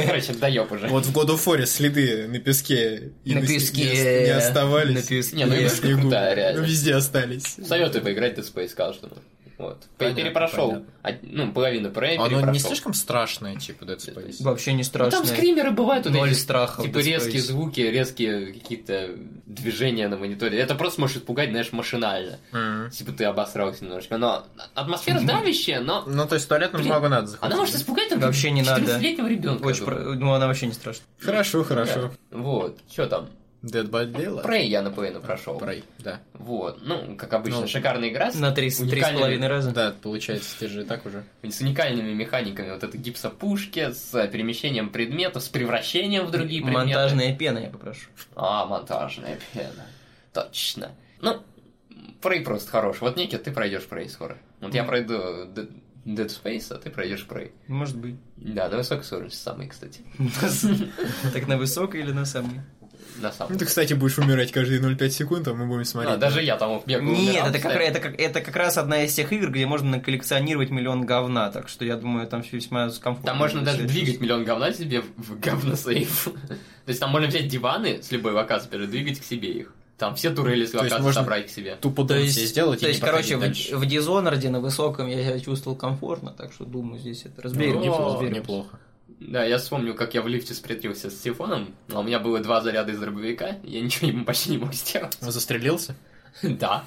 короче, доеб уже. Вот в God of War следы на песке и На песке. не, оставались. На песке. Не, ну, крутая, реально. Везде остались. Советую поиграть в Dead Space каждому. Вот. Понятно, Перепрошел, понятно. од- ну, половину Prey Оно не перепрошел. слишком страшное, типа Dead Space? Вообще не Ну, страшно. там скримеры бывают вот Ноль эти, страха в Типа резкие звуки, резкие какие-то движения на мониторе. Это просто может испугать, знаешь, машинально. М. Типа ты обосрался немножко. Но атмосфера давящая, но Ну, то есть в туалетную Блин, бумагу надо заходить. она может испугать там Вообще не надо. 14-летнего ребенка. Очень про- Ну, она вообще не страшна. Хорошо, хорошо. Вот, что там? Dead by Daylight? Prey я наполовину прошел. Prey, да. Вот, ну, как обычно, Ну, шикарная игра. с На три с три с уникальными- половиной раза. Да, получается, ты же и так уже. с уникальными механиками. Вот это гипсопушки, с э, перемещением предметов, с превращением в другие предметы. Монтажная пена, я попрошу. А, монтажная пена. Точно. Ну, Prey просто хорош. Вот, Никит, ты пройдешь Prey скоро. Вот я пройду Dead Space, а ты пройдешь Prey. Может быть. Да, на высокой сложности самый, кстати. Так на высокой или на самой? На самом. Ну, ты, кстати, будешь умирать каждые 0,5 секунд, а мы будем смотреть. А, даже я там бегаю. Нет, умирал, это как, это, как, это как раз одна из тех игр, где можно наколлекционировать миллион говна, так что я думаю, там все весьма комфортно. Там можно даже двигать миллион говна себе в говносейф. То есть там можно взять диваны с любой локации, передвигать к себе их. Там все турели с можно собрать к себе. Тупо То дом есть, себе сделать то и есть короче, в, в Дизонорде на высоком я себя чувствовал комфортно, так что думаю, здесь это разберем. Ну, неплохо. Да, я вспомнил, как я в лифте спрятался с телефоном, а у меня было два заряда из дробовика, я ничего ему почти не мог сделать. Он застрелился? Да.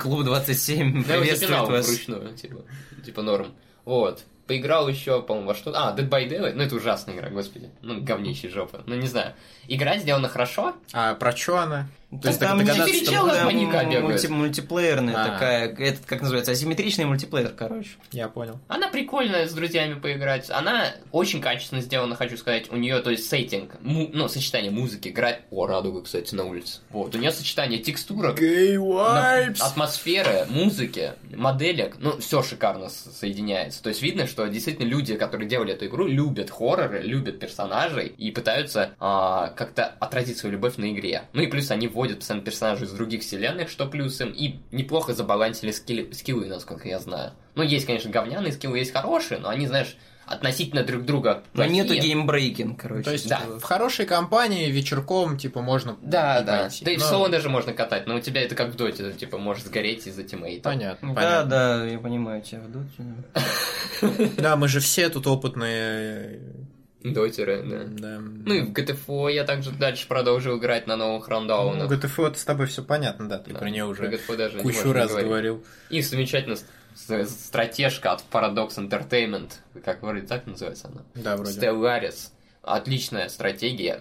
Клуб 27 Я его приветствует вас. вручную, типа, типа норм. Вот. Поиграл еще, по-моему, во что А, Dead by Daylight. Ну, это ужасная игра, господи. Ну, говнище жопа. Ну, не знаю. Игра сделана хорошо. А про что она? То есть там догадаться, маньяка мульти- мультиплеерная А. такая, этот, как называется, асимметричный мультиплеер, короче. Я понял. Она прикольная с друзьями поиграть. Она очень качественно сделана, хочу сказать. У нее, то есть, сеттинг, ну, сочетание музыки, играть. О, радуга, кстати, на улице. Вот, у нее сочетание текстурок, атмосферы, музыки, моделек, ну, все шикарно соединяется. То есть видно, что действительно люди, которые делали эту игру, любят хорроры, любят персонажей и пытаются а, как-то отразить свою любовь на игре. Ну и плюс они вводят постоянно персонажей из других вселенных, что плюсом, и неплохо забалансили скилли- скиллы, насколько я знаю. Ну, есть, конечно, говняные скиллы, есть хорошие, но они, знаешь, относительно друг друга Но плохие. нету game-breaking, короче. То есть Да. в хорошей компании вечерком, типа, можно Да, и да. пойти. Да и в соло даже можно катать, но у тебя это как в доте, типа, может сгореть из-за тиммейта. Понятно, Да, понятно. да, я понимаю тебя в доте. Да, мы же все тут опытные. Дотеры, да. Да. Ну и в GTFO я также дальше продолжил играть на новых Ну, рандаунах. GTFO это с тобой все понятно, да, ты Да, про нее уже GTFO даже кучу раз говорить. говорил. И с- стратежка от Paradox Entertainment, как вроде так называется она. Да, вроде. Stellaris. Отличная стратегия.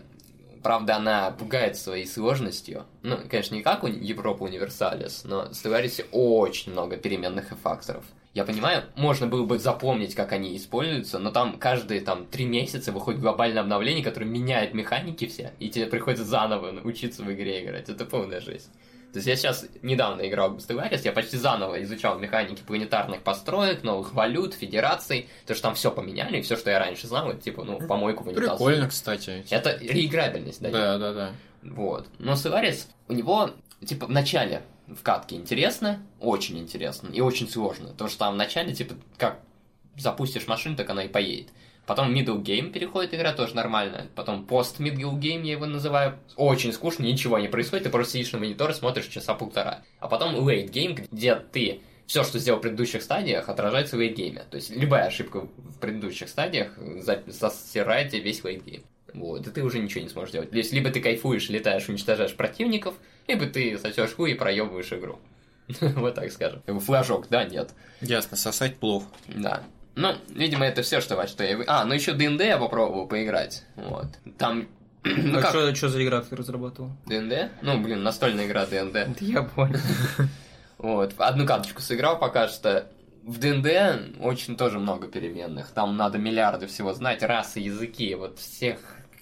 Правда, она пугает своей сложностью. Ну, конечно, не как у Европа Универсалис, но в Stellaris очень много переменных и факторов. Я понимаю, можно было бы запомнить, как они используются, но там каждые там три месяца выходит глобальное обновление, которое меняет механики все, и тебе приходится заново учиться в игре играть. Это полная жесть. То есть я сейчас недавно играл в Stellaris, я почти заново изучал механики планетарных построек, новых валют, федераций, то что там все поменяли, и все, что я раньше знал, это типа, ну, помойку в унитаз. Прикольно, кстати. Это реиграбельность, да. Да, да, да. Вот. Но Stellaris, у него, типа, в начале в катке интересно, очень интересно и очень сложно. Потому что там в начале, типа, как запустишь машину, так она и поедет. Потом middle game переходит игра, тоже нормально. Потом post middle game, я его называю. Очень скучно, ничего не происходит, ты просто сидишь на монитор, смотришь часа полтора. А потом late game, где ты все, что сделал в предыдущих стадиях, отражается в late game. То есть любая ошибка в предыдущих стадиях за- засирает тебе весь game. Вот, и ты уже ничего не сможешь делать. То есть, либо ты кайфуешь, летаешь, уничтожаешь противников, либо ты сосешь хуй и проебываешь игру. Вот так скажем. Флажок, да, нет. Ясно, сосать плохо. Да. Ну, видимо, это все, что, что я... А, ну еще ДНД я попробовал поиграть. Вот. Там... Ну а как, что, что за игра ты разрабатывал? ДНД? Ну, блин, настольная игра ДНД. Это я понял. Вот, одну карточку сыграл пока что. В ДНД очень тоже много переменных. Там надо миллиарды всего знать, расы, языки, вот всех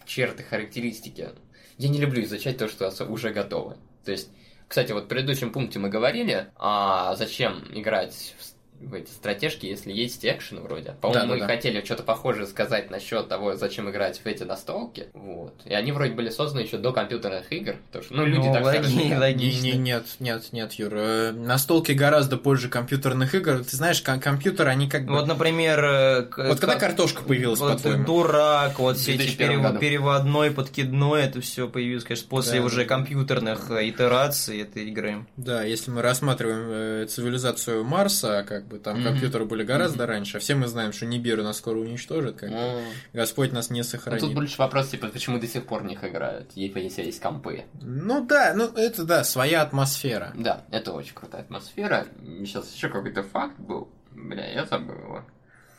черты, характеристики. Я не люблю изучать то, что уже готово. То есть, кстати, вот в предыдущем пункте мы говорили, а зачем играть в, в эти стратежки, если есть экшен вроде. По-моему, мы Да-да-да. хотели что-то похожее сказать насчет того, зачем играть в эти настолки. Вот. И они вроде были созданы еще до компьютерных игр. Потому что, ну, люди Ну, так логи- скажут. Не, логично. не, нет, нет, нет, Юр. э, Настолки гораздо позже компьютерных игр. Ты знаешь, ком- компьютеры, они как бы... Вот, например... э, Вот когда картошка появилась, вот по-твоему? Дурак, вот все эти 2001 перев- переводной, подкидной, это все появилось, конечно, после Да. уже компьютерных э, итераций этой игры. Да, если мы рассматриваем э, цивилизацию Марса, как бы там Мгм. компьютеры были гораздо раньше, а все мы знаем, что Нибиру нас скоро уничтожит, как. Ну, Господь нас не Ну, сохранит. тут больше вопрос, типа, почему до сих пор в них играют, если есть компы. Ну да, ну это да, своя атмосфера. Да, это очень крутая атмосфера. Сейчас еще какой-то факт был. Бля, я забыл его.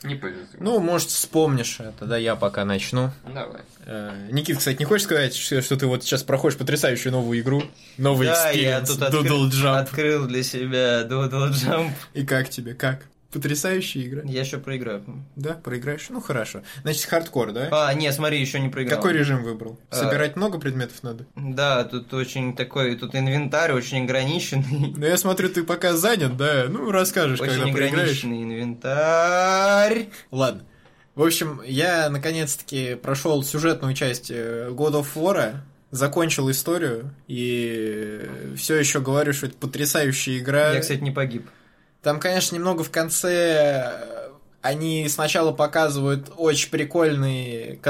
Не повезло. Ну, может, вспомнишь это, да, я пока начну. Давай. Э, Никит, кстати, не хочешь сказать, что, что ты вот сейчас проходишь потрясающую новую игру, новый да, я тут Doodle откры- Jump. открыл для себя Doodle Jump. И как тебе, как? Потрясающая игра. Я еще проиграю. Да, проиграешь? Ну, хорошо. Значит, хардкор, да? А, не, смотри, еще не проиграл. Какой режим выбрал? А. Собирать много предметов надо? Да, тут очень такой, тут инвентарь очень ограниченный. Ну, я смотрю, ты пока занят, да? Ну, расскажешь, когда Очень проиграешь. ограниченный инвентарь. Ладно. В общем, я наконец-таки прошел сюжетную часть э, God of War, закончил историю и все еще говорю, что это потрясающая игра. Я, кстати, не погиб. Там, конечно, немного в конце э, они сначала показывают очень прикольный,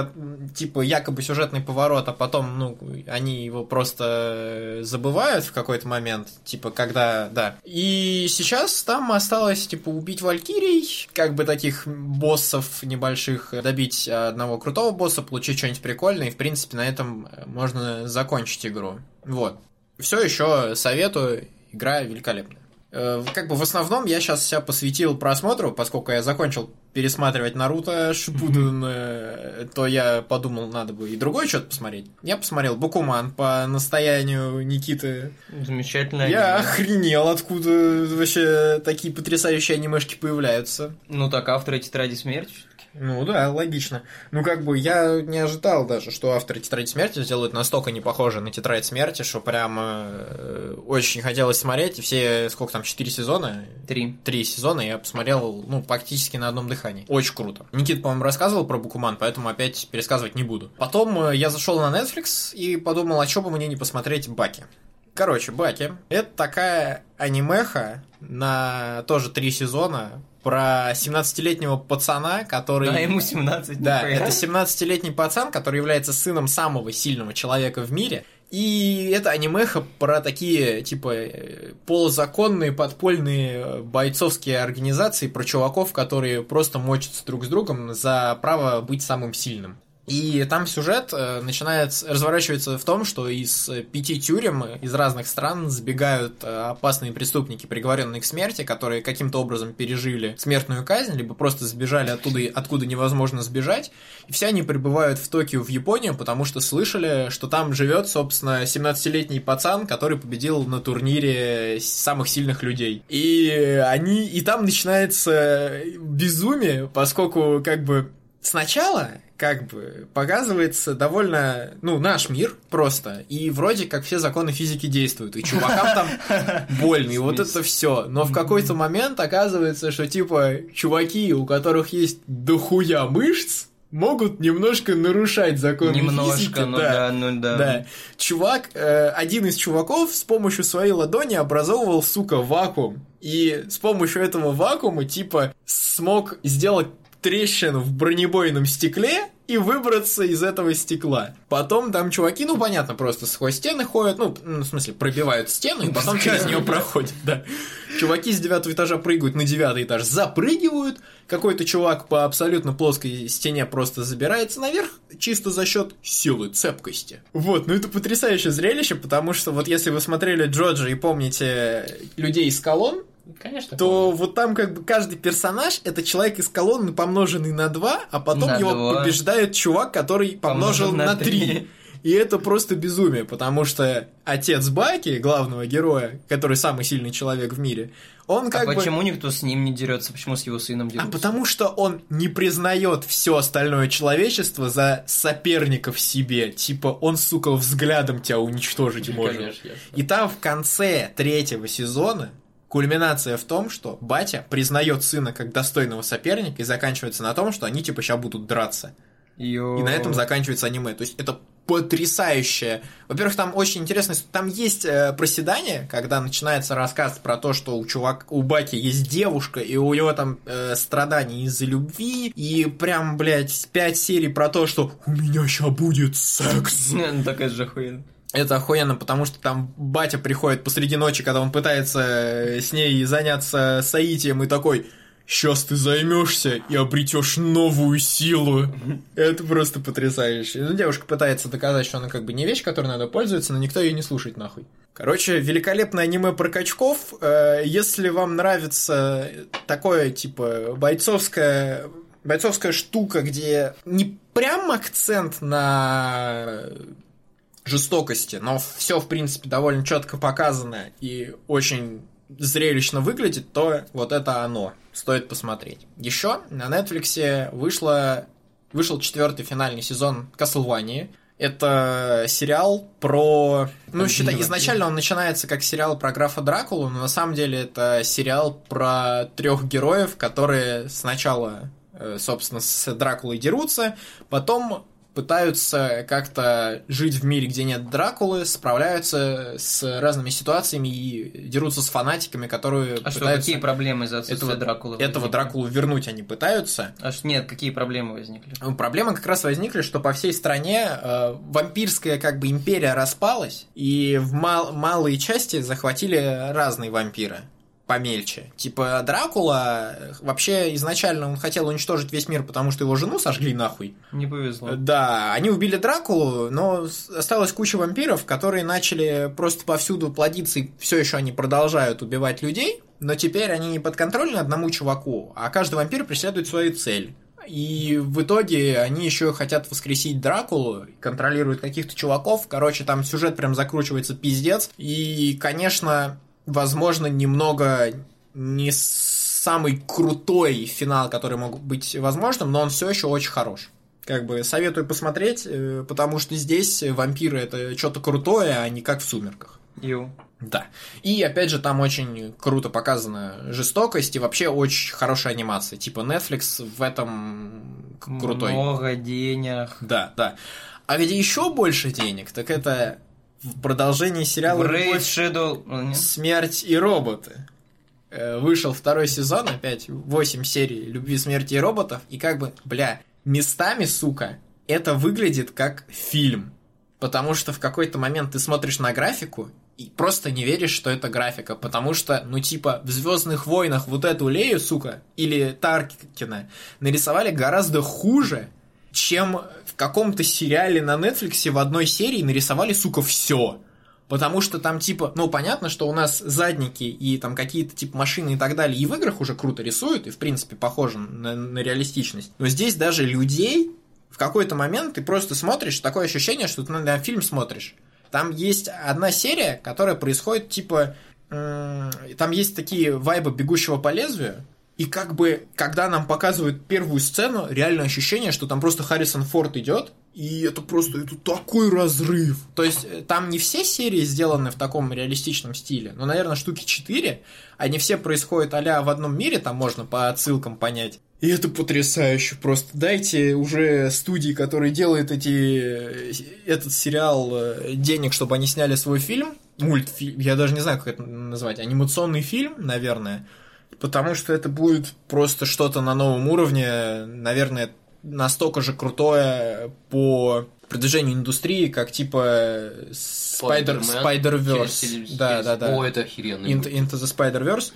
типа, якобы сюжетный поворот, а потом, ну, они его просто э, забывают в какой-то момент, типа, когда, да. И сейчас там осталось, типа, убить валькирий, как бы таких боссов небольших, добить одного крутого босса, получить что-нибудь прикольное, и, в принципе, на этом можно закончить игру. Вот. Все еще советую, игра великолепная. Э, Как бы в основном я сейчас себя посвятил просмотру, поскольку я закончил пересматривать Наруто Шипуден, то я подумал, надо бы и другое что-то посмотреть. Я посмотрел Букуман по настоянию Никиты. Замечательно. Я охренел, откуда вообще такие потрясающие анимешки появляются. Ну так, авторы Тетради Смерти ну да, логично. Ну как бы я не ожидал даже, что авторы Тетради Смерти сделают настолько не похоже на Тетрадь Смерти, что прям э, очень хотелось смотреть. И все, сколько там, четыре сезона? Три. Три сезона я посмотрел, ну, практически на одном дыхании. Очень круто. Никит, по-моему, рассказывал про Букуман, поэтому опять пересказывать не буду. Потом э, я зашел на Netflix и подумал, а что бы мне не посмотреть Баки. Короче, Баки — это такая анимеха на тоже три сезона про 17-летнего пацана, который... Да, ему 17. Да, это 17-летний пацан, который является сыном самого сильного человека в мире. И это анимеха про такие, типа, полузаконные, подпольные бойцовские организации, про чуваков, которые просто мочатся друг с другом за право быть самым сильным. И там сюжет э, начинает разворачиваться в том, что из пяти тюрем из разных стран сбегают э, опасные преступники, приговоренные к смерти, которые каким-то образом пережили смертную казнь, либо просто сбежали оттуда, откуда невозможно сбежать. И все они прибывают в Токио, в Японию, потому что слышали, что там живет, собственно, 17-летний пацан, который победил на турнире самых сильных людей. И они... И там начинается безумие, поскольку как бы сначала как бы показывается довольно, ну, наш мир просто, и вроде как все законы физики действуют, и чувакам там больно, и вот это все. Но в какой-то момент оказывается, что типа чуваки, у которых есть дохуя мышц, могут немножко нарушать законы Немножко, физики. ну да, ну да. Да. Чувак, э, один из чуваков с помощью своей ладони образовывал, сука, вакуум. И с помощью этого вакуума, типа, смог сделать трещину в бронебойном стекле и выбраться из этого стекла. Потом там чуваки, ну понятно, просто сквозь стены ходят, ну, ну в смысле, пробивают стену и потом через нее проходят, да. Чуваки с девятого этажа прыгают на девятый этаж, запрыгивают, какой-то чувак по абсолютно плоской стене просто забирается наверх, чисто за счет силы, цепкости. Вот, ну это потрясающее зрелище, потому что вот если вы смотрели Джоджа и помните людей из колонн, Конечно. то помню. вот там как бы каждый персонаж это человек из колонны, помноженный на 2, а потом На его два. побеждает чувак, который помножил Помножил на на 3. три. И это просто безумие, потому что отец Баки, главного героя, который самый сильный человек в мире, он как а бы... почему никто с ним не дерется? Почему с его сыном А дерутся? потому что он не признает все остальное человечество за соперников себе. Типа, он, сука, взглядом тебя уничтожить может. Конечно. И там в конце третьего сезона кульминация в том, что батя признает сына как достойного соперника и заканчивается на том, что они типа сейчас будут драться. Йо. И на этом заканчивается аниме. То есть это потрясающее. Во-первых, там очень интересно, там есть э, проседание, когда начинается рассказ про то, что у чувак, у Баки есть девушка, и у него там э, страдания из-за любви, и прям, блядь, пять серий про то, что у меня сейчас будет секс. Такая же охуенно. Это охуенно, потому что там батя приходит посреди ночи, когда он пытается э, с ней заняться соитием, и такой, сейчас ты займешься и обретешь новую силу. Это просто потрясающе. Ну, девушка пытается доказать, что она как бы не вещь, которой надо пользоваться, но никто ее не слушает нахуй. Короче, великолепное аниме про качков. Э, Если вам нравится такое, типа, бойцовское бойцовская штука, где не прям акцент на жестокости, но все, в принципе, довольно четко показано и очень зрелищно выглядит, то вот это оно. Стоит посмотреть. Еще на Netflix вышло, вышел четвертый финальный сезон Castlevania. Это сериал про... Ну, считай, изначально он начинается как сериал про графа Дракулу, но на самом деле это сериал про трех героев, которые сначала, э, собственно, с Дракулой дерутся, потом пытаются как-то жить в мире, где нет Дракулы, справляются с разными ситуациями и дерутся с фанатиками, которые А что, пытаются какие проблемы из-за отсутствия этого, Дракулы? этого возникли? Дракулу вернуть они пытаются. А что, нет, какие проблемы возникли? Ну, Проблемы как раз возникли, что по всей стране э, вампирская как бы империя распалась, и в мал- малые части захватили разные вампиры помельче. Типа Дракула э, вообще изначально он хотел уничтожить весь мир, потому что его жену сожгли нахуй. Не повезло. Да, они убили Дракулу, но осталась куча вампиров, которые начали просто повсюду плодиться, и все еще они продолжают убивать людей. но теперь они не подконтрольны одному чуваку, а каждый вампир преследует свою цель. И в итоге они еще хотят воскресить Дракулу, контролируют каких-то чуваков. Короче, там сюжет прям закручивается пиздец. И, конечно, возможно, немного не самый крутой финал, который мог быть возможным, но он все еще очень хорош. Как бы советую посмотреть, э, потому что здесь вампиры это что-то крутое, а не как в сумерках. Ю. Да. И опять же, там очень круто показана жестокость и вообще очень хорошая анимация. Типа Netflix в этом крутой. Много денег. Да, да. А где еще больше денег, так это в продолжении сериала «Любовь, Shadow... смерть и роботы. Э, Вышел второй сезон, опять 8 серий любви, смерти и роботов. И как бы, бля, местами, сука, это выглядит как фильм. Потому что в какой-то момент ты смотришь на графику и просто не веришь, что это графика. Потому что, ну, типа, в Звездных войнах вот эту Лею, сука, или Таркина нарисовали гораздо хуже, чем каком-то сериале на Netflix в одной серии нарисовали, сука, все. Потому что там, типа, ну, понятно, что у нас задники и там какие-то, типа, машины и так далее и в играх уже круто рисуют, и, в принципе, похоже на, на реалистичность. Но здесь даже людей в какой-то момент ты просто смотришь, такое ощущение, что ты на фильм смотришь. Там есть одна серия, которая происходит, типа, там есть такие вайбы бегущего по лезвию, и как бы, когда нам показывают первую сцену, реально ощущение, что там просто Харрисон Форд идет, и это просто это такой разрыв. То есть э, там не все серии сделаны в таком реалистичном стиле, но, наверное, штуки 4. Они все происходят а в одном мире, там можно по отсылкам понять. И это потрясающе просто. Дайте уже студии, которые делают эти, э, этот сериал, э, денег, чтобы они сняли свой фильм, мультфильм, я даже не знаю, как это назвать, анимационный фильм, наверное, потому что это будет просто что-то на новом уровне, наверное, настолько же крутое по продвижению индустрии, как типа Spider, Spider-Verse. Да, да, да. О, это охеренно. Into, Into the Spider-Verse.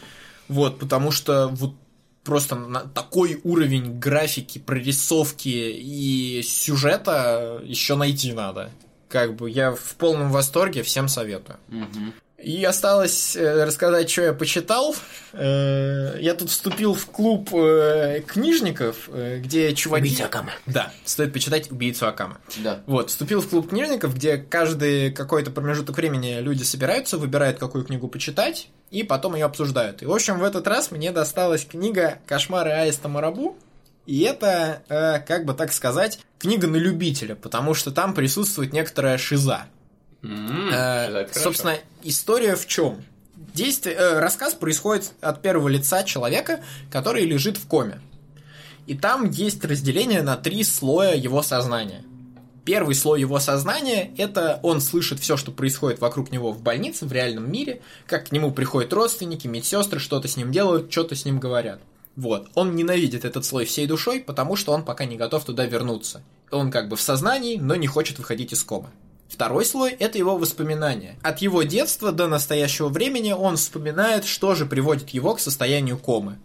Вот, потому что вот просто на такой уровень графики, прорисовки и сюжета еще найти надо. Как бы я в полном восторге, всем советую. Мгм. И осталось э, рассказать, что я почитал. Э, Я тут вступил в клуб э, книжников, где чуваки... Убийца Акаме. Да, стоит почитать «Убийцу Акама». Да. Вот, вступил в клуб книжников, где каждый какой-то промежуток времени люди собираются, выбирают, какую книгу почитать, и потом ее обсуждают. И, в общем, в этот раз мне досталась книга «Кошмары Аиста Марабу», и это, как бы так сказать, книга на любителя, потому что там присутствует некоторая шиза. Э, хорошо. собственно, история в чем? Действие, э, рассказ происходит от первого лица человека, который лежит в коме. И там есть разделение на три слоя его сознания. Первый слой его сознания – это он слышит все, что происходит вокруг него в больнице, в реальном мире, как к нему приходят родственники, медсестры, что-то с ним делают, что-то с ним говорят. Вот. Он ненавидит этот слой всей душой, потому что он пока не готов туда вернуться. Он как бы в сознании, но не хочет выходить из комы. Второй слой – это его воспоминания. От его детства до настоящего времени он вспоминает, что же приводит его к состоянию комы.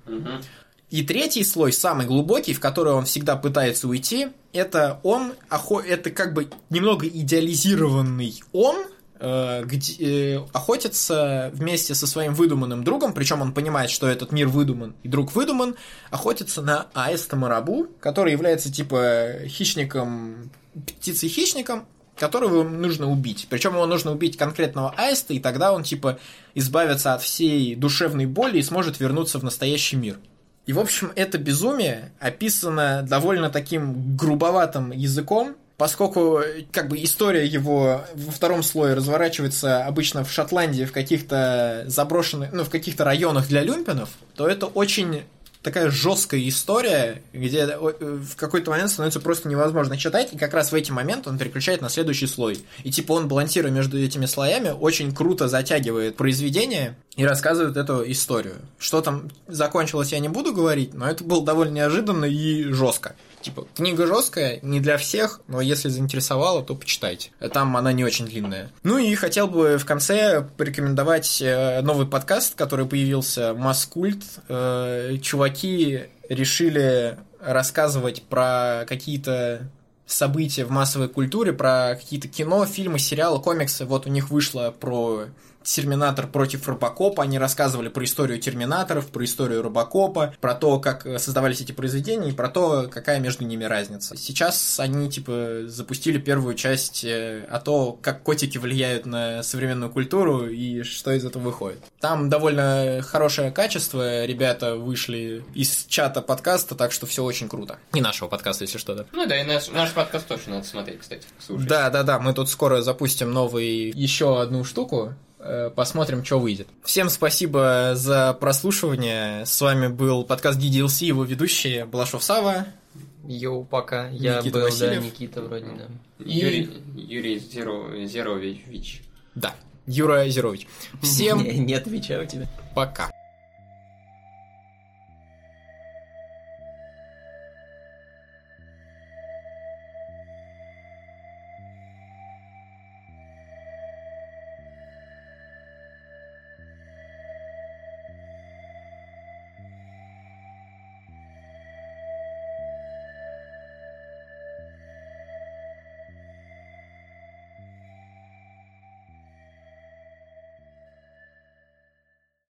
И третий слой, самый глубокий, в который он всегда пытается уйти, это он, это как бы немного идеализированный он, э, где, э, охотится вместе со своим выдуманным другом, причем он понимает, что этот мир выдуман и друг выдуман, охотится на аиста Марабу, который является типа хищником, птицей-хищником, которого нужно убить. Причем его нужно убить конкретного аиста, и тогда он типа избавится от всей душевной боли и сможет вернуться в настоящий мир. И, в общем, это безумие описано довольно таким грубоватым языком, поскольку как бы история его во втором слое разворачивается обычно в Шотландии, в каких-то заброшенных, ну, в каких-то районах для люмпинов, то это очень такая жесткая история, где э, в какой-то момент становится просто невозможно читать, и как раз в эти моменты он переключает на следующий слой. И типа он, балансируя между этими слоями, очень круто затягивает произведение и рассказывает эту историю. Что там закончилось, я не буду говорить, но это было довольно неожиданно и жестко. Типа, книга жесткая, не для всех, но если заинтересовала, то почитайте. Там она не очень длинная. Ну и хотел бы в конце порекомендовать э, новый подкаст, который появился Маскульт. Э, Чуваки решили рассказывать про какие-то события в массовой культуре, про какие-то кино, фильмы, сериалы, комиксы. Вот у них вышло про Терминатор против Робокопа. Они рассказывали про историю Терминаторов, про историю Робокопа, про то, как создавались эти произведения и про то, какая между ними разница. Сейчас они, типа, запустили первую часть э, о том, как котики влияют на современную культуру и что из этого выходит. Там довольно хорошее качество, ребята вышли из чата подкаста, так что все очень круто. И нашего подкаста, если что, да. Ну да, и наш, наш подкаст тоже надо смотреть, кстати, слушать. Да, да, да, мы тут скоро запустим новый еще одну штуку. Э, Посмотрим, что выйдет. Всем спасибо за прослушивание. С вами был подкаст DDLC, его ведущие Балашов Сава. Йоу, пока. Я Никита был, Васильев. да, Никита вроде, да. Юрий, Юрий Зеро, Зерович. Да, Юра Зерович. Всем Не, не отвечаю тебе. пока.